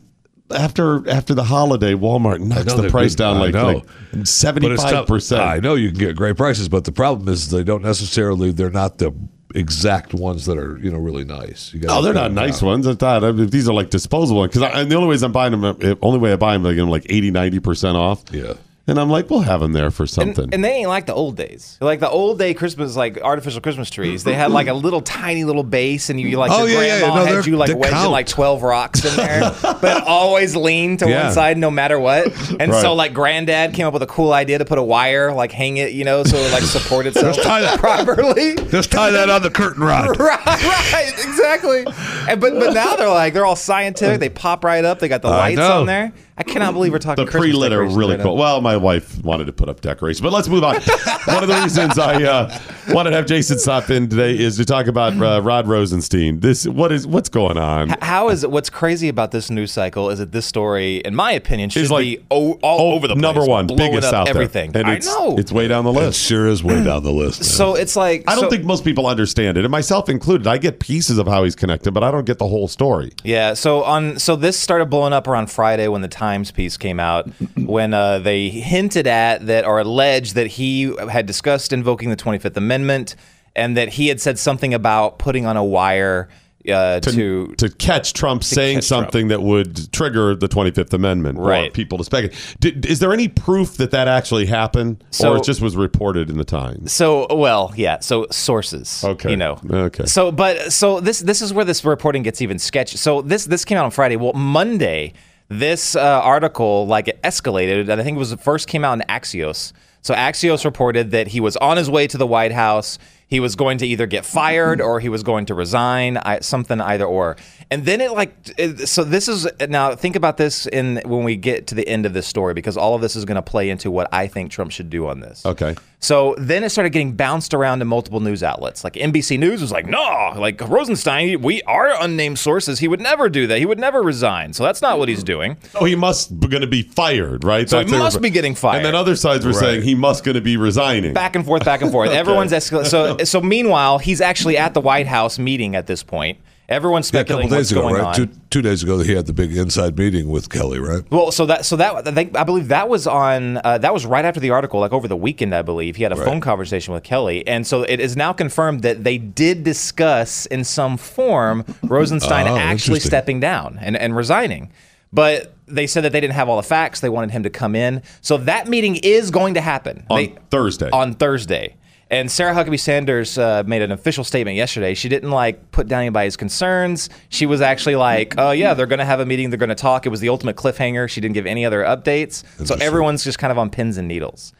after after the holiday, Walmart knocks the price down I like seventy five percent. I know you can get great prices, but the problem is they don't necessarily. They're not the exact ones that are you know really nice. You No, oh, they're not nice down. ones. I thought I mean, these are like disposable because and the only ways I'm buying them, only way I buy them, I get them like 80, 90 percent off. Yeah. And I'm like, we'll have them there for something. and they ain't like the old days. Like the old day Christmas, like artificial Christmas trees. They had like a little tiny little base, and you like Oh, your yeah, yeah, no, had you like wedging count. like twelve rocks in there, but always lean to Yeah. one side no matter what. And so like granddad came up with a cool idea to put a wire like hang it, you know, so it like support itself tie that- properly. Just tie that on the curtain rod. Right, right, exactly. And, but but now they're like they're all scientific. They pop right up. They got the lights on there. I cannot believe we're talking the Christmas pre-lit are really right cool. now. Well, my wife wanted to put up decorations, but let's move on. One of the reasons I uh, wanted to have Jason stop in today is to talk about uh, Rod Rosenstein. This what is what's going on? H- How is what's crazy about this news cycle is that this story, in my opinion, should Is like- be o- all over the place, Number one, biggest up out everything. there, and I it's, know. it's way down the It list. sure is way down the list. man. so it's like I don't so- think most people understand it, and myself included. I get pieces of how he's connected, but I don't get the whole story. Yeah, so on so this started blowing up around Friday when the Times piece came out when uh, they hinted at that or alleged that he had discussed invoking the 25th Amendment and that he had said something about putting on a wire uh, to, to to catch Trump saying catch Trump. something that would trigger the 25th Amendment or Right. people to speculate. Did, is there any proof that that actually happened, So- or it just was reported in the Times? So well, yeah. So sources, Okay. you know, Okay. So, but so this this is where this reporting gets even sketchy. So this this came out on Friday. Well, Monday, this uh, article like it escalated, and I think it was the first came out in Axios. So Axios reported that he was on his way to the White House. He was going to either get fired or he was going to resign, I, something either or. And then it like it, so this is now think about this in when we get to the end of this story because all of this is going to play into what I think Trump should do on this. Okay. So then it started getting bounced around to multiple news outlets. Like NBC News was like, no, like Rosenstein, we are unnamed sources. He would never do that. He would never resign. So that's not what he's doing. Oh, he must be going to be fired, right? So he That's their- must be getting fired. And then other sides were Right. saying he must going to be resigning. Back and forth, back and forth. Everyone's escalating. So, so meanwhile, he's actually at the White House meeting at this point. Everyone's speculating yeah, a couple days ago, right? Two two days ago, he had the big inside meeting with Kelly, right? Well, so that so that I, think, I believe that was on uh, that was right after the article, like over the weekend, I believe he had a Right. phone conversation with Kelly, and so it is now confirmed that they did discuss in some form Rosenstein Oh, actually stepping down and, and resigning. But they said that they didn't have all the facts. They wanted him to come in. So that meeting is going to happen On They- Thursday. On Thursday. And Sarah Huckabee Sanders uh, made an official statement yesterday. She didn't like put down anybody's concerns. She was actually like, "Oh yeah, they're going to have a meeting. They're going to talk." It was the ultimate cliffhanger. She didn't give any other updates. So everyone's just kind of on pins and needles.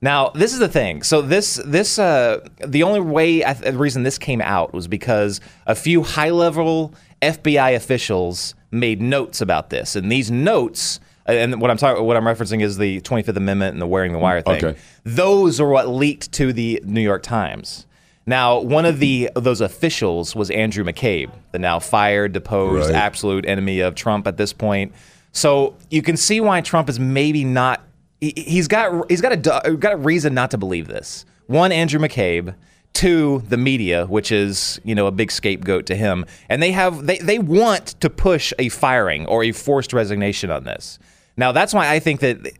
Now, this is the thing. So this this uh, the only way I, the reason this came out was because a few high level FBI officials made notes about this, and these notes. Uh, and what I'm talking, what I'm referencing is the 25th Amendment and the wearing the wire thing. Okay. Those are what leaked to the New York Times. Now, one of the those officials was Andrew McCabe, the now fired, deposed, Right. absolute enemy of Trump at this point. So you can see why Trump is maybe not. He, he's got he's got a got a reason not to believe this. One, Andrew McCabe. Two, the media, which is you know a big scapegoat to him, and they have they they want to push a firing or a forced resignation on this. Now that's why I think that the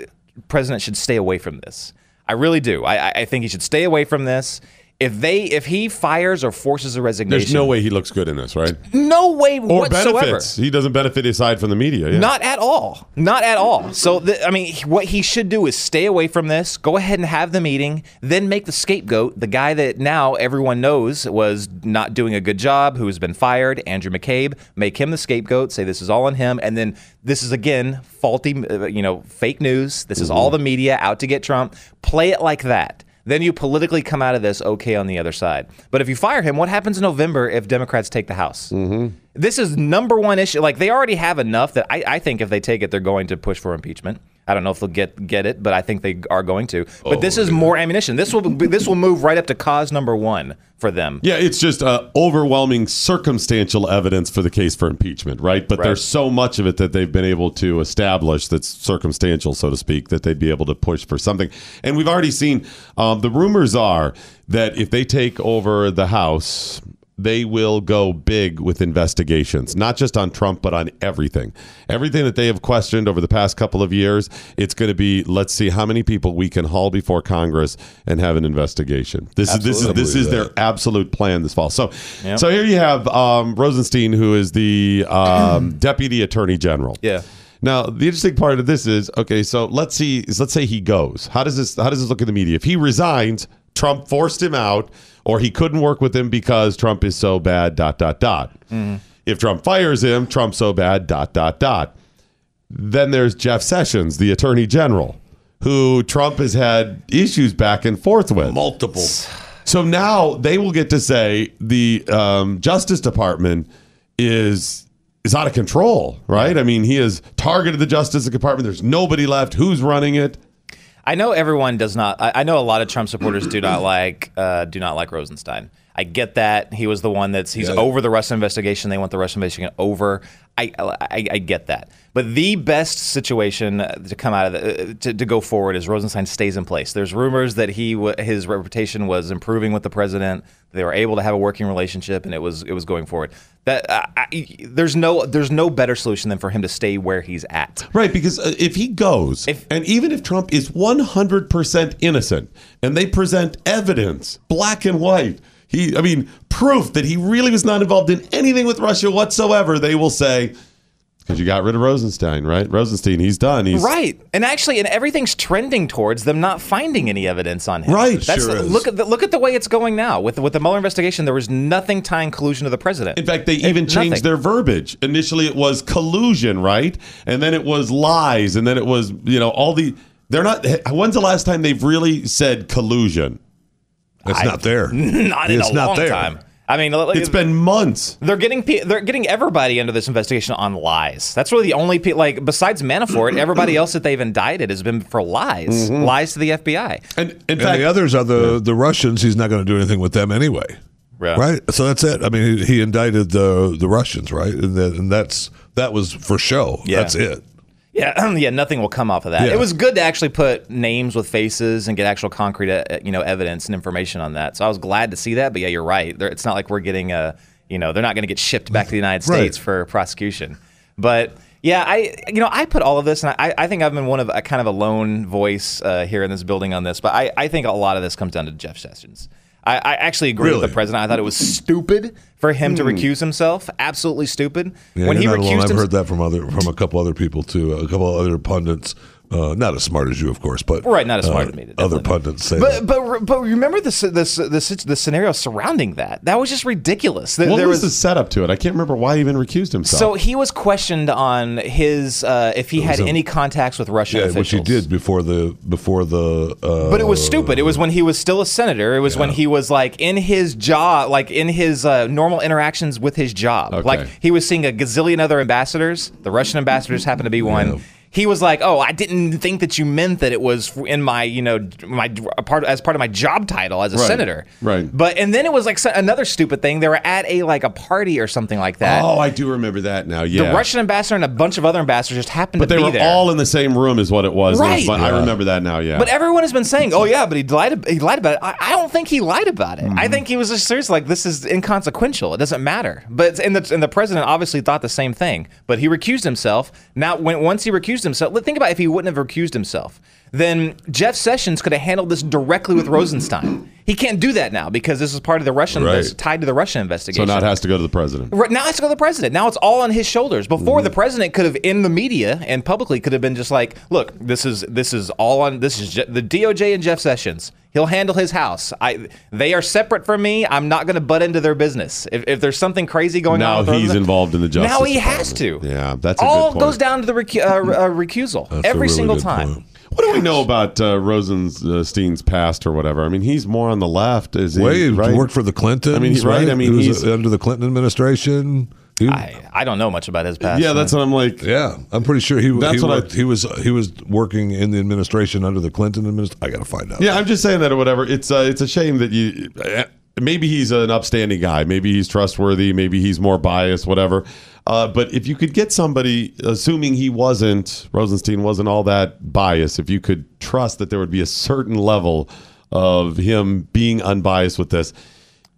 president should stay away from this. I really do. I, I- I think he should stay away from this. If they if he fires or forces a resignation, There's no way he looks good in this, right? no way Or whatsoever. benefits. He doesn't benefit aside from the media. Yeah. Not at all. Not at all. So, the, I mean, what he should do is stay away from this, go ahead and have the meeting, then make the scapegoat, the guy that now everyone knows was not doing a good job, who has been fired, Andrew McCabe, make him the scapegoat, say this is all on him, and then this is again faulty, uh, you know, fake news. This is all the media out to get Trump. Play it like that. Then you politically come out of this okay on the other side. But if you fire him, what happens in November if Democrats take the House? Mm-hmm. This is number one issue. Like they already have enough that I, I think if they take it, they're going to push for impeachment. I don't know if they'll get get it, but I think they are going to. But this is more ammunition. This will be, this will move right up to cause number one for them. Yeah, it's just uh, overwhelming circumstantial evidence for the case for impeachment, right? But Right. there's so much of it that they've been able to establish that's circumstantial, so to speak, that they'd be able to push for something. And we've already seen um, the rumors are that if they take over the House, they will go big with investigations, not just on Trump, but on everything. Everything that they have questioned over the past couple of years, it's going to be let's see how many people we can haul before Congress and have an investigation. This is this is this is their absolute plan this fall. So, Yep. so here you have um, Rosenstein, who is the um, deputy attorney general. Yeah. Now, the interesting part of this is okay. So let's see. Let's say he goes. How does this? How does this look in the media? If he resigns, Trump forced him out, or he couldn't work with him because Trump is so bad. Dot dot dot. If Trump fires him, Trump's so bad. Dot dot dot. Then there's Jeff Sessions, the attorney general, who Trump has had issues back and forth with. Multiple. So now they will get to say the um, Justice Department is is out of control, right? I mean, he has targeted the Justice Department. There's nobody left. Who's running it? I know everyone does not. I, I know a lot of Trump supporters do not like uh, do not like Rosenstein. I get that he was the one that's he's Yeah. over the Russia investigation. They want the Russia investigation over. I, I I get that. But the best situation to come out of the, uh, to, to go forward is Rosenstein stays in place. There's rumors that he his reputation was improving with the president. They were able to have a working relationship, and it was it was going forward. That uh, I, there's no there's no better solution than for him to stay where he's at. Right, because uh, if he goes, and even if Trump is 100% innocent and they present evidence, black and white, he, I mean, proof that he really was not involved in anything with Russia whatsoever, they will say, because you got rid of Rosenstein, right? Rosenstein, he's done. He's Right, and actually, and everything's trending towards them not finding any evidence on him. Right, That's sure is. look at the, look at the way it's going now with the, with the Mueller investigation. There was nothing tying collusion to the president. In fact, they even changed nothing. their verbiage. Initially, it was collusion, right? And then it was lies, and then it was you know all the. They're not. When's the last time they've really said collusion? It's not there. not in It's a not long there. time. I mean, look, It's been months. They're getting they're getting everybody under this investigation on lies. That's really the only pe- like besides Manafort, everybody else that they've indicted has been for lies, Mhm. lies to the FBI. And in and the others are the the Russians. He's not going to do anything with them anyway. Yeah. Right. So that's it. I mean, he, he indicted the the Russians, right? And, then, and that's that was for show. Yeah. That's it. Yeah, yeah, nothing will come off of that. Yeah. It was good to actually put names with faces and get actual concrete, uh, you know, evidence and information on that. So I was glad to see that. But yeah, you're right. They're, it's not like we're getting a, you know, they're not going to get shipped back to the United Right. States for prosecution. But yeah, I, you know, I put all of this, and I, I think I've been one of a kind of a lone voice uh, here in this building on this. But I, I think a lot of this comes down to Jeff Sessions. I, I actually agree with the president. I thought it was stupid for him to Hmm. recuse himself. Absolutely stupid. Yeah, when he not alone. I've himself. heard that from other from a couple other people too. A couple other pundits, uh, not as smart as you, of course, but Right, not as smart uh, as me, Other pundits say But that. but but remember the the the, the scenario surrounding that. That was just ridiculous. There, What there was, the setup to it? I can't remember why he even recused himself. so he was questioned on his uh, if he had a- any contacts with Russian yeah, officials. which he did before the before the. Uh, But it was stupid. It was when he was still a senator. It was when he was like in his job, like in his uh, normal interactions with his job. Like he was seeing a gazillion other ambassadors. The Russian ambassadors happened to be one. He was like, "Oh, I didn't think that you meant that it was in my, you know, my a part as part of my job title as a Right. senator." Right. But and then it was like another stupid thing. They were at a like a party or something like that. Oh, I do remember that now. Yeah. The Russian ambassador and a bunch of other ambassadors just happened but to be there. But they were all in the same room, is what it was. It was Right. fun- I remember that now. Yeah. But everyone has been saying, "Oh yeah, but he lied. He lied about it." I, I don't think he lied about it. Mm-hmm. I think he was just serious. Like this is inconsequential. It doesn't matter. But and the and the president obviously thought the same thing. But he recused himself. Now, when once he recused himself, think about if he wouldn't have recused himself, then Jeff Sessions could have handled this directly with Rosenstein. He can't do that now because this is part of the Russian Right. tied to the Russian investigation. so now it has to go to the president. Right now, it's to go to the president. Now it's all on his shoulders. Mm-hmm. Before, the president could have, in the media and publicly, could have been just like, "Look, this is this is all on this is Je- the DOJ and Jeff Sessions. He'll handle his house. I they are separate from me. I'm not going to butt into their business. If, if there's something crazy going now on, with he's involved in the justice. Now he has to. Yeah, that's a all good point. goes down to the recu- uh, uh, recusal That's every really single time. point. What do we know about uh, Rosenstein's past or whatever? I mean, he's more on the left. Is he? Well, he right? worked for the Clintons. I mean, he's right. I mean, he he's was under the Clinton administration. He- I, I don't know much about his past. yeah. That's what I'm like. yeah, I'm pretty sure he. That's he, what I- he was. He was working in the administration under the Clinton administration. I got to find out. Yeah, I'm just saying that or whatever. It's uh, it's a shame that you. uh, Maybe he's an upstanding guy. Maybe he's trustworthy. Maybe he's more biased. Whatever. Uh, but if you could get somebody, assuming he wasn't Rosenstein wasn't all that biased, if you could trust that there would be a certain level of him being unbiased with this,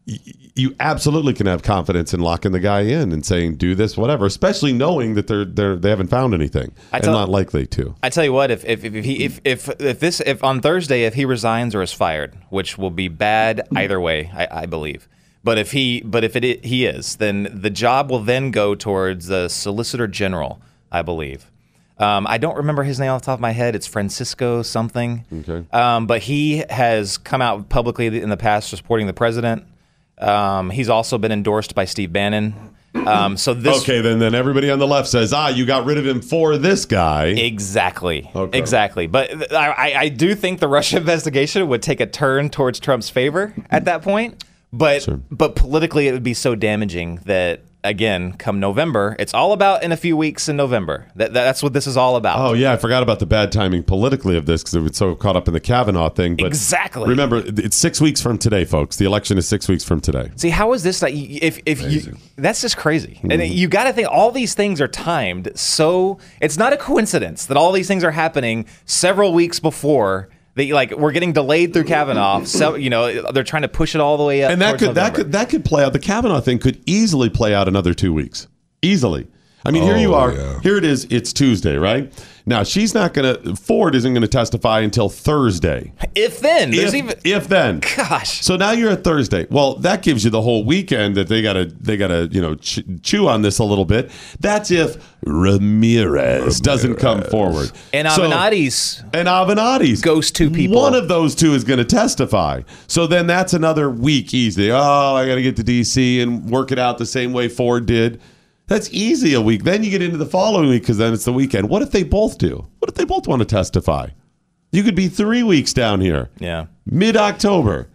y- you absolutely can have confidence in locking the guy in and saying do this, whatever. Especially knowing that they're they are they haven't found anything I and not likely to. I tell you what, if if, if he if, if if this if on Thursday if he resigns or is fired, which will be bad either way, I, I believe. But if he but if it he is, then the job will then go towards the Solicitor General, I believe. Um, I don't remember his name off the top of my head. It's Francisco something. Okay. Um, but he has come out publicly in the past supporting the president. Um, he's also been endorsed by Steve Bannon. Um, so this okay, then then everybody on the left says, ah, you got rid of him for this guy. Exactly. Okay. Exactly. But I, I- I do think the Russia investigation would take a turn towards Trump's favor at that point. But but politically, it would be so damaging that again, come November, it's all about in a few weeks in November. That, that's what this is all about. Oh yeah, I forgot about the bad timing politically of this because it was so caught up in the Kavanaugh thing. But Exactly. Remember, it's six weeks from today, folks. The election is six weeks from today. See, how is this? Like, if if you, that's just crazy, and Mhm. you got to think all these things are timed. So it's not a coincidence that all these things are happening several weeks before. That like we're getting delayed through Kavanaugh. So you know they're trying to push it all the way up. and that could that could that could play out. The Kavanaugh thing could easily play out another two weeks. Easily. I mean, here you Oh, are. yeah. Here it is. It's Tuesday, right? Now she's not going to. Ford isn't going to testify until Thursday. If then, if, even if then. Gosh. So now you're at Thursday. Well, that gives you the whole weekend that they gotta they gotta you know ch- chew on this a little bit. That's if Ramirez, doesn't come forward. and So- Avenatti's and Avenatti's ghost two people. One of those two is going to testify. So then that's another week easy. Oh, I got to get to DC and work it out the same way Ford did. That's easy a week. Then you get into the following week because then it's the weekend. What if they both do? What if they both want to testify? You could be three weeks down here, yeah. mid October,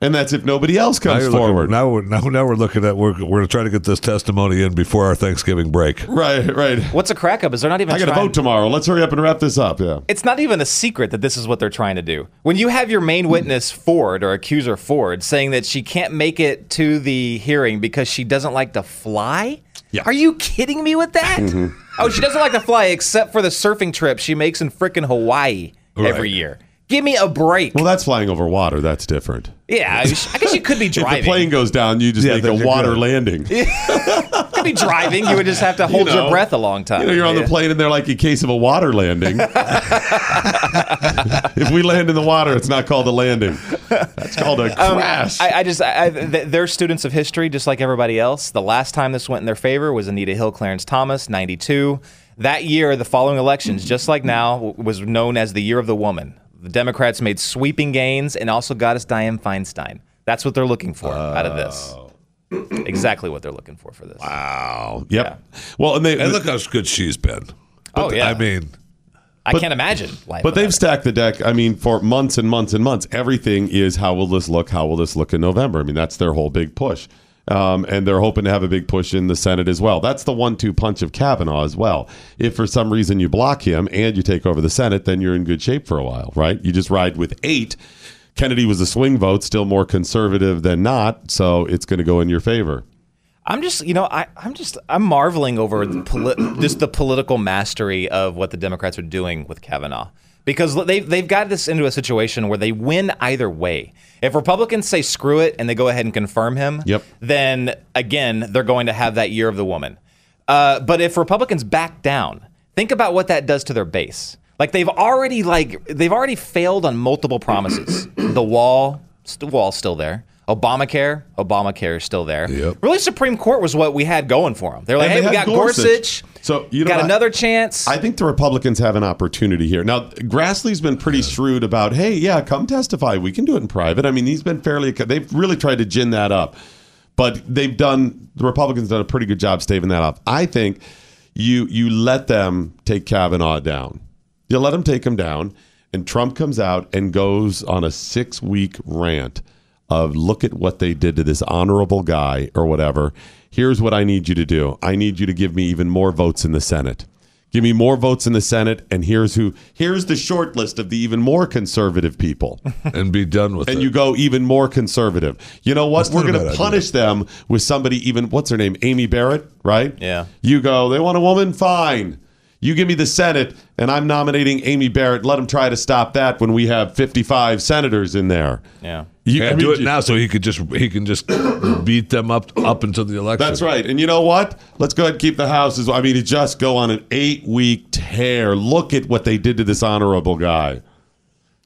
and that's if nobody else comes you're looking- forward. now, we're, now, now we're looking at we're, we're going to try to get this testimony in before our Thanksgiving break. Right, right. What's a crack up is they're not even. I got to vote tomorrow. Let's hurry up and wrap this up. Yeah. It's not even a secret that this is what they're trying to do. When you have your main witness Ford or accuser Ford saying that she can't make it to the hearing because she doesn't like to fly, Yeah. are you kidding me with that? Mhm. Oh, she doesn't like to fly except for the surfing trip she makes in frickin' Hawaii every year. Give me a break. Well, that's flying over water. That's different. Yeah, I I guess you could be driving. If the plane goes down, you just Yeah, make a water good. landing. could be driving. You would just have to hold know. your breath a long time. You know, you're on the plane and they're like in case of a water landing. if we land in the water, it's not called a landing. That's called a Um, crash. I, I just, I, I, th- they're students of history, just like everybody else. The last time this went in their favor was Anita Hill, Clarence Thomas, 92. That year, the following elections, just like now, w- was known as the year of the woman. The Democrats made sweeping gains and also got us Dianne Feinstein. That's what they're looking for out of this. Exactly what they're looking for for this. Wow. Yep. Well, and they And look how good she's been. Oh, yeah. I mean, I can't imagine life. But they've stacked the deck. I mean, for months and months and months. Everything is how will this look? How will this look in November? I mean, that's their whole big push. Um, and they're hoping to have a big push in the Senate as well. That's the one-two punch of Kavanaugh as well. If for some reason you block him and you take over the Senate, then you're in good shape for a while, right? You just ride with eight. Kennedy was a swing vote, still more conservative than not, so it's going to go in your favor. I'm just, you know, I, I'm just, I'm marveling over the poli- just the political mastery of what the Democrats are doing with Kavanaugh. Because they've, they've got this into a situation where they win either way. If Republicans say screw it and they go ahead and confirm him, Yep. then again, they're going to have that year of the woman. Uh, but if Republicans back down, think about what that does to their base. Like they've already like they've already failed on multiple promises. the wall, the wall's still there. Obamacare, Obamacare is still there. Really, Supreme Court was what we had going for them. They're like, And hey, they we got Gorsuch. So you know got another chance. I think the Republicans have an opportunity here. Now, Grassley's been pretty shrewd about, hey, yeah, come testify. We can do it in private. I mean, he's been fairly. They've really tried to gin that up, but they've done. The Republicans done a pretty good job staving that off. I think you you let them take Kavanaugh down. You let them take him down, and Trump comes out and goes on a six week rant of look at what they did to this honorable guy or whatever. Here's what I need you to do. I need you to give me even more votes in the Senate. Give me more votes in the Senate, and here's who. Here's the short list of the even more conservative people, and be done with and it. And you go even more conservative. You know what? That's We're going bad to idea. punish them with somebody even. What's her name? Amy Barrett, right? Yeah. You go. They want a woman. Fine. You give me the Senate, and I'm nominating Amy Barrett. Let them try to stop that when we have 55 senators in there. Yeah. You, yeah, I mean, do it you- now so he could just he can just beat them up up until the election. That's right. And you know what? Let's go ahead and keep the houses. I mean, it just go on an eight week tear. Look at what they did to this honorable guy.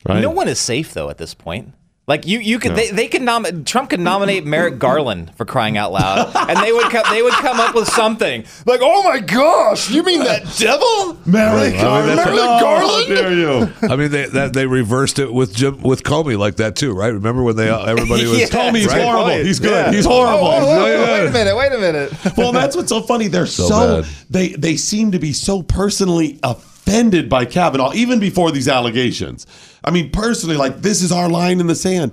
Right? No one is safe though at this point. Like you, you could No. they, they could nom- Trump could nominate Merrick Garland for crying out loud, and they would co- they would come up with something like, "Oh my gosh, you mean that devil, Merrick, I mean, Merrick right. Oh, Garland?" dare you? I mean, they that, they reversed it with Jim with Comey like that too, right? Remember when they everybody was Yeah. Comey's right? horrible. Right. He's good. Yeah. He's horrible. Oh, oh, oh, Yeah. Wait a minute, wait a minute. well, that's what's so funny. They're so, So they they seem to be so personally offended by Kavanaugh, even before these allegations. I mean, personally, like this is our line in the sand.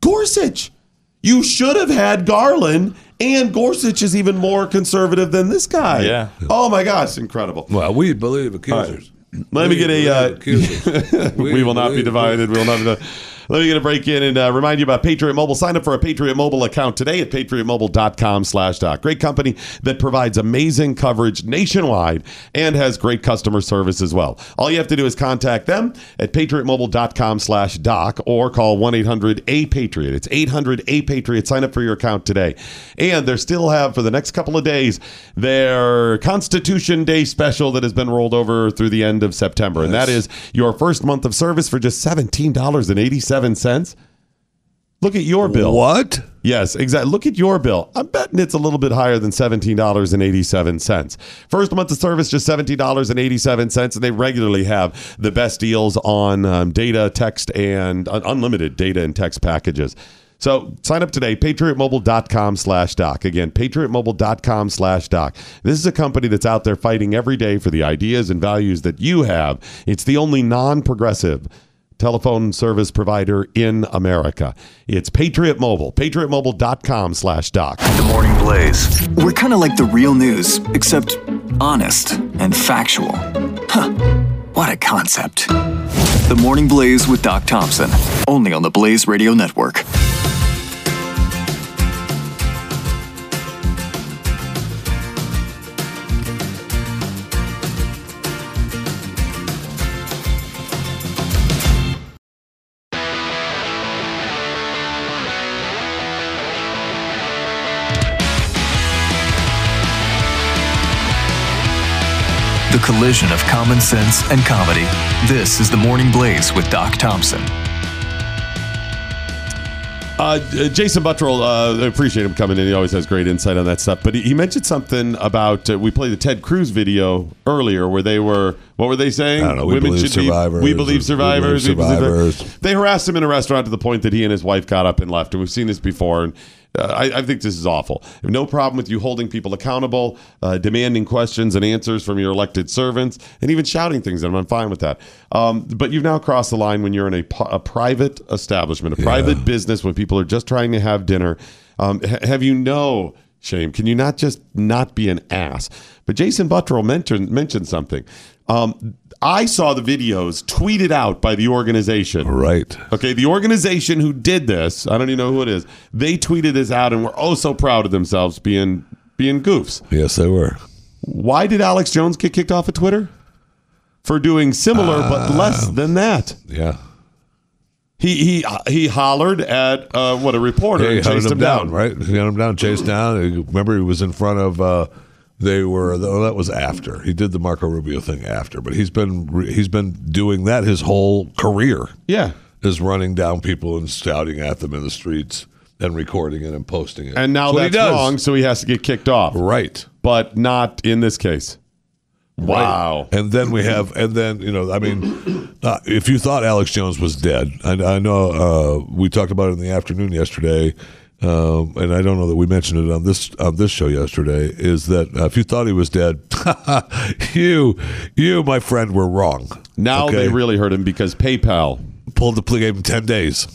Gorsuch, you should have had Garland, and Gorsuch is even more conservative than this guy. Yeah. Oh my gosh, incredible. Well, we believe accusers. Let me get a. Uh, accusers. we, will not be divided. We will not be divided. Let me get a break in and uh, remind you about Patriot Mobile. Sign up for a Patriot Mobile account today at patriotmobile.com slash doc. Great company that provides amazing coverage nationwide and has great customer service as well. All you have to do is contact them at patriotmobile.com slash doc or call 1-800-A-PATRIOT. It's 800-A-PATRIOT. Sign up for your account today. And they still have, for the next couple of days, their Constitution Day special that has been rolled over through the end of September. And that is your first month of service for just $17.87. Look at your bill. What? Yes, exactly. Look at your bill. I'm betting it's a little bit higher than $17.87. First month of service, just $17.87. And they regularly have the best deals on um, data, text, and un- unlimited data and text packages. So sign up today, patriotmobile.com slash doc. Again, patriotmobile.com slash doc. This is a company that's out there fighting every day for the ideas and values that you have. It's the only non progressive telephone service provider in America. It's Patriot Mobile, patriotmobile.com slash doc. The Morning Blaze. We're kind of like the real news, except honest and factual. Huh. What a concept. The Morning Blaze with Doc Thompson, only on the Blaze Radio Network. Collision of common sense and comedy. This is the Morning Blaze with Doc Thompson. Uh, uh, Jason Buttrill, uh, I appreciate him coming in. He always has great insight on that stuff. But he, he mentioned something about uh, we played the Ted Cruz video earlier, where they were what were they saying? I don't know, we believe survivors, we believe survivors. we believe survivors. They harassed him in a restaurant to the point that he and his wife got up and left. And we've seen this before. And uh, I, I think this is awful. No problem with you holding people accountable, uh, demanding questions and answers from your elected servants, and even shouting things at them. I'm fine with that. Um, but you've now crossed the line when you're in a, a private establishment, a private business, when people are just trying to have dinner. Um, ha- have you no shame? Can you not just not be an ass? But Jason Buttrill mentioned mentioned something. Um, I saw the videos tweeted out by the organization. Right. Okay, the organization who did this, I don't even know who it is. They tweeted this out and were oh so proud of themselves being being goofs. Yes, they were. Why did Alex Jones get kicked off of Twitter? For doing similar but less than that. Yeah. He he he hollered at uh, what a reporter Yeah, he and chased him him down, down. right? He hunted him down, chased down. Remember, he was in front of. Uh, they were. Oh, that was after he did the Marco Rubio thing after, but he's been he's been doing that his whole career. Yeah, is running down people and shouting at them in the streets and recording it and posting it. And now what that's wrong, so he has to get kicked off. Right. But not in this case. Wow. Right. And then we have, and then you know, I mean, uh, if you thought Alex Jones was dead, I, I know uh, we talked about it in the afternoon yesterday, um, and I don't know that we mentioned it on this on this show yesterday. Is that uh, if you thought he was dead, you, you, my friend, were wrong. Now Okay? they really hurt him because PayPal pulled the plea, gave him ten days.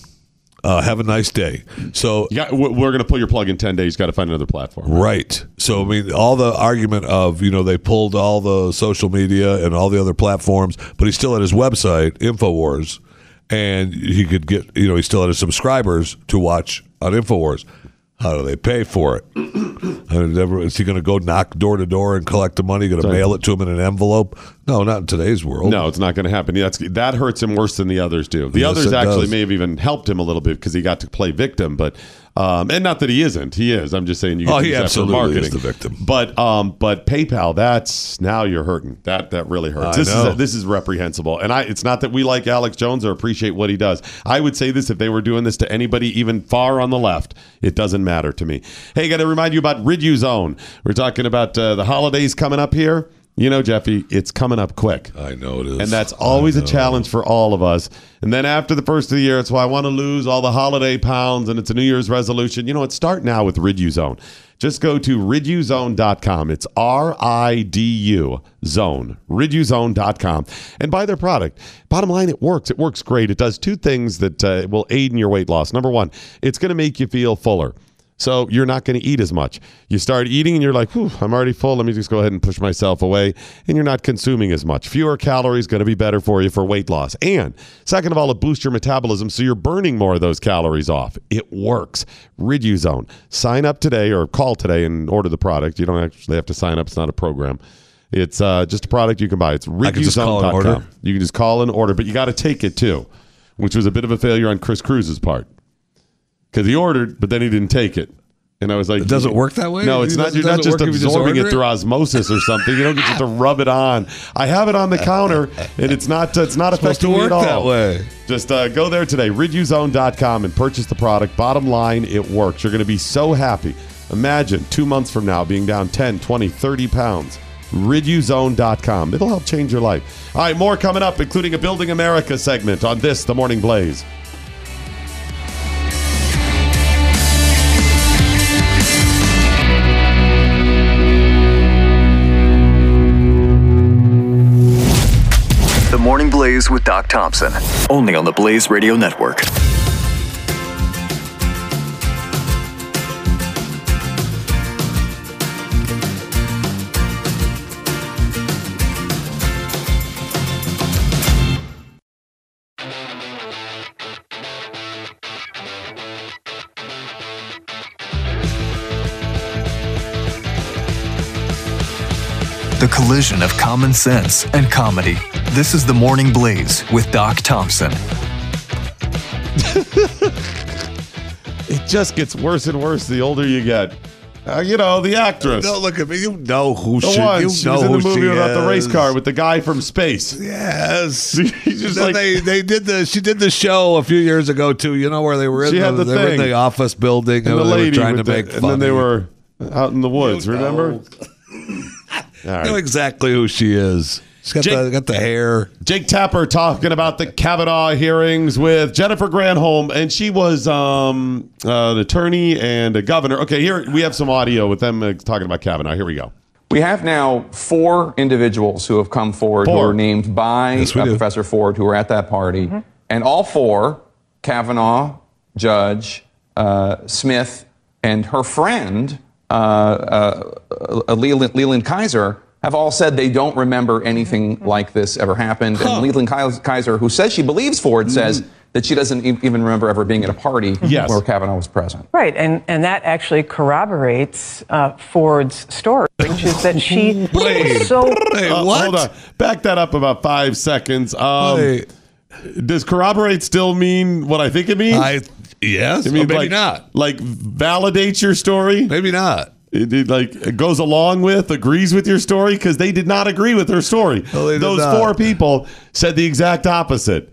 Uh, have a nice day. So Yeah, we- we're going to pull your plug in 10 days. Got to find another platform. Right. So I mean, all the argument of you know they pulled all the social media and all the other platforms, but he's still at his website Infowars, and he could get you know he still had his subscribers to watch on Infowars. How do they pay for it? Never, is he going to go knock door to door and collect the money? Going to mail it to him in an envelope? No, not in today's world. No, it's not going to happen. That's, that hurts him worse than the others do. The Yes, others actually does. may have even helped him a little bit because he got to play victim. But um, and not that he isn't, he is. I'm just saying you. Oh, he use that for absolutely is the victim. But um, but PayPal, that's now you're hurting. That that really hurts. I this know. is this is reprehensible. And I, it's not that we like Alex Jones or appreciate what he does. I would say this if they were doing this to anybody even far on the left, it doesn't matter to me. Hey, got to remind you about Riduzone. We're talking about uh, the holidays coming up here. You know, Jeffy, it's coming up quick. I know it is. And that's always a challenge for all of us. And then after the first of the year, it's why I want to lose all the holiday pounds and it's a New Year's resolution. You know what? Start now with Riduzone. Just go to riduzone.com. It's R I D U zone. Riduzone.com. And buy their product. Bottom line, it works. It works great. It does two things that uh, will aid in your weight loss. Number one, it's going to make you feel fuller. So you're not going to eat as much. You start eating and you're like, I'm already full. Let me just go ahead and push myself away. And you're not consuming as much. Fewer calories going to be better for you for weight loss. And second of all, it boosts your metabolism so you're burning more of those calories off. It works. Riduzone. Sign up today or call today and order the product. You don't actually have to sign up. It's not a program. It's uh, just a product you can buy. It's I can just call and riduzone.com. You can just call and order, but you got to take it too, which was a bit of a failure on Chris Cruz's part because he ordered, but then he didn't take it. And I was like, "Does it work that way? No, it's not. You're not just you just absorbing it through it? osmosis or something. You don't get just to rub it on. I have it on the counter, and it's not. It's not supposed to affecting me work at all. that way. Just uh, go there today, riduzone.com, and purchase the product. Bottom line, it works. You're going to be so happy. Imagine two months from now being down 10, 20, 30 pounds. Riduzone.com. It'll help change your life. All right, more coming up, including a Building America segment on this, The Morning Blaze. Morning Blaze with Doc Thompson. Only on the Blaze Radio Network. Collision of common sense and comedy. This is The Morning Blaze with Doc Thompson. It just gets worse and worse the older you get. Uh, you know, the actress. Don't look at me. You know who The she. one. You she know was in who the movie she about the race car with the guy from space. Yes. just Then like- they they did the she did the show a few years ago too. You know where they were in the, had the they were in the office building And and, the they lady were trying to the- make and fun. then they were out in the woods. remember? All I right. know exactly who she is. She's got Jake- the got the hair. Jake Tapper talking about the Kavanaugh hearings with Jennifer Granholm, and she was um, uh, an attorney and a governor. Okay, here we have some audio with them uh, talking about Kavanaugh. Here we go. We have now four individuals who have come forward who Four. are named by Yes, uh. Professor Ford who were at that party. And all four, Kavanaugh, Judge, uh, Smyth, and her friend, Leland, Leland Keyser, have all said they don't remember anything like this ever happened. And Leland Keyser, who says she believes Ford, says that she doesn't even remember ever being at a party Yes. where Kavanaugh was present. Right, and, and that actually corroborates uh, Ford's story, which is that she was so. Hey, Uh. Hold on. Back that up about five seconds. Um, Wait. Does corroborate still mean what I think it means? I yes. I mean, maybe like, not. Like validate your story. Maybe not. It, it, like it goes along with, agrees with your story because they did not agree with her story. No, they did Those not. four people said the exact opposite.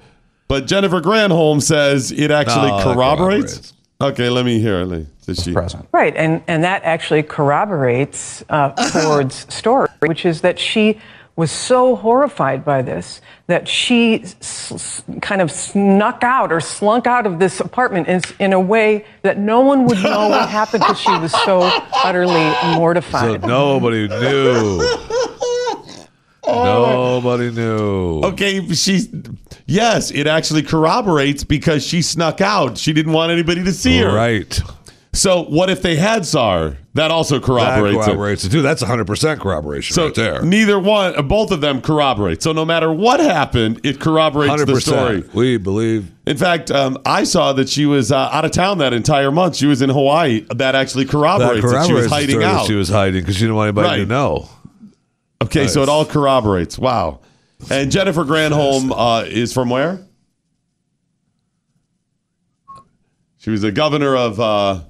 But Jennifer Granholm says it actually No, corroborates. corroborates. Okay, let me hear. Let me, did she? Right, and, and that actually corroborates uh, Ford's story, which is that she was so horrified by this that she s- s- kind of snuck out or slunk out of this apartment in, in a way that no one would know what happened because she was so utterly mortified. So mortified. nobody knew. Oh. Nobody knew. Okay, she's yes, it actually corroborates because she snuck out. She didn't want anybody to see her. Right. So what if they had saw her? That also That corroborates, it. corroborates it too. That's 100 percent corroboration So right there. neither one, uh, both of them corroborate. So no matter what happened, it corroborates 100 the story. We believe. In fact, um, I saw that she was uh, out of town that entire month. She was in Hawaii. That actually corroborates, That that she was corroborates hiding out. She was hiding because she didn't want anybody to know. okay, so it all corroborates. Wow. And Jennifer Granholm uh, is from where? She was the governor of. Uh,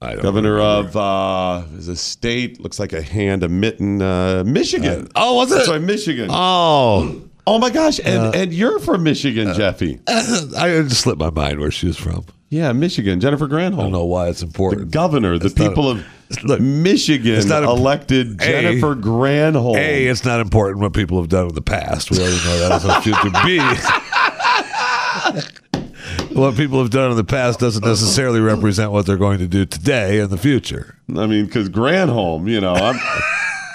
governor remember. of uh, is a state looks like a hand, a mitten, uh, Michigan. oh, was it? That's right, Michigan. Oh, Oh my gosh! And and you're from Michigan, Jeffy. I just slipped my mind where she was from. Yeah, Michigan. Jennifer Granholm. I don't know why it's important. the governor, the It's people of look, Michigan it's not a- elected A- Jennifer Granholm. A, it's not important what people have done in the past. We already know that as a future. B, what people have done in the past doesn't necessarily represent what they're going to do today and the future. I mean, because Granholm, you know, I'm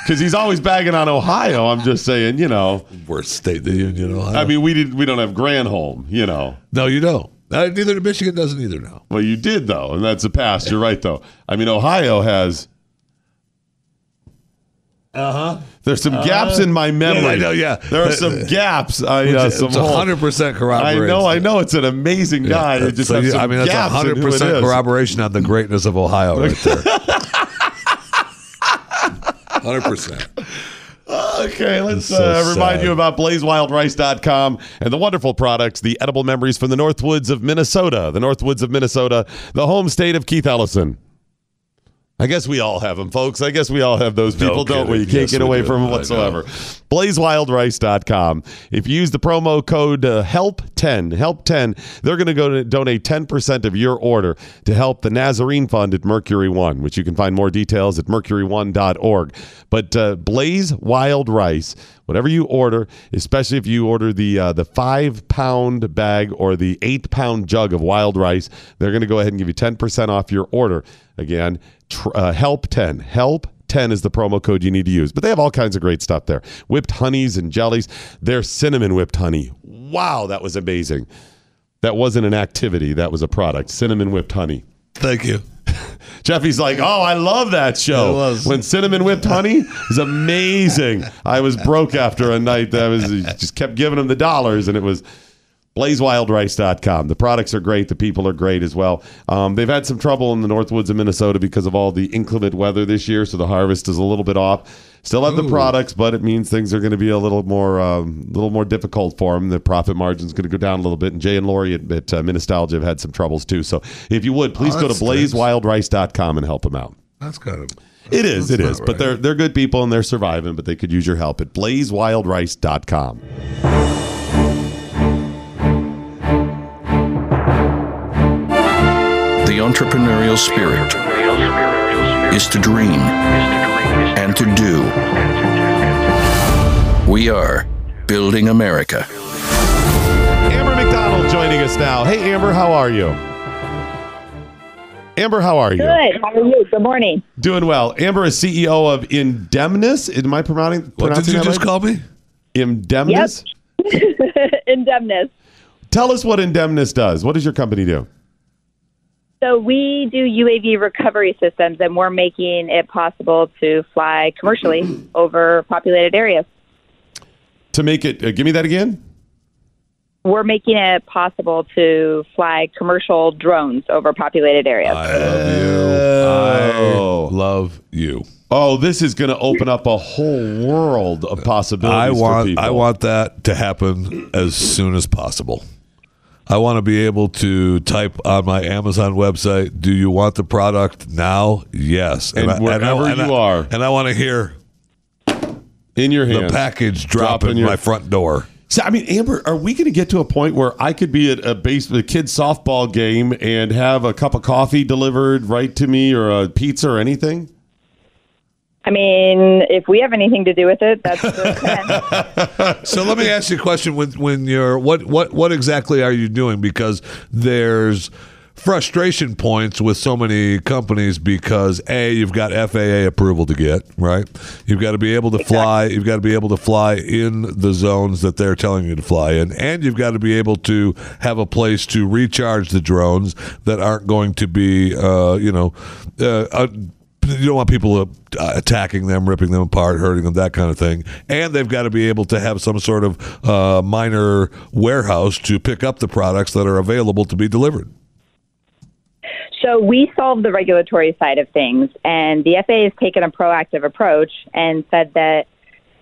because he's always bagging on Ohio. I'm just saying, you know. Worst state in the union, Ohio. I mean, we did we don't have Granholm, you know. no, you don't. Uh, neither Michigan doesn't either now. Well, you did though, and that's the past. You're right though. I mean, Ohio has. Uh huh. There's some gaps in my memory. Yeah, I know, yeah. there are some gaps. I uh, some it's holes. 100 percent corroboration. I know, I know. It's an amazing guy. Yeah, it just so has you- I mean, that's gaps in hundred who it percent is. corroboration on the greatness of Ohio, right there. Hundred percent. Okay, let's so uh, remind sad. you about blazewildrice.com and the wonderful products, the edible memories from the Northwoods of Minnesota. The Northwoods of Minnesota, the home state of Keith Ellison. I guess we all have them, folks. I guess we all have those No people, don't we? You can't Yes, get away do. from them whatsoever. BlazeWildRice.com. If you use the promo code uh, HELP10, HELP10, they're going to go to donate 10% of your order to help the Nazarene Fund at Mercury One, which you can find more details at mercury1.org. But uh, Blaze Wild Rice, whatever you order, especially if you order the uh, the five pound bag or the eight pound jug of wild rice, they're going to go ahead and give you 10% off your order. Again, tr- uh, help 10. Help 10 is the promo code you need to use. But they have all kinds of great stuff there. Whipped honeys and jellies. Their cinnamon whipped honey. Wow, that was amazing. That wasn't an activity, that was a product. Cinnamon whipped honey. Thank you. Jeffy's like, oh, I love that show. When cinnamon whipped honey is amazing. I was broke after a night that was just kept giving him the dollars, and it was blazewildrice.com. The products are great. The people are great as well. Um, they've had some trouble in the Northwoods of Minnesota because of all the inclement weather this year, so the harvest is a little bit off. Still have the products, but it means things are going to be a little more, um, little more difficult for them. The profit margin is going to go down a little bit. And Jay and Lori at, at uh, have had some troubles too. So if you would, please Oh, go to blazewildrice.com and help them out. That's kind of. It is, it is. not But they're they're good people and they're surviving, but they could use your help at blazewildrice.com. entrepreneurial spirit is to dream and to do. We are building America. Amber McDonald joining us now. Hey Amber, how are you? Amber, how are you? Good. How are you? Good morning. Doing well. Amber is CEO of Indemnis. Am I pronouncing, What did you that just right? call me? Indemnis? Indemnis. Tell us what Indemnis does. What does your company do? So we do UAV recovery systems, and we're making it possible to fly commercially over populated areas. To make it, uh, give me that again. We're making it possible to fly commercial drones over populated areas. I love you. I love you. Oh, this is going to open up a whole world of possibilities. I for want people. I want that to happen as soon as possible. I want to be able to type on my Amazon website, "Do you want the product now?" Yes, And I- wherever I, and you I- are. and I want to hear in your the package drop Drop in in your- my front door. So, I mean, Amber, are we going to get to a point where I could be at a base, a kid's softball game and have a cup of coffee delivered right to me, or a pizza, or anything? I mean, if we have anything to do with it, that's So let me ask you a question: When when you're what what what exactly are you doing? Because there's frustration points with so many companies because a you've got FAA approval to get right. You've got to be able to fly. You've got to be able to fly in the zones that they're telling you to fly in, and you've got to be able to have a place to recharge the drones that aren't going to be uh, you know. Uh, uh, you don't want people uh, attacking them, ripping them apart, hurting them, that kind of thing. And they've got to be able to have some sort of uh, minor warehouse to pick up the products that are available to be delivered. So we solve the regulatory side of things, and the FAA has taken a proactive approach and said that.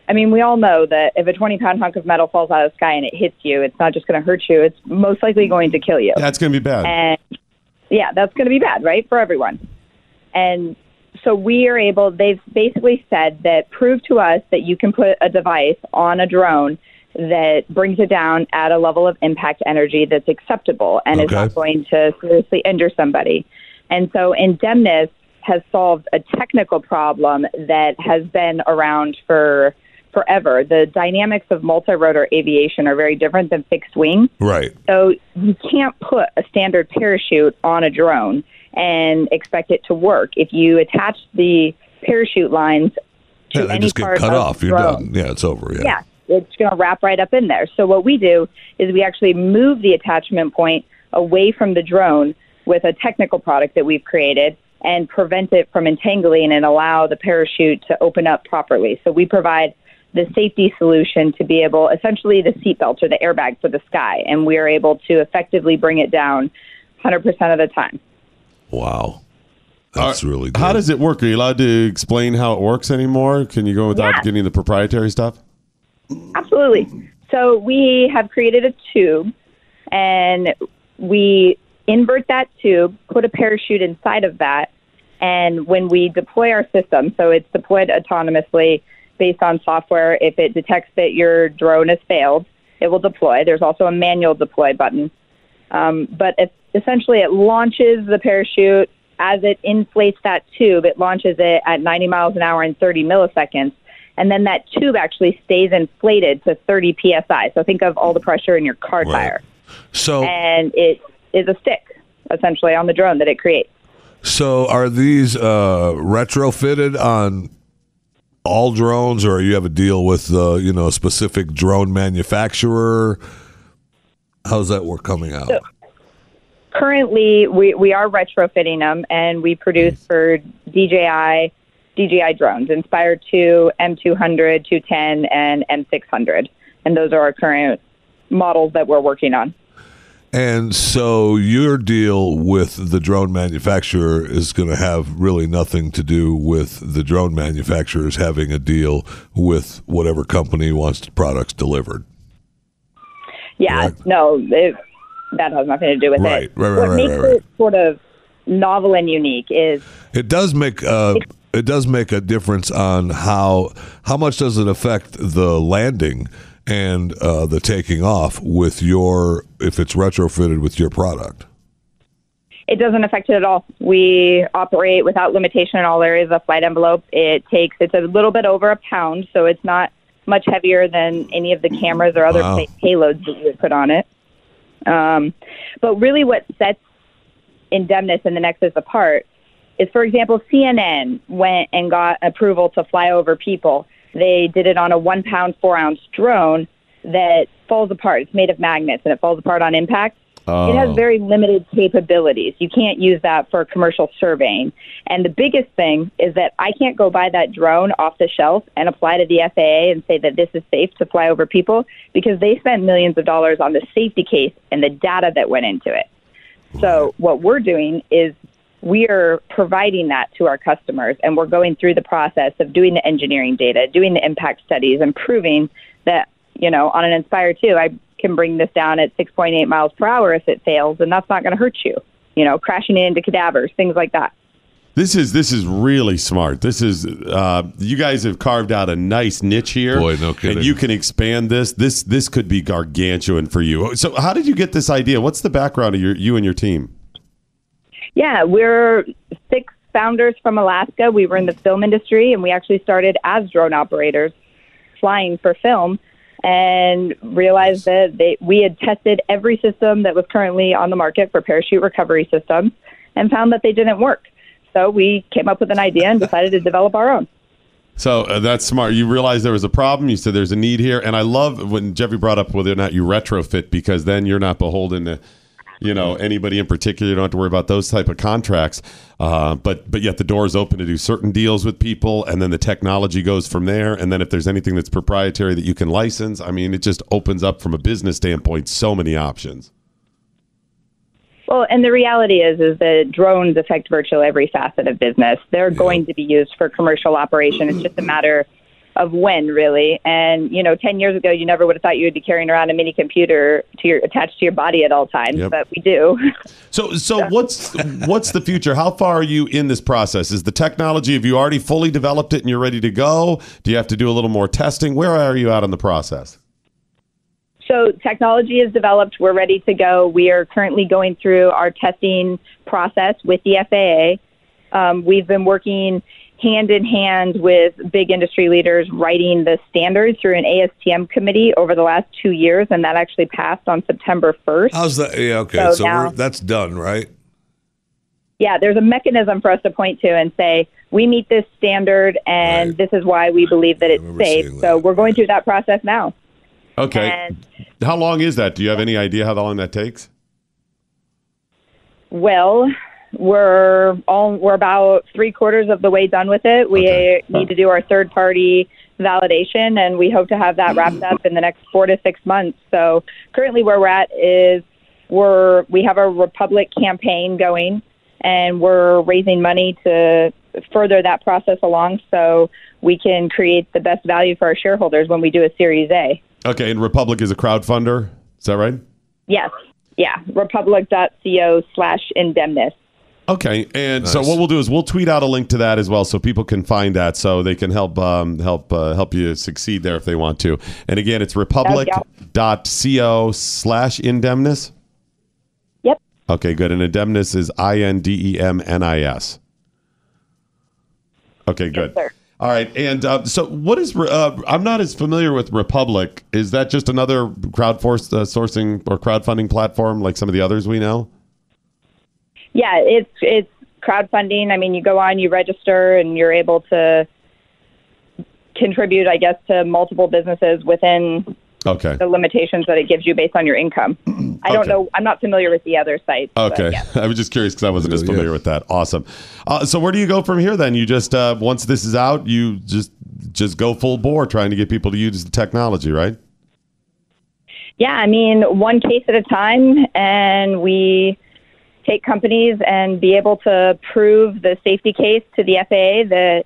I mean, we all know that if a 20 pound hunk of metal falls out of the sky and it hits you, it's not just going to hurt you, it's most likely going to kill you. That's going to be bad. And yeah, that's going to be bad, right, for everyone. And so we are able, they've basically said that prove to us that you can put a device on a drone that brings it down at a level of impact energy that's acceptable and is not going to seriously injure somebody. And so Indemnis has solved a technical problem that has been around for forever. The dynamics of multi-rotor aviation are very different than fixed wing. Right. So you can't put a standard parachute on a drone and expect it to work. If you attach the parachute lines to Yeah, they any just get part cut of off. the You're drone, done. Yeah, it's over. Yeah. yeah, it's going to wrap right up in there. So what we do is we actually move the attachment point away from the drone with a technical product that we've created and prevent it from entangling and allow the parachute to open up properly. So we provide the safety solution to be able, essentially the seatbelt or the airbag for the sky, and we are able to effectively bring it down 100% of the time. Wow. That's really good. How does it work? Are you allowed to explain how it works anymore? Can you go without Yeah. getting the proprietary stuff? Absolutely. So we have created a tube and we invert that tube, put a parachute inside of that, and when we deploy our system, so it's deployed autonomously based on software, if it detects that your drone has failed, it will deploy. There's also a manual deploy button. Um, but it, essentially, it launches the parachute as it inflates that tube. It launches it at 90 miles an hour in 30 milliseconds, and then that tube actually stays inflated to 30 psi. So think of all the pressure in your car tire, So and it is a stick essentially on the drone that it creates. So are these uh, retrofitted on all drones, or you have a deal with uh, you know a specific drone manufacturer? How's that work coming out? So- Currently, we, we are retrofitting them, and we produce for DJI DJI drones, Inspire 2, M200, 210, and M600, and those are our current models that we're working on. And so your deal with the drone manufacturer is going to have really nothing to do with the drone manufacturers having a deal with whatever company wants the products delivered. Yeah, no, it, that has nothing to do with Right, it. right, right, what right, makes right, it sort of novel and unique is It does make uh, it does make a difference on how how much does it affect the landing and uh, the taking off with your if it's retrofitted with your product. it doesn't affect it at all. We operate without limitation in all areas of flight envelope. It takes it's a little bit over a pound, so it's not much heavier than any of the cameras or other Wow. pay- payloads that you would put on it. Um, but really, what sets Indemnis and the Nexus apart is, for example, CNN went and got approval to fly over people. They did it on a one pound, four ounce drone that falls apart. It's made of magnets and it falls apart on impact. It Oh. has very limited capabilities. You can't use that for commercial surveying. And the biggest thing is that I can't go buy that drone off the shelf and apply to the FAA and say that this is safe to fly over people because they spent millions of dollars on the safety case and the data that went into it. So what we're doing is we are providing that to our customers and we're going through the process of doing the engineering data, doing the impact studies and proving that, you know, on an Inspire 2, I can bring this down at 6.8 miles per hour if it fails and that's not going to hurt you. You know, crashing into cadavers, things like that. This is this is really smart. This is uh, you guys have carved out a nice niche here. Boy, no kidding. And you can expand this. This this could be gargantuan for you. So, how did you get this idea? What's the background of your you and your team? Yeah, we're six founders from Alaska. We were in the film industry and we actually started as drone operators flying for film and realized that they, we had tested every system that was currently on the market for parachute recovery systems and found that they didn't work. So we came up with an idea and decided to develop our own. So uh, that's smart. You realized there was a problem. You said there's a need here, and I love when Jeffrey brought up whether or not you retrofit because then you're not beholden to, you know, anybody in particular. You don't have to worry about those type of contracts. Uh, but but yet the door is open to do certain deals with people, and then the technology goes from there. And then if there's anything that's proprietary that you can license, I mean, it just opens up from a business standpoint so many options. Well, and the reality is, is that drones affect virtually every facet of business. They're going to be used for commercial operation. It's just a matter of when, really. And you know, ten years ago, you never would have thought you would be carrying around a mini computer to your attached to your body at all times, Yep. but we do. So so what's what's the future? How far are you in this process? Is the technology have you already fully developed it and you're ready to go? Do you have to do a little more testing? Where are you at in the process? So technology is developed. We're ready to go. We are currently going through our testing process with the FAA. Um, we've been working hand in hand with big industry leaders writing the standards through an ASTM committee over the last two years, and that actually passed on September 1st. How's that? Yeah, okay. So So, now- we're, that's done, right? yeah, there's a mechanism for us to point to and say, we meet this standard, and this is why we believe that it's safe. So we're going through that process now. Okay. And- how long is that? Do you have any idea how long that takes? Well, we're all we're about three quarters of the way done with it. We need to do our third party validation, and we hope to have that wrapped up in the next four to six months. So currently, where we're at is we're we have a Republic campaign going, and we're raising money to further that process along, so we can create the best value for our shareholders when we do a Series A. Okay, and Republic is a crowdfunder. Is that right? Yes, yeah, republic.co slash indemnis. Okay, and so what we'll do is we'll tweet out a link to that as well, so people can find that, so they can help um, help uh, help you succeed there if they want to. And again, it's republic.co slash indemnis. Yep. Okay, good. And indemnis is I N D E M N I S. Okay, good. All right, and uh, so what is? Uh, I'm not as familiar with Republic. Is that just another crowdforce uh, sourcing or crowdfunding platform like some of the others we know? Yeah, it's it's crowdfunding. I mean, you go on, you register, and you're able to contribute, I guess, to multiple businesses within Okay. the limitations that it gives you based on your income. I don't Okay. know. I'm not familiar with the other sites. Okay, yeah. I was just curious because I wasn't as familiar with that. Awesome. Uh, so where do you go from here? Then you just uh, once this is out, you just just go full bore trying to get people to use the technology, right? Yeah, I mean, one case at a time, and we take companies and be able to prove the safety case to the FAA that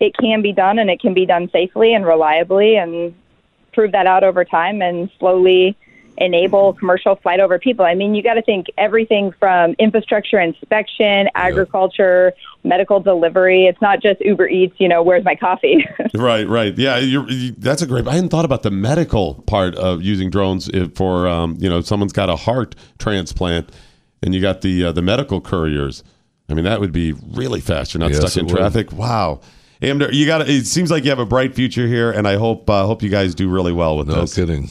it can be done and it can be done safely and reliably, and prove that out over time, and slowly enable commercial flight over people. I mean, you got to think everything from infrastructure inspection, agriculture, medical delivery. It's not just Uber Eats, you know, where's my coffee? Right, right. Yeah, you, that's a great. I hadn't thought about the medical part of using drones for, um, you know, someone's got a heart transplant, and you got the uh, the medical couriers. I mean, that would be really fast. You're not Yes, stuck in it would. traffic. Wow. Amber, you got. It seems like you have a bright future here, and I hope uh, hope you guys do really well with No this. kidding.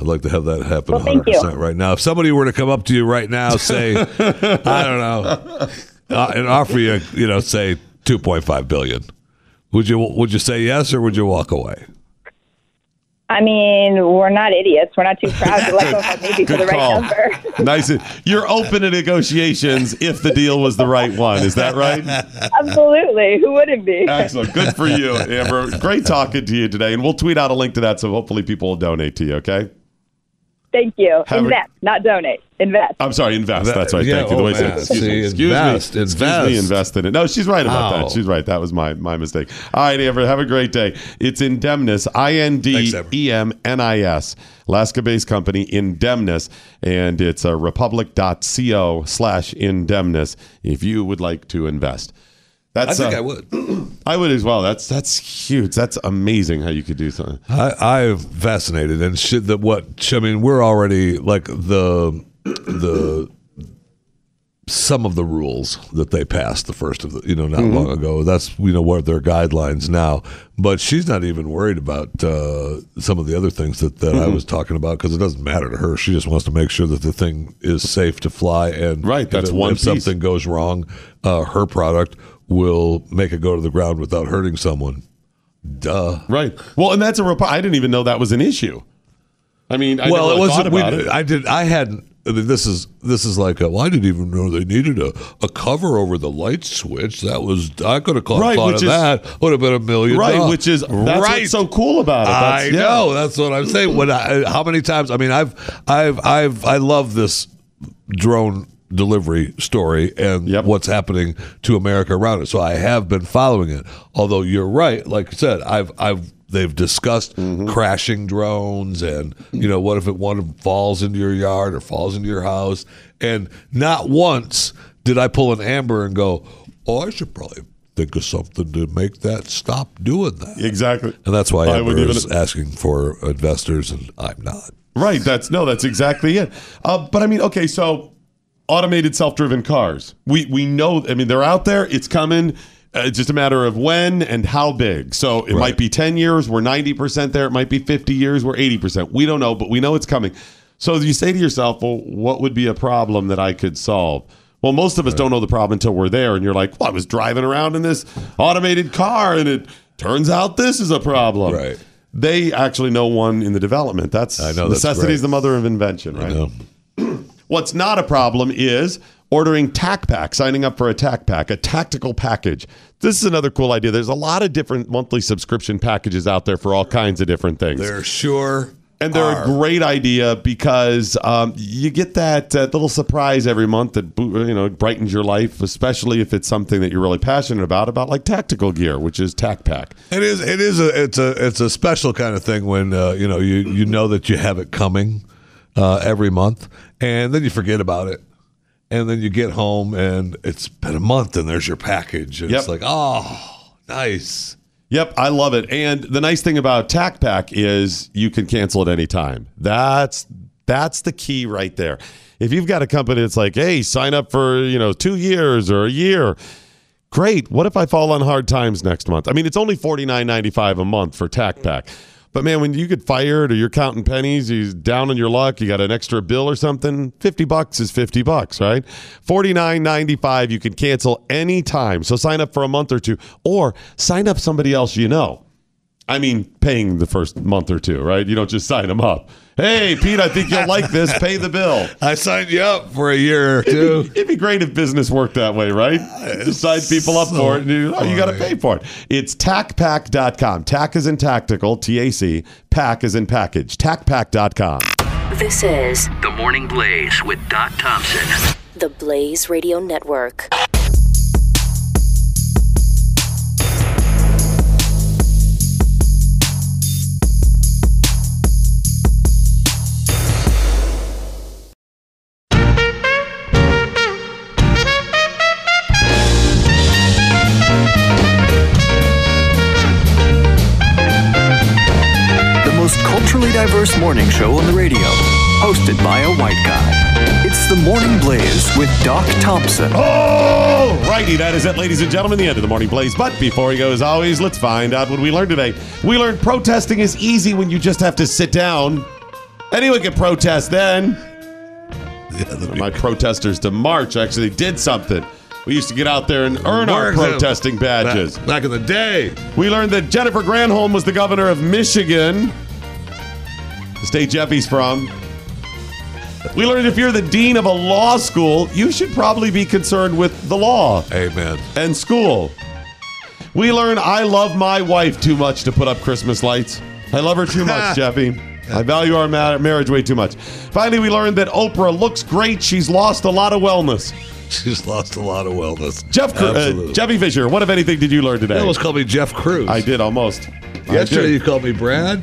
I'd like to have that happen Well, 100% you. right now. If somebody were to come up to you right now, say, I don't know, uh, and offer you, you know, say 2.5 billion, would you would you say yes or would you walk away? I mean, we're not idiots. We're not too proud to let go of maybe for the Good right number. nice. You're open to negotiations if the deal was the right one. Is that right? Absolutely. Who wouldn't be? Excellent. Good for you, Amber. Great talking to you today. And we'll tweet out a link to that so hopefully people will donate to you, okay? Thank you. Have a- Invest, not donate. Invest. I'm sorry, invest. That- That's right. yeah, Thank you. The oh, way I said man. it. Excuse me. See, Excuse invest, me. Excuse me. Invest in it. No, she's right about Ow. that. She's right. That was my my mistake. All right, Amber. Have a great day. It's Indemnis. I N D E M N I S. Alaska-based company Indemnis, and it's uh, a republic.co slash Indemnis. If you would like to invest. That's, I think uh, I would. I would as well. That's that's huge. That's amazing how you could do something. I, I'm fascinated, and shit. That what I mean, we're already like the the some of the rules that they passed the first of the you know not Mhm. long ago. That's you know what their guidelines now. But she's not even worried about uh, some of the other things that that I Mhm. was talking about because it doesn't matter to her. She just wants to make sure that the thing is safe to fly. And Right, that's if, it- one If piece. something goes wrong, uh, her product will make it go to the ground without hurting someone. Duh. Right. Well, and that's a real. I didn't even know that was an issue. I mean, I well, it wasn't. We, it. I did. I hadn't. I mean, this is this is like a, well, I didn't even know they needed a, a cover over the light switch. That was I could have caught Right, thought which of is- that. Would have been a million. Right, dollars. which is that's right. what's so cool about it. I yeah. know. That's what I'm saying. When I, how many times? I mean, I've, I've, I've, I love this drone delivery story and what's happening to America around it. So I have been following it. Although you're right, like I said, I've, I've, they've discussed Mm-hmm. crashing drones and you know what if it one falls into your yard or falls into your house and not once did I pull an amber and go, oh, I should probably think of something to make that stop doing that. Exactly. And that's why I Amber is even- asking for investors, and I'm not. Right. That's no. That's exactly it. Uh, but I mean, okay. So automated self-driven cars. We we know. I mean, they're out there. It's coming. Uh, it's just a matter of when and how big. So it might be ten years. We're ninety percent there. It might be fifty years. We're eighty percent. We don't know, but we know it's coming. So you say to yourself, well, what would be a problem that I could solve? Well, most of us don't know the problem until we're there, and you're like, "Well, I was driving around in this automated car, and it turns out this is a problem." Right. They actually know one in the development. That's I know, that's necessity is the mother of invention, right? What's not a problem is ordering TAC Pack, signing up for a TAC Pack, a tactical package. This is another cool idea. There's a lot of different monthly subscription packages out there for all kinds of different things. There sure and they're are. a great idea because um, you get that, uh, little surprise every month that you know brightens your life, especially if it's something that you're really passionate about, about like tactical gear, which is TAC Pack. It is. It is a. It's a. It's a special kind of thing when uh, you know you you know that you have it coming uh, every month, and then you forget about it, and then you get home and it's been a month, and there's your package, and it's like, oh, nice. Yep, I love it. And the nice thing about TAC Pack is you can cancel at any time. That's that's the key right there. If you've got a company that's like, "Hey, sign up for, you know, 2 years or a year." Great. What if I fall on hard times next month? I mean, it's only $49.95 a month for TAC Pack. But man, when you get fired or you're counting pennies, you're down on your luck, you got an extra bill or something, 50 bucks is 50 bucks, right? 49.95 you can cancel anytime. So sign up for a month or two or sign up somebody else you know. I mean, paying the first month or two, right? You don't just sign them up. Hey, Pete, I think you'll like this. Pay the bill. I signed you up for a year or two. It'd be, it'd be great if business worked that way, right? Ah, just sign people up for it, and you, oh, you got to pay for it. It's tacpack.com. Tac is in tactical, T A C. Pack is in package. Tacpack.com. This is The Morning Blaze with Doc Thompson. the Blaze Radio Network. Very diverse morning show on the radio, hosted by a white guy. It's the Morning Blaze with Doc Thompson. All righty, that is it, ladies and gentlemen, the end of the morning blaze. But before we go, as always, let's find out what we learned today. We learned protesting is easy when you just have to sit down. Anyone can protest then. My protesters to march actually did something. We used to get out there and earn our protesting badges. Back, back in the day. We learned that Jennifer Granholm was the governor of Michigan, the state Jeffy's from. We learned if you're the dean of a law school, you should probably be concerned with the law. Amen. And school. We learned I love my wife too much to put up Christmas lights. I love her too much, Jeffy. I value our ma- marriage way too much. Finally, we learned that Oprah looks great. She's lost a lot of wellness. She's lost a lot of wellness. Jeff, uh, Jeffy Fisher, what if anything did you learn today? You almost called me Jeff Cruz. I did almost. Yesterday did. you called me Brad.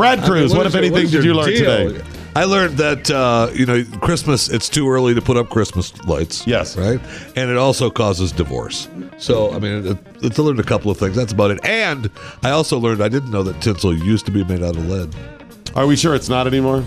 Brad I mean, Cruz, what if your- anything is did you learn deal? today? I learned that uh, you know Christmas. It's too early to put up Christmas lights. Yes, right, and it also causes divorce. So I mean, it, it's I learned a couple of things. That's about it. And I also learned I didn't know that tinsel used to be made out of lead. Are we sure it's not anymore?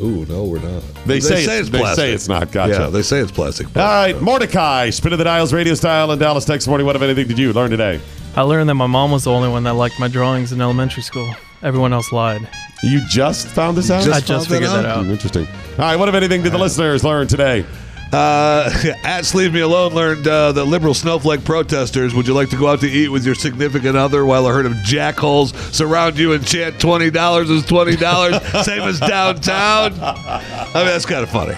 Ooh, no, we're not. They, say, it's, they say it's not. Gotcha. Yeah, they say it's plastic. All right, Mordecai, spin of the dials, radio style, in Dallas, Texas morning. What if anything did you learn today? I learned that my mom was the only one that liked my drawings in elementary school. Everyone else lied. You just found this out? I just figured that out. Interesting. All right, what if anything did the listeners learn today? Uh, at Leave Me Alone learned uh, that liberal snowflake protesters, would you like to go out to eat with your significant other while a herd of jackholes surround you and chant $20 is $20, same as downtown? I mean, that's kind of funny.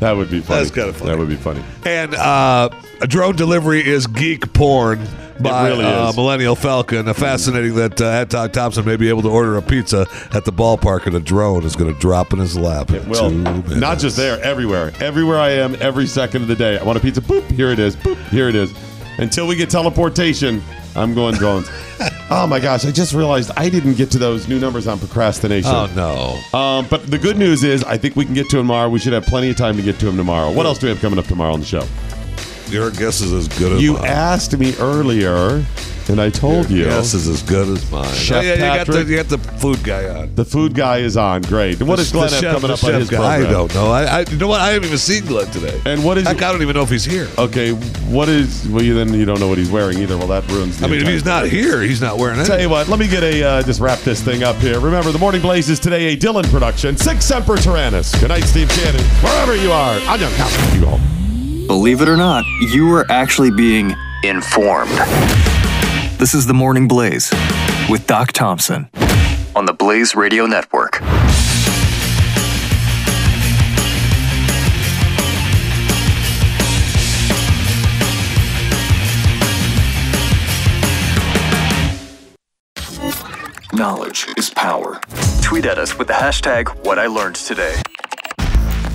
That would be funny. That's kind of funny. That would be funny. And uh, a drone delivery is geek porn by really uh. Millennial Falcon. Fascinating that uh, Ed Thompson may be able to order a pizza at the ballpark and a drone is going to drop in his lap. in Well, not just there, everywhere. Everywhere I am, every second of the day. I want a pizza. Boop, here it is. Boop, here it is. Until we get teleportation, I'm going drones. oh my gosh, I just realized I didn't get to those new numbers on procrastination. Oh, no. Um, but the good news is, I think we can get to them tomorrow. We should have plenty of time to get to them tomorrow. What else do we have coming up tomorrow on the show? Your guess is as good as mine. You mine. asked me earlier, and I told you. Your guess is as good as mine. Chef oh, yeah, you got, the, Patrick? you got the food guy on. The food guy is on. Great. What does The Glenn have chef- coming the up on chef his guy? program? I don't know. I, I, you know what? I haven't even seen Glenn today. And what is? Heck, I don't even know if he's here. Okay, what is? Well, you then you don't know what he's wearing either. Well, that ruins. The I mean, if entire he's not thing. here, he's not wearing it. Tell you what, let me get a uh, just wrap this thing up here. Remember, the Morning Blaze is today a Dylan production. Sic Semper Tyrannis. Good night, Steve Cannon. Wherever you are, I'm John Cowan. You go home. Believe it or not, you are actually being informed. This is the Morning Blaze with Doc Thompson on the Blaze Radio Network. Knowledge is power. Tweet at us with the hashtag What I Learned Today.